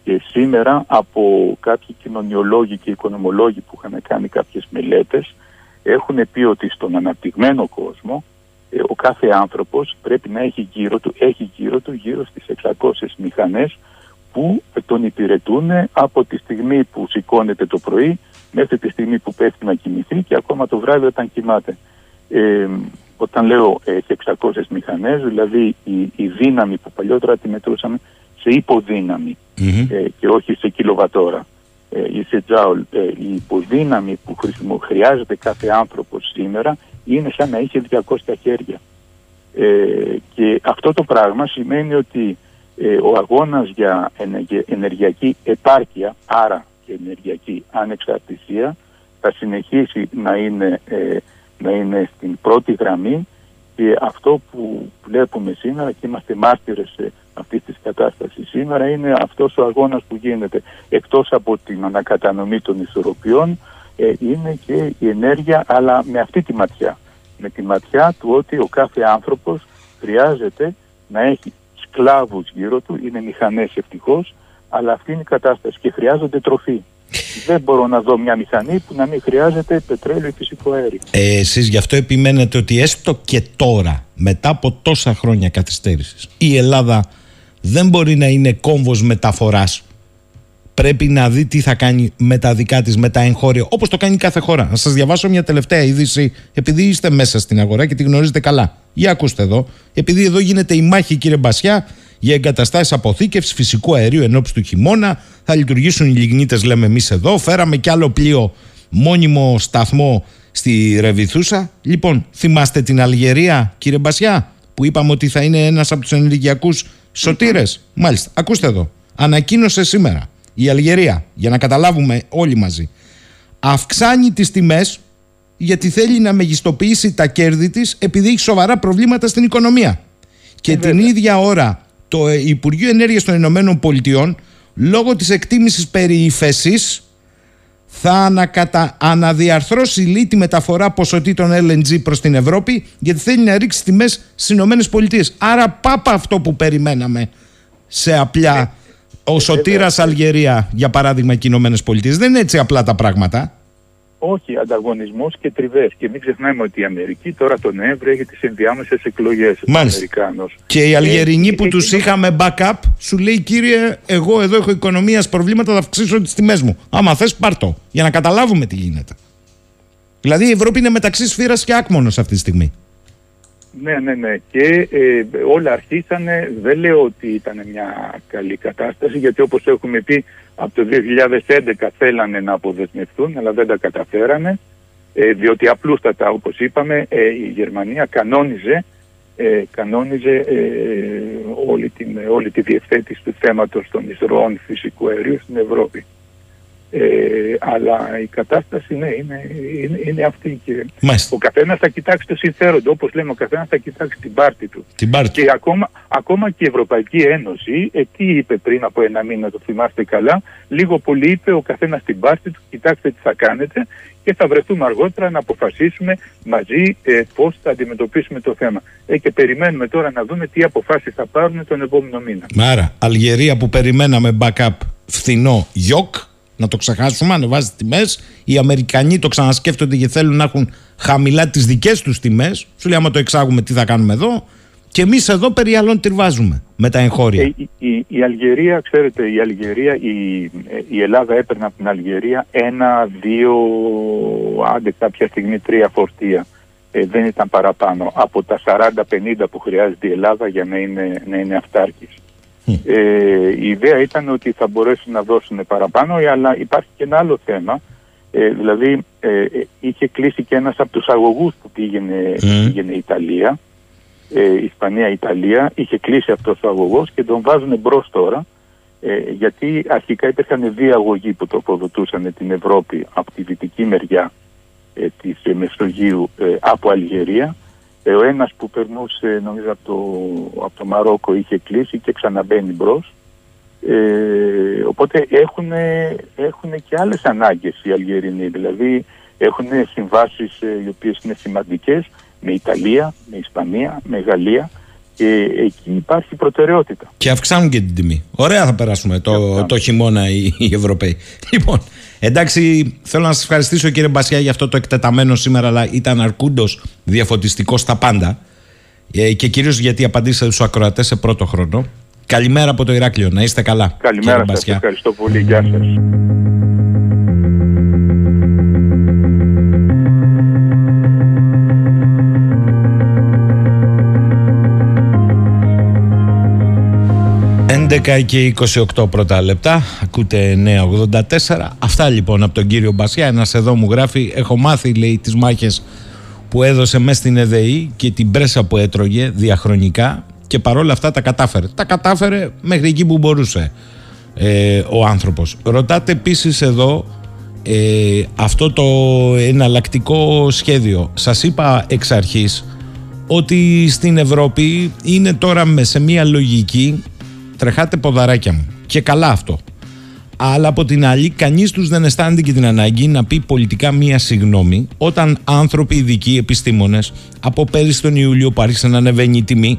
Και σήμερα από κάποιοι κοινωνιολόγοι και οικονομολόγοι που είχαν κάνει κάποιες μελέτες έχουν πει ότι στον αναπτυγμένο κόσμο ε, ο κάθε άνθρωπος πρέπει να έχει γύρω του, έχει γύρω του γύρω στις 600 μηχανές που τον υπηρετούν από τη στιγμή που σηκώνεται το πρωί μέχρι τη στιγμή που πέφτει να κοιμηθεί και ακόμα το βράδυ όταν κοιμάται. Ε, όταν λέω έχει 600 μηχανές, δηλαδή η, η δύναμη που παλιότερα τη μετρούσαμε σε υποδυναμη ε, και όχι σε κιλοβατόρα ε, ή σε τζάουλ, ε, η υποδύναμη που χρησιμο, χρειάζεται κάθε άνθρωπος σήμερα είναι σαν να είχε 200 χέρια. Ε, και αυτό το πράγμα σημαίνει ότι ε, ο αγώνας για ενεργειακή επάρκεια, άρα και ενεργειακή ανεξαρτησία, θα συνεχίσει να είναι, ε, να είναι στην πρώτη γραμμή και αυτό που βλέπουμε σήμερα και είμαστε μάρτυρες αυτή της κατάστασης σήμερα είναι αυτός ο αγώνας που γίνεται εκτός από την ανακατανομή των ισορροπιών ε, είναι και η ενέργεια αλλά με αυτή τη ματιά. Με τη ματιά του ότι ο κάθε άνθρωπος χρειάζεται να έχει σκλάβους γύρω του, είναι μηχανές ευτυχώς, αλλά αυτή είναι η κατάσταση και χρειάζονται τροφή. Δεν μπορώ να δω μια μηχανή που να μην χρειάζεται πετρέλαιο ή φυσικό αέριο. Ε, εσείς γι' αυτό επιμένετε ότι έστω και τώρα, μετά από τόσα χρόνια καθυστέρησης, η Ελλάδα δεν μπορεί να είναι κόμβος μεταφοράς. Πρέπει να δει τι θα κάνει με τα δικά της, με τα εγχώρια, όπως το κάνει κάθε χώρα. Να σας διαβάσω μια τελευταία είδηση, επειδή είστε μέσα στην αγορά και τη γνωρίζετε καλά. Για ακούστε εδώ, επειδή εδώ γίνεται η μάχη κύριε Μπασιά για εγκαταστάσεις αποθήκευσης φυσικού αερίου εν του χειμώνα. Θα λειτουργήσουν οι λιγνίτες, λέμε εμείς εδώ. Φέραμε κι άλλο πλοίο μόνιμο σταθμό στη Ρεβιθούσα. Λοιπόν, θυμάστε την Αλγερία, κύριε Μπασιά, που είπαμε ότι θα είναι ένας από τους ενεργειακού σωτήρες. Μάλιστα, ακούστε εδώ. Ανακοίνωσε σήμερα η Αλγερία, για να καταλάβουμε όλοι μαζί, αυξάνει τις τιμές γιατί θέλει να μεγιστοποιήσει τα κέρδη της επειδή έχει σοβαρά προβλήματα στην οικονομία. Και ε, την ίδια ώρα το Υπουργείο Ενέργειας των Ηνωμένων Πολιτειών λόγω της εκτίμησης περί ύφεσης, θα ανακατα... αναδιαρθρώσει λύτη τη μεταφορά ποσοτήτων LNG προς την Ευρώπη γιατί θέλει να ρίξει τιμές στις Ηνωμένες Πολιτείες. Άρα πάπα αυτό που περιμέναμε σε απλά ε, ο Σωτήρας Αλγερία για παράδειγμα και οι Ηνωμένες Πολιτείες. Δεν είναι έτσι απλά τα πράγματα. Όχι, ανταγωνισμό και τριβέ. Και μην ξεχνάμε ότι η Αμερική τώρα τον Νοέμβριο έχει τι ενδιάμεσε εκλογέ. Μάλιστα. Και οι Αλγερινοί ε, που ε, του ε, είχαμε backup σου λέει κύριε, εγώ εδώ έχω οικονομία προβλήματα, θα αυξήσω τι τιμέ μου. Άμα θε, πάρτο. Για να καταλάβουμε τι γίνεται. Δηλαδή η Ευρώπη είναι μεταξύ σφύρα και άκμονο αυτή τη στιγμή. Ναι, ναι, ναι. Και ε, όλα αρχίσανε, δεν λέω ότι ήταν μια καλή κατάσταση, γιατί όπως έχουμε πει από το 2011 θέλανε να αποδεσμευτούν, αλλά δεν τα καταφέρανε, ε, διότι απλούστατα, όπως είπαμε, ε, η Γερμανία κανόνιζε, ε, κανόνιζε ε, όλη, την, όλη τη διευθέτηση του θέματος των εισρωών φυσικού αερίου στην Ευρώπη. Ε, αλλά η κατάσταση ναι, είναι, είναι, είναι αυτή. Και ο καθένας θα κοιτάξει το συμφέρον του. Όπως λέμε, ο καθένας θα κοιτάξει την πάρτη του. Την πάρτη. Και ακόμα, ακόμα και η Ευρωπαϊκή Ένωση, ε, τι είπε πριν από ένα μήνα, το θυμάστε καλά, λίγο πολύ είπε ο καθένας την πάρτη του, κοιτάξτε τι θα κάνετε και θα βρεθούμε αργότερα να αποφασίσουμε μαζί ε, πώς θα αντιμετωπίσουμε το θέμα. Ε, και περιμένουμε τώρα να δούμε τι αποφάσεις θα πάρουν τον επόμενο μήνα. Άρα, Αλγερία που περιμέναμε backup φθηνό γιοκ να το ξεχάσουμε, ανεβάζει τιμές. Οι Αμερικανοί το ξανασκέφτονται και θέλουν να έχουν χαμηλά τις δικές τους τιμές. Σου λέει, άμα το εξάγουμε, τι θα κάνουμε εδώ; Και εμείς εδώ περί άλλων τριβάζουμε με τα εγχώρια. Ε, η, η, Αλγερία, ξέρετε, η Αλγερία, η, η Ελλάδα έπαιρνε από την Αλγερία ένα, δύο, άντε κάποια στιγμή τρία φορτία. Ε, δεν ήταν παραπάνω από τα 40-50 που χρειάζεται η Ελλάδα για να είναι, να είναι αυτάρκης. Ε, η ιδέα ήταν ότι θα μπορέσουν να δώσουν παραπάνω, αλλά υπάρχει και ένα άλλο θέμα. Ε, δηλαδή, ε, είχε κλείσει και ένας από τους αγωγούς που πήγαινε, πήγαινε η Ιταλία, ε, Ισπανία-Ιταλία, είχε κλείσει αυτός ο αγωγός και τον βάζουν μπρος τώρα, ε, γιατί αρχικά υπήρχαν δύο αγωγοί που τροφοδοτούσαν την Ευρώπη από τη δυτική μεριά ε, της Μεσογείου από Αλγερία. Ε, ο ένας που περνούσε νομίζω από το, από το Μαρόκο είχε κλείσει και ξαναμπαίνει μπρος. Ε, οπότε έχουν, έχουν και άλλες ανάγκες οι Αλγερινοί. Δηλαδή έχουν συμβάσεις ε, οι οποίες είναι σημαντικές με Ιταλία, με Ισπανία, με Γαλλία και εκεί υπάρχει προτεραιότητα. Και αυξάνουν και την τιμή. Ωραία θα περάσουμε το, το χειμώνα οι, οι Ευρωπαίοι. Λοιπόν, εντάξει, θέλω να σας ευχαριστήσω κύριε Μπασιά για αυτό το εκτεταμένο σήμερα, αλλά ήταν αρκούντος διαφωτιστικός στα πάντα. Ε, και κυρίως γιατί απαντήσατε στους ακροατές σε πρώτο χρόνο. Καλημέρα από το Ηράκλειο. Να είστε καλά. Καλημέρα σας. Ευχαριστώ πολύ. Γεια σας. 11 και 28 πρώτα λεπτά, ακούτε 984. Αυτά λοιπόν από τον κύριο Μπασιά. Ένας εδώ μου γράφει: Έχω μάθει, λέει, τις μάχες που έδωσε μέσα στην ΕΔΕΗ και την πρέσα που έτρωγε διαχρονικά και παρόλα αυτά τα κατάφερε. Τα κατάφερε μέχρι εκεί που μπορούσε ε, ο άνθρωπος. Ρωτάτε επίσης εδώ ε, αυτό το εναλλακτικό σχέδιο. Σας είπα εξ αρχής ότι στην Ευρώπη είναι τώρα σε μια λογική τρεχάτε ποδαράκια μου. Και καλά αυτό. Αλλά από την άλλη, κανείς τους δεν αισθάνεται και την ανάγκη να πει πολιτικά μία συγγνώμη όταν άνθρωποι ειδικοί επιστήμονες από πέρυσι τον Ιούλιο που άρχισε να ανεβαίνει η τιμή,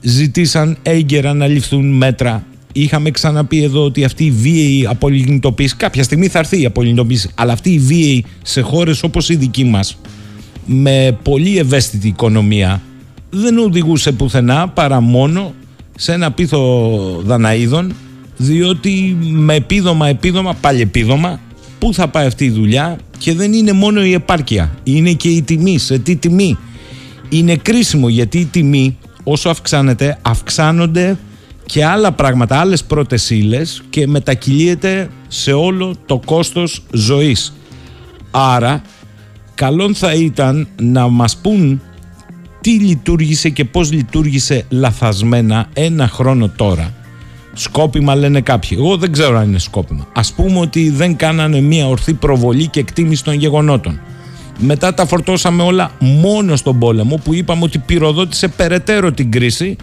ζητήσαν έγκαιρα να ληφθούν μέτρα. Είχαμε ξαναπεί εδώ ότι αυτή η βίαιη απολυνητοποίηση, κάποια στιγμή θα έρθει η απολυνητοποίηση, αλλά αυτή η βίαιη σε χώρες όπως η δική μας, με πολύ ευαίσθητη οικονομία, δεν οδηγούσε πουθενά παρά μόνο σε ένα πίθο Δαναίδων διότι με επίδομα, επίδομα, πάλι επίδομα πού θα πάει αυτή η δουλειά και δεν είναι μόνο η επάρκεια, είναι και η τιμή, σε τι τιμή; Είναι κρίσιμο γιατί η τιμή όσο αυξάνεται αυξάνονται και άλλα πράγματα, άλλες πρώτες ύλες και μετακυλίεται σε όλο το κόστος ζωής. Άρα καλό θα ήταν να μας πούν τι λειτουργήσε και πώς λειτουργήσε λαθασμένα ένα χρόνο τώρα. Σκόπιμα λένε κάποιοι. Εγώ δεν ξέρω αν είναι σκόπιμα. Ας πούμε ότι δεν κάνανε μια ορθή προβολή και εκτίμηση των γεγονότων. Μετά τα φορτώσαμε όλα μόνο στον πόλεμο που είπαμε ότι πυροδότησε περαιτέρω την κρίση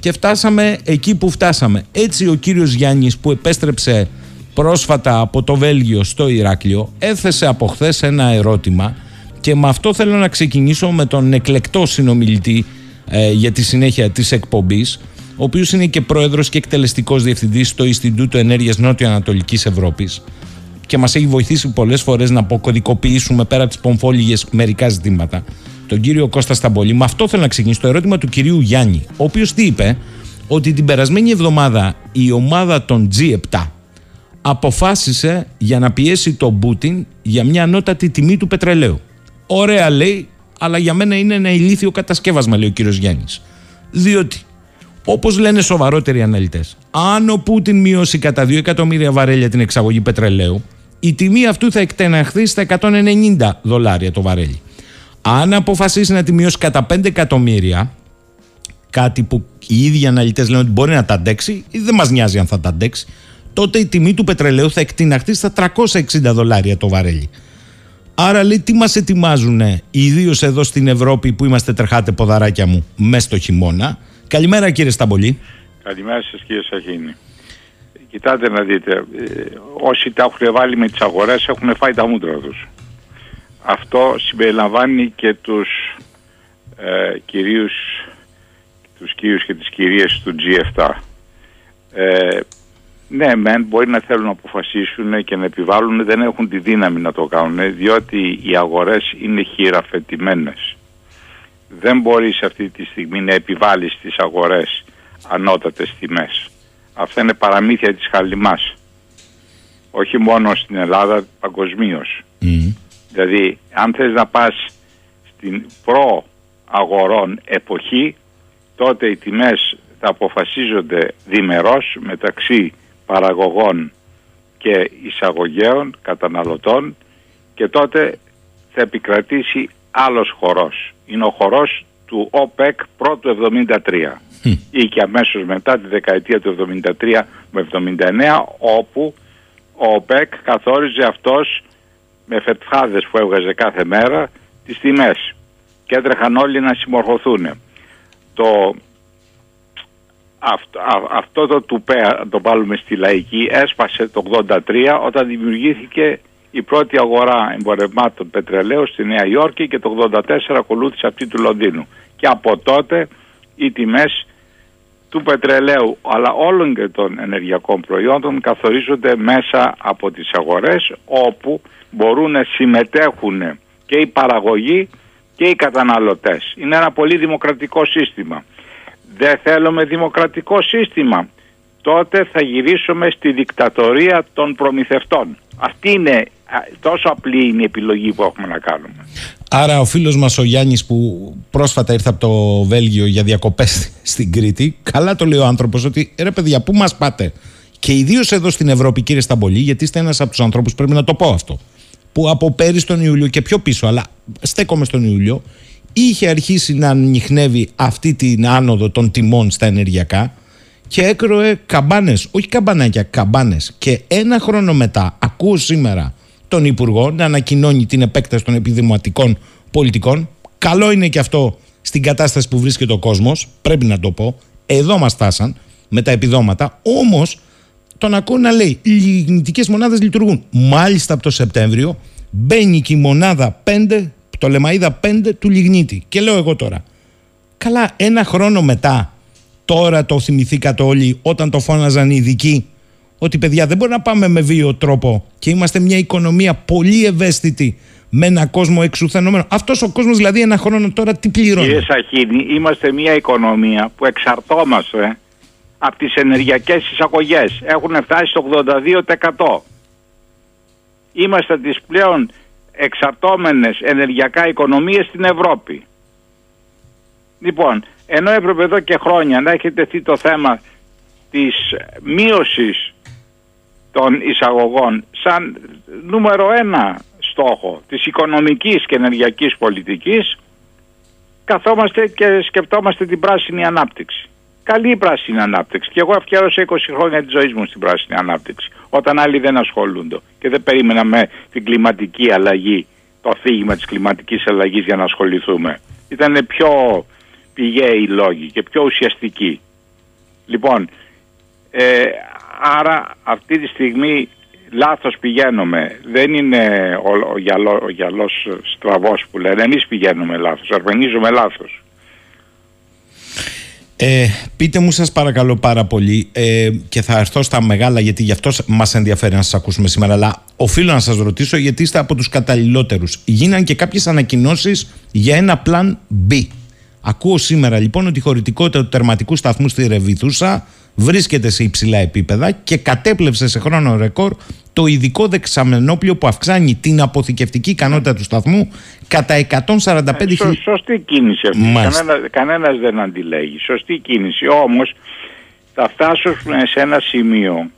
και φτάσαμε εκεί που φτάσαμε. Έτσι ο κύριος Γιάννης που επέστρεψε πρόσφατα από το Βέλγιο στο Ηράκλειο έθεσε από χθες ένα ερώτημα και με αυτό θέλω να ξεκινήσω με τον εκλεκτό συνομιλητή ε, για τη συνέχεια της εκπομπής ο οποίος είναι και πρόεδρος και εκτελεστικός διευθυντής στο Ινστιτούτο Ενέργειας Νότιο-Ανατολικής Ευρώπης και μας έχει βοηθήσει πολλές φορές να αποκωδικοποιήσουμε πέρα από τις πομφόλιγες μερικά ζητήματα. Τον κύριο Κώστα Σταμπολή. Με αυτό θέλω να ξεκινήσω το ερώτημα του κυρίου Γιάννη, ο οποίος τι είπε, ότι την περασμένη εβδομάδα η ομάδα των G7 αποφάσισε για να πιέσει τον Πούτιν για μια ανώτατη τιμή του πετρελαίου. Ωραία λέει, αλλά για μένα είναι ένα ηλίθιο κατασκεύασμα, λέει ο κύριος Γιάννης. Διότι, όπως λένε σοβαρότεροι αναλυτές, αν ο Πούτιν μειώσει κατά 2 εκατομμύρια βαρέλια την εξαγωγή πετρελαίου, η τιμή αυτού θα εκτεναχθεί στα 190 δολάρια το βαρέλι. Αν αποφασίσει να τη μειώσει κατά 5 εκατομμύρια, κάτι που οι ίδιοι αναλυτές λένε ότι μπορεί να τα αντέξει, ή δεν μας νοιάζει αν θα τα αντέξει, τότε η τιμή του πετρελαίου θα εκτιναχθεί στα 360 δολάρια το βαρέλι. Άρα λέει τι μας ετοιμάζουν ιδίως εδώ στην Ευρώπη που είμαστε τρεχάτε ποδαράκια μου μέσα στο χειμώνα. Καλημέρα κύριε Σταμπολή. Καλημέρα σας κύριε Σαχίνη. Κοιτάτε να δείτε, ε, όσοι τα έχουν βάλει με τις αγορές έχουν φάει τα μούτρα τους. Αυτό συμπεριλαμβάνει και τους ε, κυρίους, τους κύριους και τις κυρίες του G7. Ε, ναι, μεν μπορεί να θέλουν να αποφασίσουν και να επιβάλλουν, δεν έχουν τη δύναμη να το κάνουν, διότι οι αγορές είναι χειραφετημένες. Δεν μπορείς αυτή τη στιγμή να επιβάλλεις στις αγορές ανώτατες τιμές. Αυτά είναι παραμύθια της χαλιμάς. Όχι μόνο στην Ελλάδα, παγκοσμίως. Δηλαδή, αν θες να πας στην προ-αγορών εποχή, τότε οι τιμές θα αποφασίζονται διμερώς μεταξύ παραγωγών και εισαγωγέων, καταναλωτών και τότε θα επικρατήσει άλλος χορός. Είναι ο χορός του ΟΠΕΚ πρώτου 73 ή και αμέσως μετά τη δεκαετία του 73 με 79 όπου ο ΟΠΕΚ καθόριζε αυτός με φετφάδες που έβγαζε κάθε μέρα τις τιμές και έτρεχαν όλοι να συμμορφωθούν. Το, αυτό, αυτό το τουπέ, το βάλουμε στη λαϊκή, έσπασε το 83 όταν δημιουργήθηκε η πρώτη αγορά εμπορευμάτων πετρελαίου στη Νέα Υόρκη και το 84 ακολούθησε αυτή του Λονδίνου. Και από τότε οι τιμές του πετρελαίου αλλά όλων και των ενεργειακών προϊόντων καθορίζονται μέσα από τις αγορές όπου μπορούν να συμμετέχουν και οι παραγωγοί και οι καταναλωτές. Είναι ένα πολύ δημοκρατικό σύστημα. Δεν θέλουμε δημοκρατικό σύστημα. Τότε θα γυρίσουμε στη δικτατορία των προμηθευτών. Αυτή είναι τόσο απλή είναι η επιλογή που έχουμε να κάνουμε. Άρα ο φίλος μας ο Γιάννης που πρόσφατα ήρθε από το Βέλγιο για διακοπές στην Κρήτη καλά το λέει ο άνθρωπος ότι ρε παιδιά πού μας πάτε; Και ιδίως εδώ στην Ευρώπη κύριε Σταμπολή γιατί είστε ένας από τους ανθρώπους πρέπει να το πω αυτό που από πέρυσι τον Ιούλιο και πιο πίσω αλλά στέκομαι στον Ιούλιο είχε αρχίσει να ανοιχνεύει αυτή την άνοδο των τιμών στα ενεργειακά και έκροε καμπάνες, όχι καμπανάκια, καμπάνες και ένα χρόνο μετά ακούω σήμερα τον Υπουργό να ανακοινώνει την επέκταση των επιδημοτικών πολιτικών. Καλό είναι και αυτό στην κατάσταση που βρίσκεται ο κόσμος. Πρέπει να το πω. Εδώ μας φτάσαν με τα επιδόματα. Όμως τον ακούω να λέει: Οι λιγνητικέ μονάδες λειτουργούν. Μάλιστα από το Σεπτέμβριο μπαίνει και η μονάδα 5, το λεμαίδα 5 του λιγνίτη. Και λέω εγώ τώρα. Καλά, ένα χρόνο μετά, τώρα το θυμηθήκατε όλοι όταν το φώναζαν οι ειδικοί ότι παιδιά δεν μπορεί να πάμε με βίο τρόπο και είμαστε μια οικονομία πολύ ευαίσθητη με ένα κόσμο εξουθενωμένο. Αυτός ο κόσμος δηλαδή ένα χρόνο τώρα τι πληρώνει; Κύριε Σαχίνη, είμαστε μια οικονομία που εξαρτώμαστε από τις ενεργειακές εισαγωγές. Έχουν φτάσει στο 82%. Είμαστε τις πλέον εξαρτώμενες ενεργειακά οικονομίες στην Ευρώπη. Λοιπόν, ενώ έπρεπε εδώ και χρόνια να έχει τεθεί το θέμα της μείωσης των εισαγωγών σαν νούμερο ένα στόχο της οικονομικής και ενεργειακής πολιτικής καθόμαστε και σκεπτόμαστε την πράσινη ανάπτυξη. Καλή η πράσινη ανάπτυξη και εγώ αφιέρωσα 20 χρόνια της ζωής μου στην πράσινη ανάπτυξη όταν άλλοι δεν ασχολούνται και δεν περίμενα με την κλιματική αλλαγή το αφήγημα της κλιματικής αλλαγής για να ασχοληθούμε. Ήταν πιο πηγαίοι οι λόγοι και πιο ουσιαστικοί. Λοιπόν, ε, άρα αυτή τη στιγμή λάθος πηγαίνουμε. Δεν είναι ο, ο, γυαλό, ο γυαλός στραβός που λένε. Εμείς πηγαίνουμε λάθος, αρμενίζουμε λάθος. Ε, πείτε μου σας παρακαλώ πάρα πολύ ε, και θα έρθω στα μεγάλα γιατί γι' αυτό μας ενδιαφέρει να σας ακούσουμε σήμερα αλλά οφείλω να σας ρωτήσω γιατί είστε από τους καταλληλότερους. Γίναν και κάποιες ανακοινώσεις για ένα πλάν B. Ακούω σήμερα λοιπόν ότι η χωρητικότητα του τερματικού σταθμού στη Ρεβιθούσα βρίσκεται σε υψηλά επίπεδα και κατέπλευσε σε χρόνο ρεκόρ το ειδικό δεξαμενόπλιο που αυξάνει την αποθηκευτική ικανότητα του σταθμού κατά 145 ε, σωστή κίνηση αυτή. Κανένα, κανένας δεν αντιλέγει. Σωστή κίνηση. Όμως θα φτάσουμε σε ένα σημείο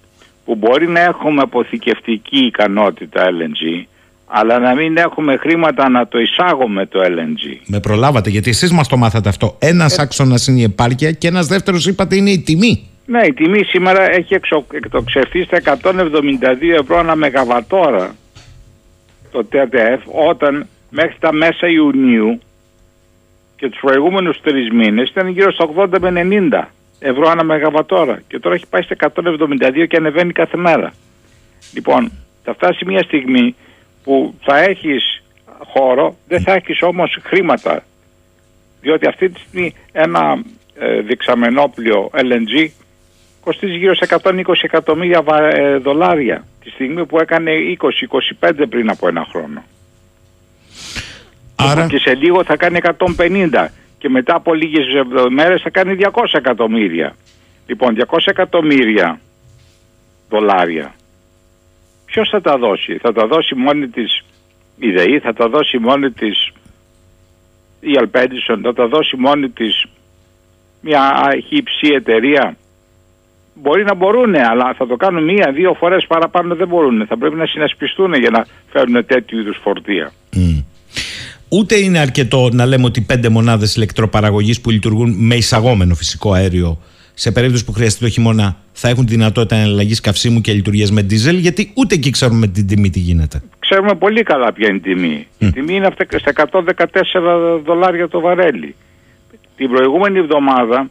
που μπορεί να έχουμε αποθηκευτική ικανότητα LNG αλλά να μην έχουμε χρήματα να το εισάγουμε το LNG. Με προλάβατε γιατί εσείς μας το μάθατε αυτό. Ένας ε... άξονας είναι η επάρκεια και ένας δεύτερος είπατε είναι η τιμή. Ναι, η τιμή σήμερα έχει εκτοξευθεί στα 172 ευρώ ανά μεγαβατόρα το ΤΕΤΕΦ όταν μέχρι τα μέσα Ιουνίου και τους προηγούμενους τρεις μήνες ήταν γύρω στα 80 με 90 ευρώ ανά μεγαβατόρα και τώρα έχει πάει στα 172 και ανεβαίνει κάθε μέρα. Λοιπόν, θα φτάσει μια στιγμή που θα έχεις χώρο, δεν θα έχεις όμως χρήματα διότι αυτή τη στιγμή ένα ε, διεξαμενόπλιο LNG κοστίζει γύρω σε 120 εκατομμύρια ε, δολάρια τη στιγμή που έκανε 20-25 πριν από ένα χρόνο. Άρα... Και σε λίγο θα κάνει 150 και μετά από λίγες μέρες θα κάνει 200 εκατομμύρια. Λοιπόν, 200 εκατομμύρια δολάρια. Ποιος θα τα δώσει; Θα τα δώσει μόνη της η ΔΕΗ, θα τα δώσει μόνη της η Αλπέντισον, θα τα δώσει μόνη της μια χύψη εταιρεία; Μπορεί να μπορούν, αλλά θα το κάνουν μία-δύο φορές παραπάνω δεν μπορούν. Θα πρέπει να συνασπιστούν για να φέρουν τέτοιου είδους φορτία. Ούτε είναι αρκετό να λέμε ότι πέντε μονάδες ηλεκτροπαραγωγής που λειτουργούν με εισαγόμενο φυσικό αέριο σε περίπτωση που χρειαστεί το χειμώνα θα έχουν τη δυνατότητα εναλλαγής καυσίμου και λειτουργίας με δίζελ, γιατί ούτε εκεί ξέρουμε την τιμή τι γίνεται. ξέρουμε πολύ καλά ποια είναι η τιμή. Η τιμή είναι αυτά- στα 114 δολάρια το βαρέλι. Την προηγούμενη εβδομάδα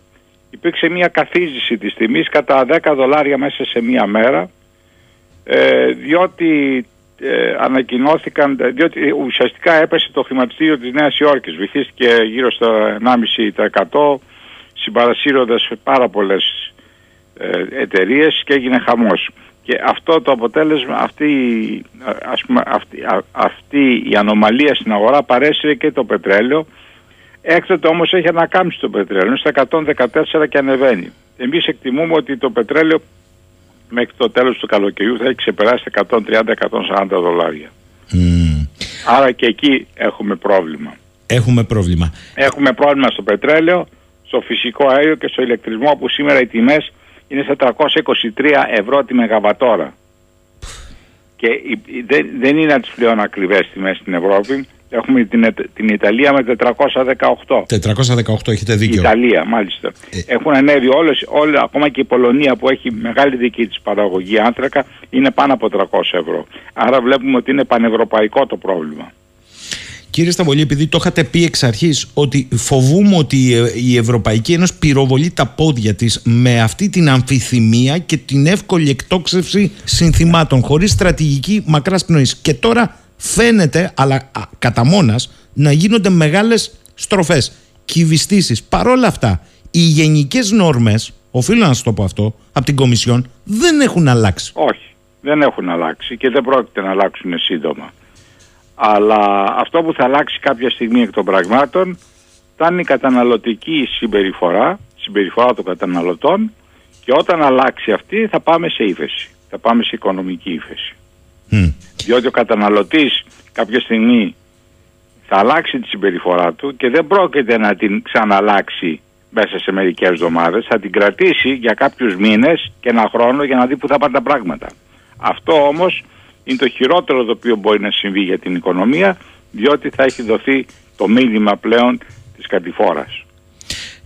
υπήρξε μια καθίζηση της τιμής κατά 10 δολάρια μέσα σε μία μέρα ε, διότι ε, ανακοινώθηκαν, διότι ουσιαστικά έπεσε το χρηματιστήριο της Νέας Υόρκης, βυθίστηκε γύρω στο 1,5% συμπαρασύροντας πάρα πολλές ε, εταιρείες και έγινε χαμός. Και αυτό το αποτέλεσμα, αυτή, η- ας πούμε, αυτή, α- αυτή η ανομαλία στην αγορά παρέσυρε και το πετρέλαιο. Έκτοτε όμως έχει ανακάμψει το πετρέλαιο, είναι στα 114 και ανεβαίνει. Εμείς εκτιμούμε ότι το πετρέλαιο μέχρι το τέλος του καλοκαιριού θα έχει ξεπεράσει τα 130-140 δολάρια. Μμ. Άρα και εκεί έχουμε πρόβλημα. Έχουμε πρόβλημα. Έχουμε πρόβλημα στο πετρέλαιο, στο φυσικό αέριο και στο ηλεκτρισμό που σήμερα οι τιμές είναι στα 323 ευρώ τη μεγαβατόρα. Και η- η- δεν, δεν είναι από τις πλέον ακριβές τιμές στην Ευρώπη. Έχουμε την, Ι- την Ιταλία με 418. 418 έχετε Η δίκιο. Ιταλία, μάλιστα. Ε. Έχουν ανέβει όλες, όλα, ακόμα και η Πολωνία που έχει μεγάλη δική της παραγωγή άνθρακα είναι πάνω από 300 ευρώ. Άρα βλέπουμε ότι είναι πανευρωπαϊκό το πρόβλημα. Κύριε Σταβολή, επειδή το είχατε πει εξ αρχής ότι φοβούμαι ότι ε, η Ευρωπαϊκή Ένωση πυροβολεί τα πόδια της με αυτή την αμφιθυμία και την εύκολη εκτόξευση συνθημάτων χωρίς στρατηγική μακρά πνοή. Και τώρα φαίνεται, αλλά α, κατά μόνας, να γίνονται μεγάλες στροφές, κυβιστήσεις. Παρ' όλα αυτά, οι γενικές νόρμες, οφείλω να σας το πω αυτό, από την Κομισιόν, δεν έχουν αλλάξει. Όχι, δεν έχουν αλλάξει και δεν πρόκειται να αλλάξουν σύντομα. Αλλά αυτό που θα αλλάξει κάποια στιγμή εκ των πραγμάτων θα είναι η καταναλωτική συμπεριφορά, συμπεριφορά των καταναλωτών και όταν αλλάξει αυτή θα πάμε σε ύφεση. Θα πάμε σε οικονομική ύφεση. Μμ. Διότι ο καταναλωτής κάποια στιγμή θα αλλάξει τη συμπεριφορά του και δεν πρόκειται να την ξαναλλάξει μέσα σε μερικές εβδομάδες. Θα την κρατήσει για κάποιους μήνες και ένα χρόνο για να δει που θα πάνε τα πράγματα. Αυτό όμως είναι το χειρότερο το οποίο μπορεί να συμβεί για την οικονομία διότι θα έχει δοθεί το μήνυμα πλέον της κατηφόρας.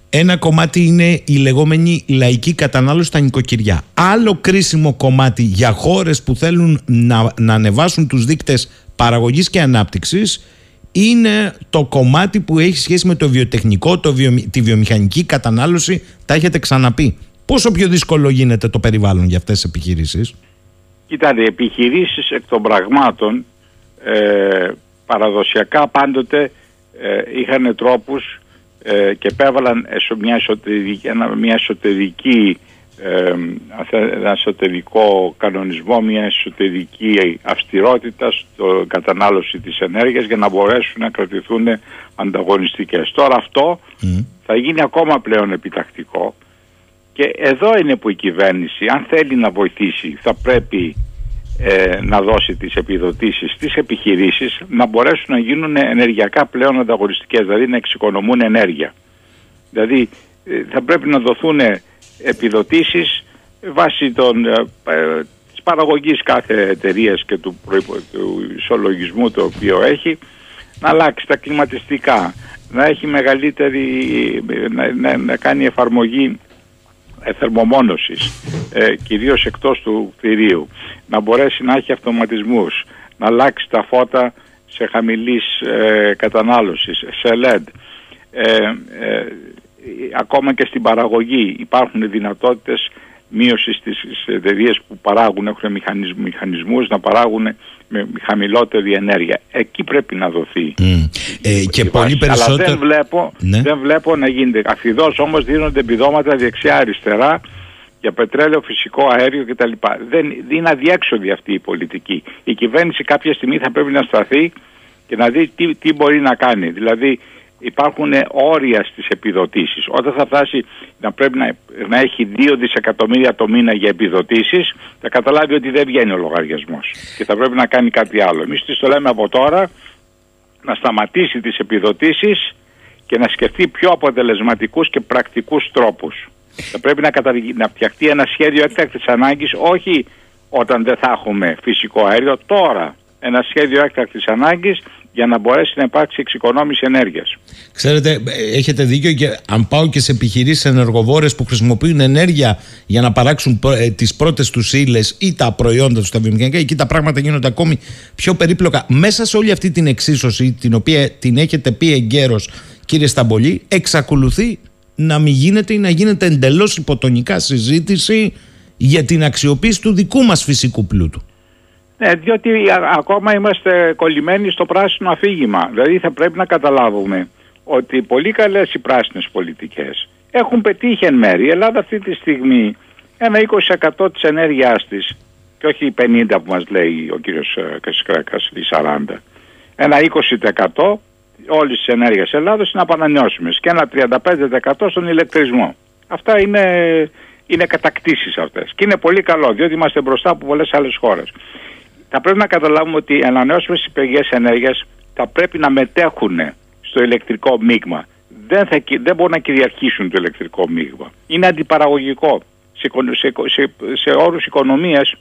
Ένα κομμάτι είναι η λεγόμενη λαϊκή κατανάλωση στα νοικοκυριά. Άλλο κρίσιμο κομμάτι για χώρες που θέλουν να, να ανεβάσουν τους δείκτες παραγωγής και ανάπτυξης είναι το κομμάτι που έχει σχέση με το βιοτεχνικό, το βιομη- τη βιομηχανική κατανάλωση. Τα έχετε ξαναπεί. Πόσο πιο δύσκολο γίνεται το περιβάλλον για αυτές τις επιχειρήσεις; Κοιτάτε, οι επιχειρήσεις εκ των πραγμάτων ε, παραδοσιακά πάντοτε ε, είχαν τρόπους ε, και επέβαλαν εσω- μια εσωτερική, ένα- μια εσωτερική ε, αν θέλετε, ένα εσωτερικό κανονισμό, μια εσωτερική αυστηρότητα στο κατανάλωση της ενέργειας για να μπορέσουν να κρατηθούν ανταγωνιστικές. Τώρα αυτό θα γίνει ακόμα πλέον επιτακτικό και εδώ είναι που η κυβέρνηση, αν θέλει να βοηθήσει, θα πρέπει ε, να δώσει τις επιδοτήσεις στις επιχειρήσεις να μπορέσουν να γίνουν ενεργειακά πλέον ανταγωνιστικές, δηλαδή να εξοικονομούν ενέργεια. Δηλαδή ε, θα πρέπει να δοθούν επιδοτήσεις βάσει των, ε, ε, της παραγωγής κάθε εταιρείας και του, προϋπο, του ισολογισμού το οποίο έχει να αλλάξει τα κλιματιστικά, να έχει μεγαλύτερη, να, να, να κάνει εφαρμογή ε, θερμομόνωσης, ε, κυρίως εκτός του κτηρίου, να μπορέσει να έχει αυτοματισμούς, να αλλάξει τα φώτα σε χαμηλής ε, κατανάλωσης, σε LED. Ε, ε, ακόμα και στην παραγωγή υπάρχουν δυνατότητες μείωσης στις εταιρείε που παράγουν, έχουν μηχανισμ, μηχανισμούς να παράγουν με χαμηλότερη ενέργεια. Εκεί πρέπει να δοθεί. Μμ. Ε, και η πολύ βάση. περισσότερο. Αλλά δεν βλέπω, Ναι. δεν βλέπω να γίνεται. Αφιδώς όμως δίνονται επιδόματα δεξιά-αριστερά για πετρέλαιο, φυσικό αέριο κτλ. Δεν είναι αδιέξοδη αυτή η πολιτική. Η κυβέρνηση κάποια στιγμή θα πρέπει να σταθεί και να δει τι, τι μπορεί να κάνει. Δηλαδή υπάρχουν όρια στις επιδοτήσεις. Όταν θα φτάσει να πρέπει να, να έχει 2 δισεκατομμύρια το μήνα για επιδοτήσεις, θα καταλάβει ότι δεν βγαίνει ο λογαριασμός και θα πρέπει να κάνει κάτι άλλο. Εμείς τις το λέμε από τώρα, να σταματήσει τις επιδοτήσεις και να σκεφτεί πιο αποτελεσματικούς και πρακτικούς τρόπους. Θα πρέπει να, καταργη... να φτιαχτεί ένα σχέδιο έκτακτης ανάγκης όχι όταν δεν θα έχουμε φυσικό αέριο, τώρα ένα σχέδιο έκτακτης ανάγκης για να μπορέσει να υπάρξει εξοικονόμηση ενέργειας. Ξέρετε, έχετε δίκιο και αν πάω και σε επιχειρήσεις ενεργοβόρες που χρησιμοποιούν ενέργεια για να παράξουν ε, τις πρώτες τους ύλες ή τα προϊόντα τους, τα βιομηχανικά, εκεί τα πράγματα γίνονται ακόμη πιο περίπλοκα. Μέσα σε όλη αυτή την εξίσωση, την οποία την έχετε πει εγκαίρως, κύριε Σταμπολή, εξακολουθεί να μην γίνεται ή να γίνεται εντελώς υποτονικά συζήτηση για την αξιοποίηση του δικού μας φυσικού πλούτου. Ναι, διότι ακόμα είμαστε κολλημένοι στο πράσινο αφήγημα. Δηλαδή θα πρέπει να καταλάβουμε ότι πολύ καλές οι πράσινες πολιτικές έχουν πετύχει εν μέρη. Η Ελλάδα αυτή τη στιγμή ένα 20% της ενέργειάς της και όχι οι 50% που μας λέει ο κύριος ε, Κασικράκας, οι 40%. Ένα 20% όλης της ενέργειας Ελλάδος είναι απανανιώσιμες και ένα 35% στον ηλεκτρισμό. Αυτά είναι, είναι κατακτήσεις αυτές και είναι πολύ καλό διότι είμαστε μπροστά από πολλές άλλες χώρες θα πρέπει να καταλάβουμε ότι οι ανανεώσιμες πηγές ενέργειας θα πρέπει να μετέχουν στο ηλεκτρικό μείγμα. Δεν, θα, δεν μπορούν να κυριαρχήσουν το ηλεκτρικό μείγμα. Είναι αντιπαραγωγικό. Σε, σε, σε, σε όρους οικονομίας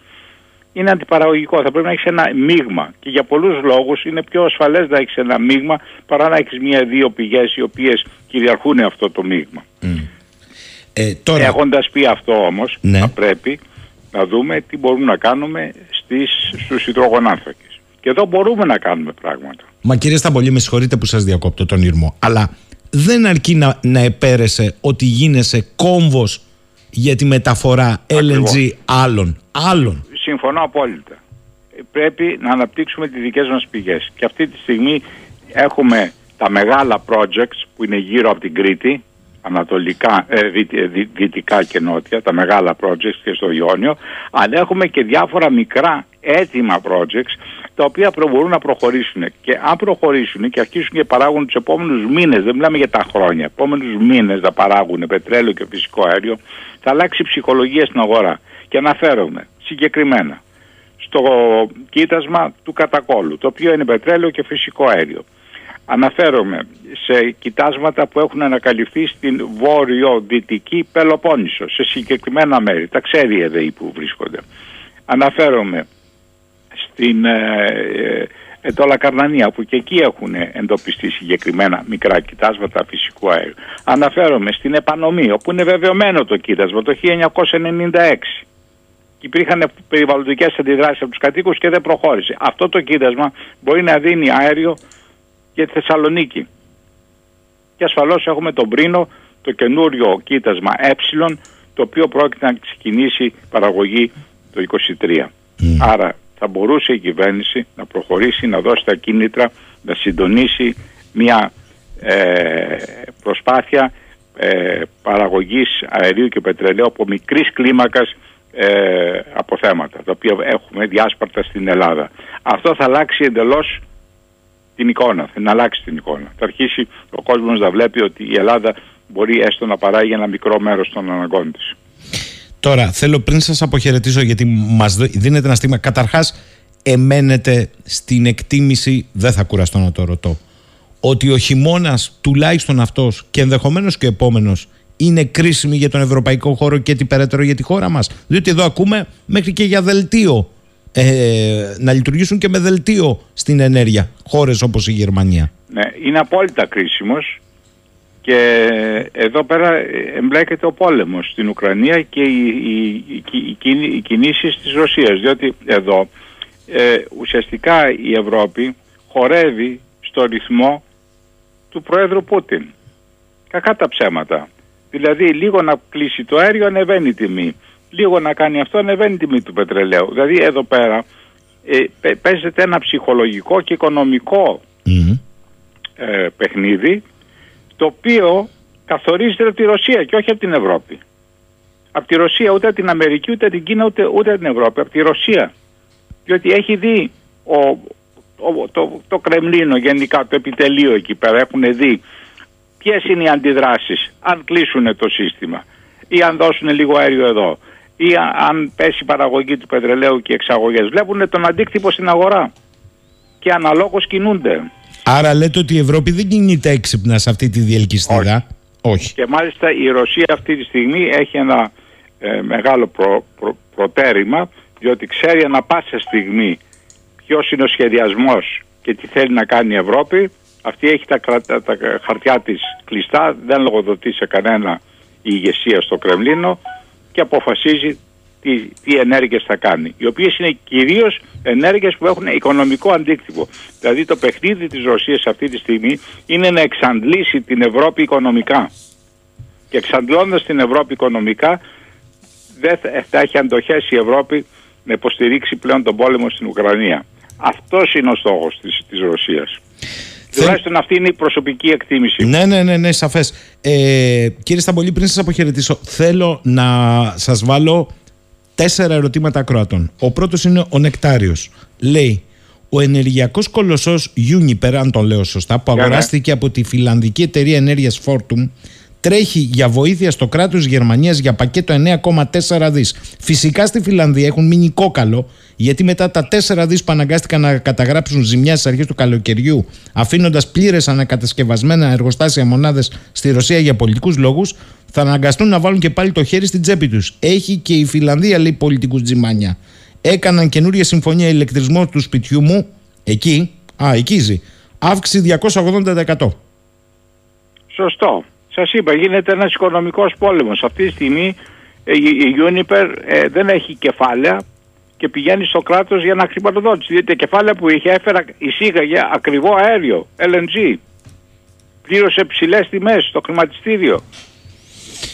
είναι αντιπαραγωγικό. Θα πρέπει να έχεις ένα μείγμα. Και για πολλούς λόγους είναι πιο ασφαλές να έχεις ένα μείγμα παρά να έχεις μία-δύο πηγές οι οποίες κυριαρχούν αυτό το μείγμα. Mm. Ε, τώρα... Έχοντας πει αυτό όμως, ναι. θα πρέπει να δούμε τι μπορούμε να κάνουμε στις, στους υδρογονάνθρακες. Και εδώ μπορούμε να κάνουμε πράγματα. Μα κύριε Σταμπολή, με συγχωρείτε που σας διακόπτω τον ήρμο, αλλά δεν αρκεί να, να επέρεσε ότι γίνεσαι κόμβος για τη μεταφορά LNG άλλων. άλλων. Συμφωνώ απόλυτα. Πρέπει να αναπτύξουμε τις δικές μας πηγές. Και αυτή τη στιγμή έχουμε τα μεγάλα projects που είναι γύρω από την Κρήτη, ανατολικά, ε, ε, δυτικά και νότια, τα μεγάλα projects και στο Ιόνιο, αλλά έχουμε και διάφορα μικρά έτοιμα projects τα οποία μπορούν να προχωρήσουν. Και αν προχωρήσουν και αρχίσουν και παράγουν τους επόμενους μήνες, δεν μιλάμε για τα χρόνια, επόμενους μήνες να παράγουν πετρέλαιο και φυσικό αέριο, θα αλλάξει η ψυχολογία στην αγορά. Και αναφέρομαι συγκεκριμένα στο κοίτασμα του κατακόλου, το οποίο είναι πετρέλαιο και φυσικό αέριο. Αναφέρομαι σε κοιτάσματα που έχουν ανακαλυφθεί στην βόρειο-δυτική Πελοπόννησο, σε συγκεκριμένα μέρη. Τα ξέρει η ΕΔΕΗ που βρίσκονται. Αναφέρομαι στην ε, ε, Ετόλα Καρνανία που και εκεί έχουν εντοπιστεί συγκεκριμένα μικρά κοιτάσματα φυσικού αέριου. Αναφέρομαι στην Επανομή όπου είναι βεβαιωμένο το κοίτασμα το 1996. Υπήρχαν περιβαλλοντικές αντιδράσεις από τους κατοίκους και δεν προχώρησε. Αυτό το κοίτασμα μπορεί να δίνει αέριο για τη Θεσσαλονίκη. Και ασφαλώς έχουμε τον Πρίνο, το καινούριο κοίτασμα ε, το οποίο πρόκειται να ξεκινήσει παραγωγή το 2023. Άρα θα μπορούσε η κυβέρνηση να προχωρήσει, να δώσει τα κίνητρα, να συντονίσει μια ε, προσπάθεια ε, παραγωγής αερίου και πετρελαίου από μικρής κλίμακας ε, αποθέματα, τα οποία έχουμε διάσπαρτα στην Ελλάδα. Αυτό θα αλλάξει εντελώς την εικόνα, θα αλλάξει την εικόνα. Θα αρχίσει ο κόσμος να βλέπει ότι η Ελλάδα μπορεί έστω να παράγει ένα μικρό μέρος των αναγκών της. Τώρα, θέλω πριν σας αποχαιρετήσω γιατί μας δίνετε ένα στίγμα. Καταρχάς, εμένετε στην εκτίμηση, δεν θα κουραστώ να το ρωτώ, ότι ο χειμώνας τουλάχιστον αυτός και ενδεχομένως και ο επόμενος είναι κρίσιμη για τον ευρωπαϊκό χώρο και την περαιτέρω για τη χώρα μας. Διότι εδώ ακούμε μέχρι και για δελτίο ε, να λειτουργήσουν και με δελτίο στην ενέργεια χώρες όπως η Γερμανία. Ναι, είναι απόλυτα κρίσιμος και εδώ πέρα εμπλέκεται ο πόλεμος στην Ουκρανία και οι, οι, οι, οι κινήσεις της Ρωσίας διότι εδώ ε, ουσιαστικά η Ευρώπη χορεύει στο ρυθμό του Πρόεδρου Πούτιν. Κακά τα ψέματα. Δηλαδή λίγο να κλείσει το αέριο ανεβαίνει η τιμή λίγο να κάνει αυτό ανεβαίνει η τιμή του πετρελαίου. Δηλαδή εδώ πέρα ε, παίζεται ένα ψυχολογικό και οικονομικό ε, παιχνίδι το οποίο καθορίζεται από τη Ρωσία και όχι από την Ευρώπη. Από τη Ρωσία ούτε από την Αμερική ούτε από την Κίνα ούτε, ούτε από την Ευρώπη. Από τη Ρωσία. Διότι έχει δει ο, ο, το, το Κρεμλίνο γενικά, το επιτελείο εκεί πέρα έχουν δει ποιες είναι οι αντιδράσεις αν κλείσουν το σύστημα ή αν δώσουν λίγο αέριο εδώ ή αν πέσει η παραγωγή του πετρελαίου και οι εξαγωγές. Βλέπουν τον αντίκτυπο στην αγορά και αναλόγως κινούνται. Άρα λέτε ότι η Ευρώπη δεν κινείται έξυπνα σε αυτή τη διελκυστίδα; Όχι. Και μάλιστα η Ρωσία αυτή τη στιγμή έχει ένα ε, μεγάλο προ, προτέρημα διότι ξέρει ανα πάσα στιγμή ποιος είναι ο σχεδιασμός και τι θέλει να κάνει η Ευρώπη. Αυτή έχει τα, κρα- τα χαρτιά της κλειστά, δεν λογοδοτεί σε κανένα η ηγεσία στο Κρεμλίνο και αποφασίζει τι, τι ενέργειες θα κάνει. Οι οποίες είναι κυρίως ενέργειες που έχουν οικονομικό αντίκτυπο. Δηλαδή το παιχνίδι της Ρωσίας αυτή τη στιγμή είναι να εξαντλήσει την Ευρώπη οικονομικά. Και εξαντλώντας την Ευρώπη οικονομικά δεν θα- θα έχει αντοχές η Ευρώπη να υποστηρίξει πλέον τον πόλεμο στην Ουκρανία. Αυτός είναι ο στόχος της, της Ρωσίας. Τουλάχιστον αυτή είναι η προσωπική εκτίμηση. Ναι, ναι, ναι, ναι σαφές. Ε, κύριε Σταμπολή, πριν σας αποχαιρετήσω, θέλω να σας βάλω τέσσερα ερωτήματα ακροατών. Ο πρώτος είναι ο Νεκτάριος. Λέει, ο ενεργειακός κολοσσός Uniper, αν τον λέω σωστά, που Ναι, ναι. αγοράστηκε από τη φιλανδική εταιρεία ενέργειας Fortum, τρέχει για βοήθεια στο κράτος Γερμανίας για πακέτο 9,4 δις. Φυσικά στη Φιλανδία έχουν μείνει κόκαλο, γιατί μετά τα 4 δις που αναγκάστηκαν να καταγράψουν ζημιά στις αρχές του καλοκαιριού, αφήνοντας πλήρες ανακατασκευασμένα εργοστάσια μονάδες στη Ρωσία για πολιτικούς λόγους, θα αναγκαστούν να βάλουν και πάλι το χέρι στην τσέπη τους. Έχει και η Φιλανδία, λέει, πολιτικούς τζιμάνια. Έκαναν καινούρια συμφωνία ηλεκτρισμού του σπιτιού μου, εκεί, α, εκεί ζει, αύξηση 280%. Σωστό. Σας είπα, γίνεται ένας οικονομικός πόλεμος. Αυτή τη στιγμή ε, η, η Uniper ε, δεν έχει κεφάλαια και πηγαίνει στο κράτος για να χρηματοδότηση. Διότι τα κεφάλαια που είχε έφερα εισήγαγε ακριβό αέριο, LNG. Πλήρωσε ψηλές τιμές στο χρηματιστήριο.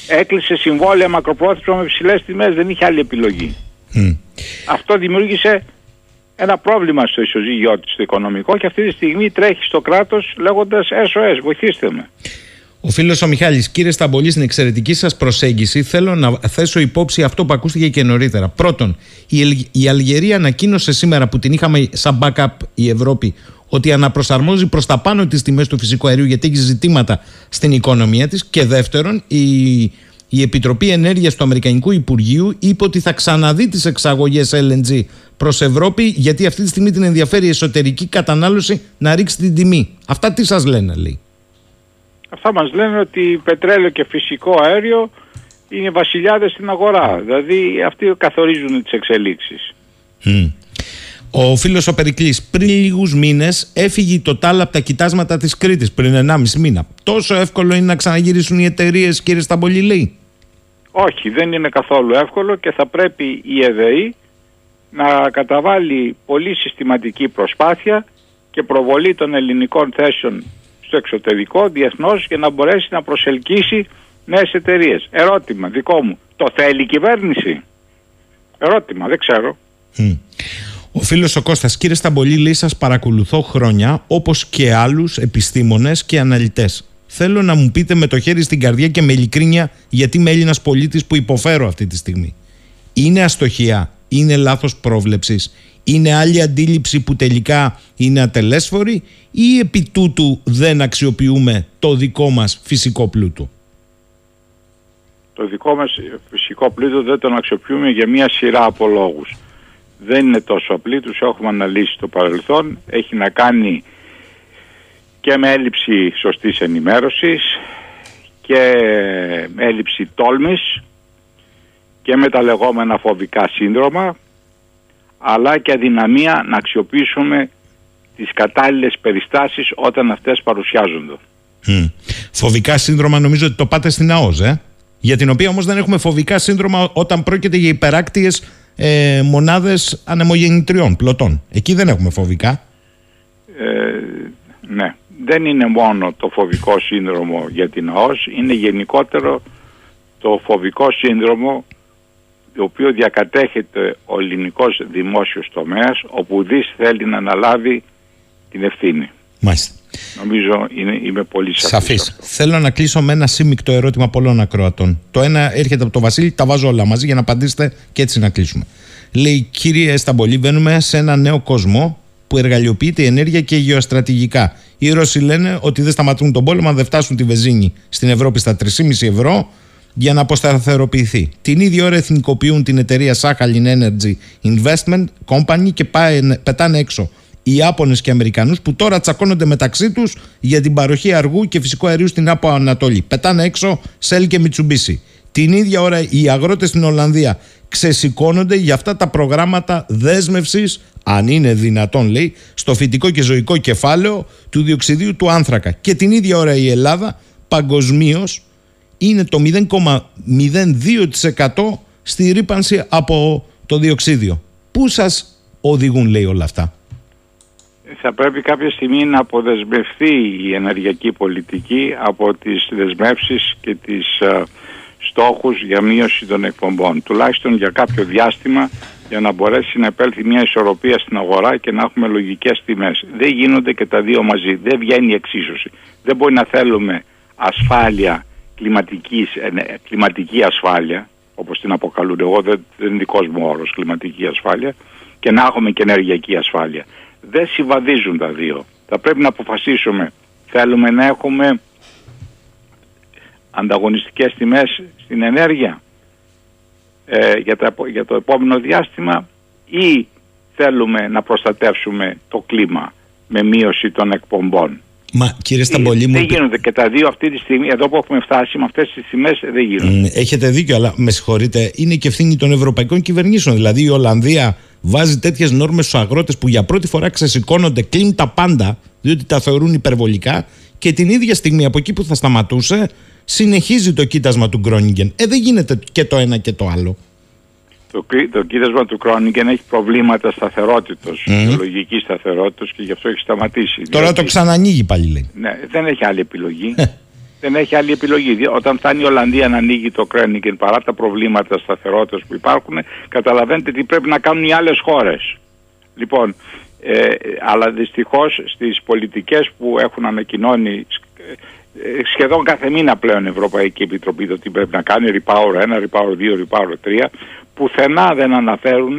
Έκλεισε συμβόλαια μακροπρόθεσμα με ψηλές τιμές. Δεν είχε άλλη επιλογή. Μμ. Αυτό δημιούργησε ένα πρόβλημα στο ισοζύγιο της στο οικονομικό και αυτή τη στιγμή τρέχει στο κράτος λέγοντας SOS, βοηθήστε με. Ο φίλος ο Μιχάλης, κύριε Σταμπολή, στην εξαιρετική σας προσέγγιση θέλω να θέσω υπόψη αυτό που ακούστηκε και νωρίτερα. Πρώτον, η, Ελ- η Αλγερία ανακοίνωσε σήμερα που την είχαμε σαν backup η Ευρώπη ότι αναπροσαρμόζει προς τα πάνω τις τιμές του φυσικού αερίου γιατί έχει ζητήματα στην οικονομία της. Και δεύτερον, η, η Επιτροπή Ενέργειας του Αμερικανικού Υπουργείου είπε ότι θα ξαναδεί τις εξαγωγές LNG προς Ευρώπη γιατί αυτή τη στιγμή την ενδιαφέρει η εσωτερική κατανάλωση να ρίξει την τιμή. Αυτά τι σας λένε, λέει. Αυτά μας λένε ότι πετρέλαιο και φυσικό αέριο είναι βασιλιάδες στην αγορά. Δηλαδή αυτοί καθορίζουν τις εξελίξεις. Μμ. Ο φίλος ο Περικλής πριν λίγους μήνες έφυγε το τάλα από τα κοιτάσματα της Κρήτης πριν 1,5 μήνα. Τόσο εύκολο είναι να ξαναγυρίσουν οι εταιρείες, κύριε Σταμπολή, λέει; Όχι, δεν είναι καθόλου εύκολο και θα πρέπει η ΕΔΕΗ να καταβάλει πολύ συστηματική προσπάθεια και προβολή των ελληνικών θέσεων στο εξωτερικό, διεθνώς, για να μπορέσει να προσελκύσει νέες εταιρείες. Ερώτημα δικό μου, το θέλει η κυβέρνηση; Ερώτημα, δεν ξέρω. Μμ. Ο φίλος ο Κώστας, κύριε Σταμπολή, λέει σας παρακολουθώ χρόνια όπως και άλλους επιστήμονες και αναλυτές. Θέλω να μου πείτε με το χέρι στην καρδιά και με ειλικρίνεια γιατί είμαι Έλληνας πολίτης που υποφέρω αυτή τη στιγμή. Είναι αστοχία, είναι λάθος πρόβλεψης, είναι άλλη αντίληψη που τελικά είναι ατελέσφορη ή επί τούτου δεν αξιοποιούμε το δικό μας φυσικό πλούτο; Το δικό μας φυσικό πλούτο δεν τον αξιοποιούμε για μια σειρά από λόγους. Δεν είναι τόσο απλή, τους έχουμε αναλύσει στο παρελθόν. Έχει να κάνει και με έλλειψη σωστής ενημέρωσης και με έλλειψη τόλμης και με τα λεγόμενα φοβικά σύνδρομα αλλά και αδυναμία να αξιοποιήσουμε τις κατάλληλες περιστάσεις όταν αυτές παρουσιάζονται. Μμ. Φοβικά σύνδρομα νομίζω ότι το πάτε στην ΑΟΣ, ε; για την οποία όμως δεν έχουμε φοβικά σύνδρομα όταν πρόκειται για υπεράκτιες ε, μονάδες ανεμογεννητριών, πλωτών. Εκεί δεν έχουμε φοβικά. Ε, ναι, δεν είναι μόνο το φοβικό σύνδρομο για την ΑΟΣ, είναι γενικότερο το φοβικό σύνδρομο το οποίο διακατέχεται ο ελληνικός δημόσιος τομέας όπου δις θέλει να αναλάβει την ευθύνη. Μάλιστα. Νομίζω είναι, είμαι πολύ σαφής. Σαφής. Θέλω να κλείσω με ένα σύμικτο ερώτημα πολλών ακροατών. Το ένα έρχεται από τον Βασίλη, τα βάζω όλα μαζί για να απαντήσετε και έτσι να κλείσουμε. Λέει, κύριε Σταμπολή, μπαίνουμε σε ένα νέο κόσμο που εργαλειοποιείται η ενέργεια και γεωστρατηγικά. Οι Ρώσοι λένε ότι δεν σταματούν τον πόλεμο αν δεν φτάσουν τη βεζίνη στην Ευρώπη στα 3,5 ευρώ για να αποσταθεροποιηθεί. Την ίδια ώρα εθνικοποιούν την εταιρεία Sakhalin Energy Investment Company και πάει- πετάνε έξω οι Ιάπωνες και Αμερικανούς που τώρα τσακώνονται μεταξύ τους για την παροχή αργού και φυσικού αερίου στην Άπο Ανατολή. Πετάνε έξω Shell και Mitsubishi. Την ίδια ώρα οι αγρότες στην Ολλανδία ξεσηκώνονται για αυτά τα προγράμματα δέσμευσης αν είναι δυνατόν λέει, στο φυτικό και ζωικό κεφάλαιο του διοξιδίου του άνθρακα. Και την ίδια ώρα η Ελλάδα παγκοσμίως είναι το 0,02% στη ρήπανση από το διοξίδιο. Πού σας οδηγούν λέει όλα αυτά; Θα πρέπει κάποια στιγμή να αποδεσμευτεί η ενεργειακή πολιτική από τις δεσμεύσεις και τις uh, στόχους για μείωση των εκπομπών. Τουλάχιστον για κάποιο διάστημα για να μπορέσει να επέλθει μια ισορροπία στην αγορά και να έχουμε λογικές τιμές. Δεν γίνονται και τα δύο μαζί. Δεν βγαίνει η εξίσωση. Δεν μπορεί να θέλουμε ασφάλεια κλιματικής, ε, κλιματική ασφάλεια όπως την αποκαλούν εγώ, δεν, δεν είναι δικός μου όρος κλιματική ασφάλεια και να έχουμε και ενεργειακή ασφάλεια. Δεν συμβαδίζουν τα δύο. Θα πρέπει να αποφασίσουμε. Θέλουμε να έχουμε ανταγωνιστικές τιμές στην ενέργεια ε, για, για το επόμενο διάστημα ή θέλουμε να προστατεύσουμε το κλίμα με μείωση των εκπομπών. Μα κύριε Σταμπολί μου. Δεν γίνονται και τα δύο αυτή τη στιγμή, εδώ που έχουμε φτάσει με αυτές τις τιμές, δεν γίνονται. Έχετε δίκιο, αλλά με συγχωρείτε, είναι και ευθύνη των ευρωπαϊκών κυβερνήσεων. Δηλαδή η Ολλανδία βάζει τέτοιες νόρμες στους αγρότες που για πρώτη φορά ξεσηκώνονται, κλείνουν τα πάντα, διότι τα θεωρούν υπερβολικά και την ίδια στιγμή από εκεί που θα σταματούσε, συνεχίζει το κοίτασμα του Γκρόνιγκεν. Ε, δεν γίνεται και το ένα και το άλλο. Το, το κοίτασμα του Κρόνιγκεν έχει προβλήματα σταθερότητα, mm. λογική σταθερότητα και γι' αυτό έχει σταματήσει. Τώρα διότι... το ξανανοίγει πάλι λέει. Ναι, δεν έχει άλλη επιλογή. δεν έχει άλλη επιλογή. Όταν φτάνει η Ολλανδία να ανοίγει το Κρόνιγκεν παρά τα προβλήματα σταθερότητας που υπάρχουν, καταλαβαίνετε τι πρέπει να κάνουν οι άλλες χώρες. Λοιπόν, ε, αλλά δυστυχώς στις πολιτικές που έχουν ανακοινώνει ε, σχεδόν κάθε μήνα πλέον η Ευρωπαϊκή Επιτροπή το τι πρέπει να κάνει, Repower 1, Repower 2, Repower 3, πουθενά δεν αναφέρουν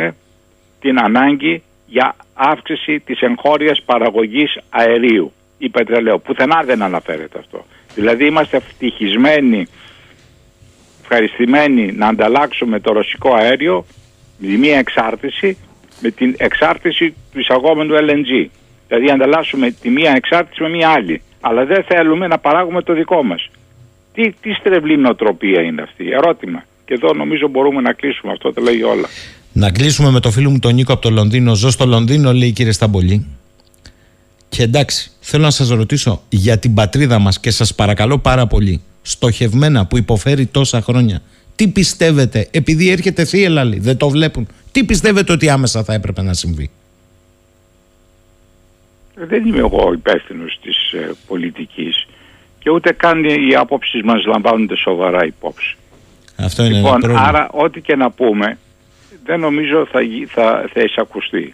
την ανάγκη για αύξηση της εγχώριας παραγωγής αερίου ή πετρελαίου. Πουθενά δεν αναφέρεται αυτό. Δηλαδή είμαστε ευτυχισμένοι, ευχαριστημένοι να ανταλλάξουμε το ρωσικό αέριο με μία εξάρτηση με την εξάρτηση του εισαγόμενου LNG. Δηλαδή ανταλλάσσουμε τη μία εξάρτηση με μία άλλη. Αλλά δεν θέλουμε να παράγουμε το δικό μας. Τι, τι στρεβλή νοοτροπία είναι αυτή, ερώτημα. Και εδώ νομίζω μπορούμε να κλείσουμε αυτό, το λέει όλα. Να κλείσουμε με το φίλο μου τον Νίκο από το Λονδίνο. Ζω στο Λονδίνο, λέει κύριε Σταμπολή. Και εντάξει, θέλω να σας ρωτήσω για την πατρίδα μας και σας παρακαλώ πάρα πολύ, στοχευμένα που υποφέρει τόσα χρόνια, τι πιστεύετε, επειδή έρχεται θύελα, λέει, δεν το βλέπουν, τι πιστεύετε ότι άμεσα θα έπρεπε να συμβεί; Δεν είμαι εγώ υπεύθυνος της ε, πολιτικής και ούτε καν οι απόψει μας λαμβάνονται σοβαρά υπόψη. Αυτό είναι λοιπόν, ένα άρα ό,τι και να πούμε δεν νομίζω θα, θα, θα εισακουστεί.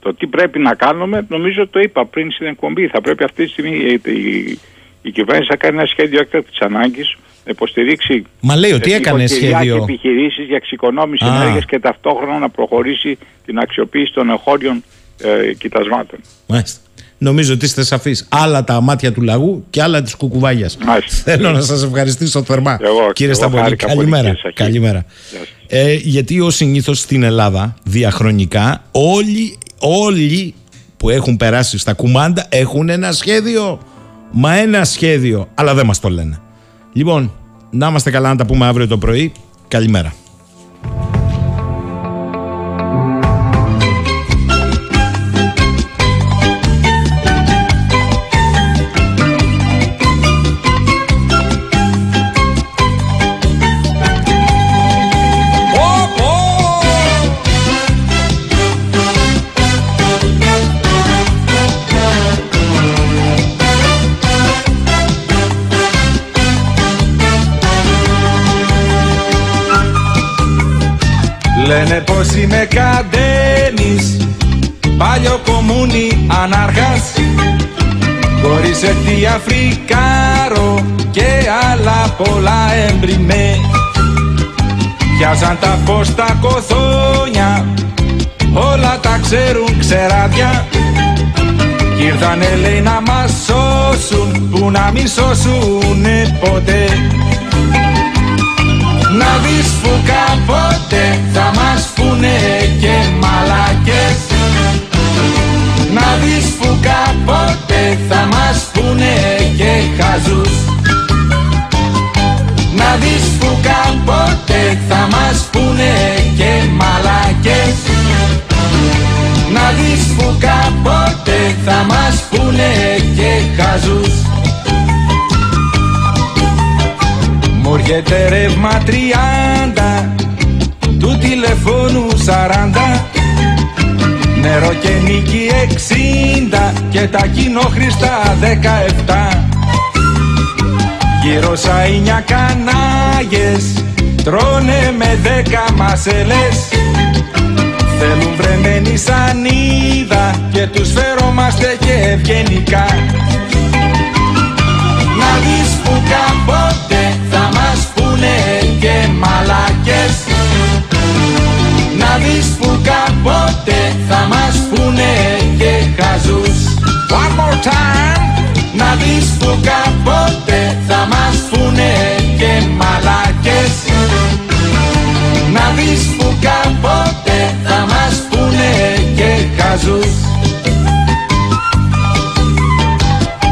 Το τι πρέπει να κάνουμε νομίζω το είπα πριν στην εκπομπή. Θα πρέπει αυτή τη στιγμή η, η, η κυβέρνηση να κάνει ένα σχέδιο έκτακτης ανάγκης να υποστηρίξει Μα λέει ότι έκανε σχέδιο. επιχειρήσεις για εξοικονόμηση ενέργειας και ταυτόχρονα να προχωρήσει την αξιοποίηση των εγχώριων ε, κοιτασμάτων. Μάλιστα. Νομίζω ότι είστε σαφείς. Άλλα τα μάτια του λαγού και άλλα της κουκουβάγιας. Θέλω να σας ευχαριστήσω θερμά. Εγώ, κύριε Σταμπολή, καλημέρα. καλημέρα. Ε, γιατί ως συνήθως στην Ελλάδα διαχρονικά όλοι, όλοι που έχουν περάσει στα κουμάντα έχουν ένα σχέδιο. Μα ένα σχέδιο, αλλά δεν μας το λένε. Λοιπόν, να είμαστε καλά να τα πούμε αύριο το πρωί. Καλημέρα. Λένε πως είμαι καντένης Παλιό κομμούνι ανάρχας. Χωρίς αιτία φρικάρο Και άλλα πολλά έμπριμέ Πιάσαν τα πως τα κοθόνια Όλα τα ξέρουν ξεράδια. Κι ήρθανε λέει να μας σώσουν Που να μην σώσουνε ποτέ να δεις που κάποτε θα μας πούνε και μαλακές Να δεις που κάποτε θα μας πούνε και χαζούς. Να δεις που κάποτε θα μας πούνε και μαλακές Να Να δεις που κάποτε θα μας πούνε και χαζούς Μου έρχεται ρεύμα τριάντα του τηλεφώνου σαράντα. Νερό και νίκη εξήντα και τα κοινόχρηστα δεκαεφτά. Γύρω σαΐνια κανάγες τρώνε με δέκα μασελές. Θέλουν βρεμένη σανίδα και τους φερόμαστε και ευγενικά. Να δεις που κάποτε θα μας πούνε και μαλάκες Να δεις που κάποτε θα μας πούνε και χαζούς. One more time. Να δεις που κάποτε θα μας πούνε και μαλάκες Να δεις που κάποτε θα μας πούνε και χαζούς.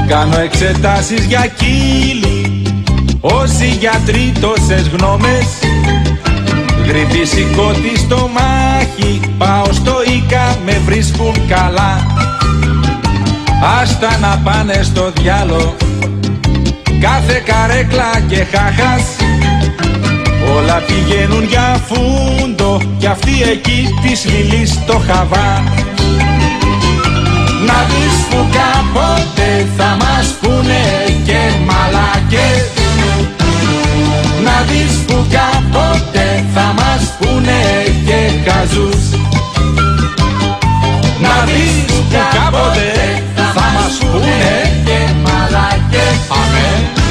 Κάνω εξετάσεις για κύλι Όσοι γιατροί τόσες γνώμες Γρυφή σηκώτη στο μάχη Πάω στο Ίκα με βρίσκουν καλά. Άστα να πάνε στο διάλο Κάθε καρέκλα και χάχας Όλα πηγαίνουν για φούντο Κι αυτή εκεί της λιλής το χαβά. Να δεις που κάποτε θα μας πούνε και μαλακές που κι ποτέ θα μας πούνε και χαζούς Να δεις που κάποτε θα μας πούνε και μαλακές Αμέ.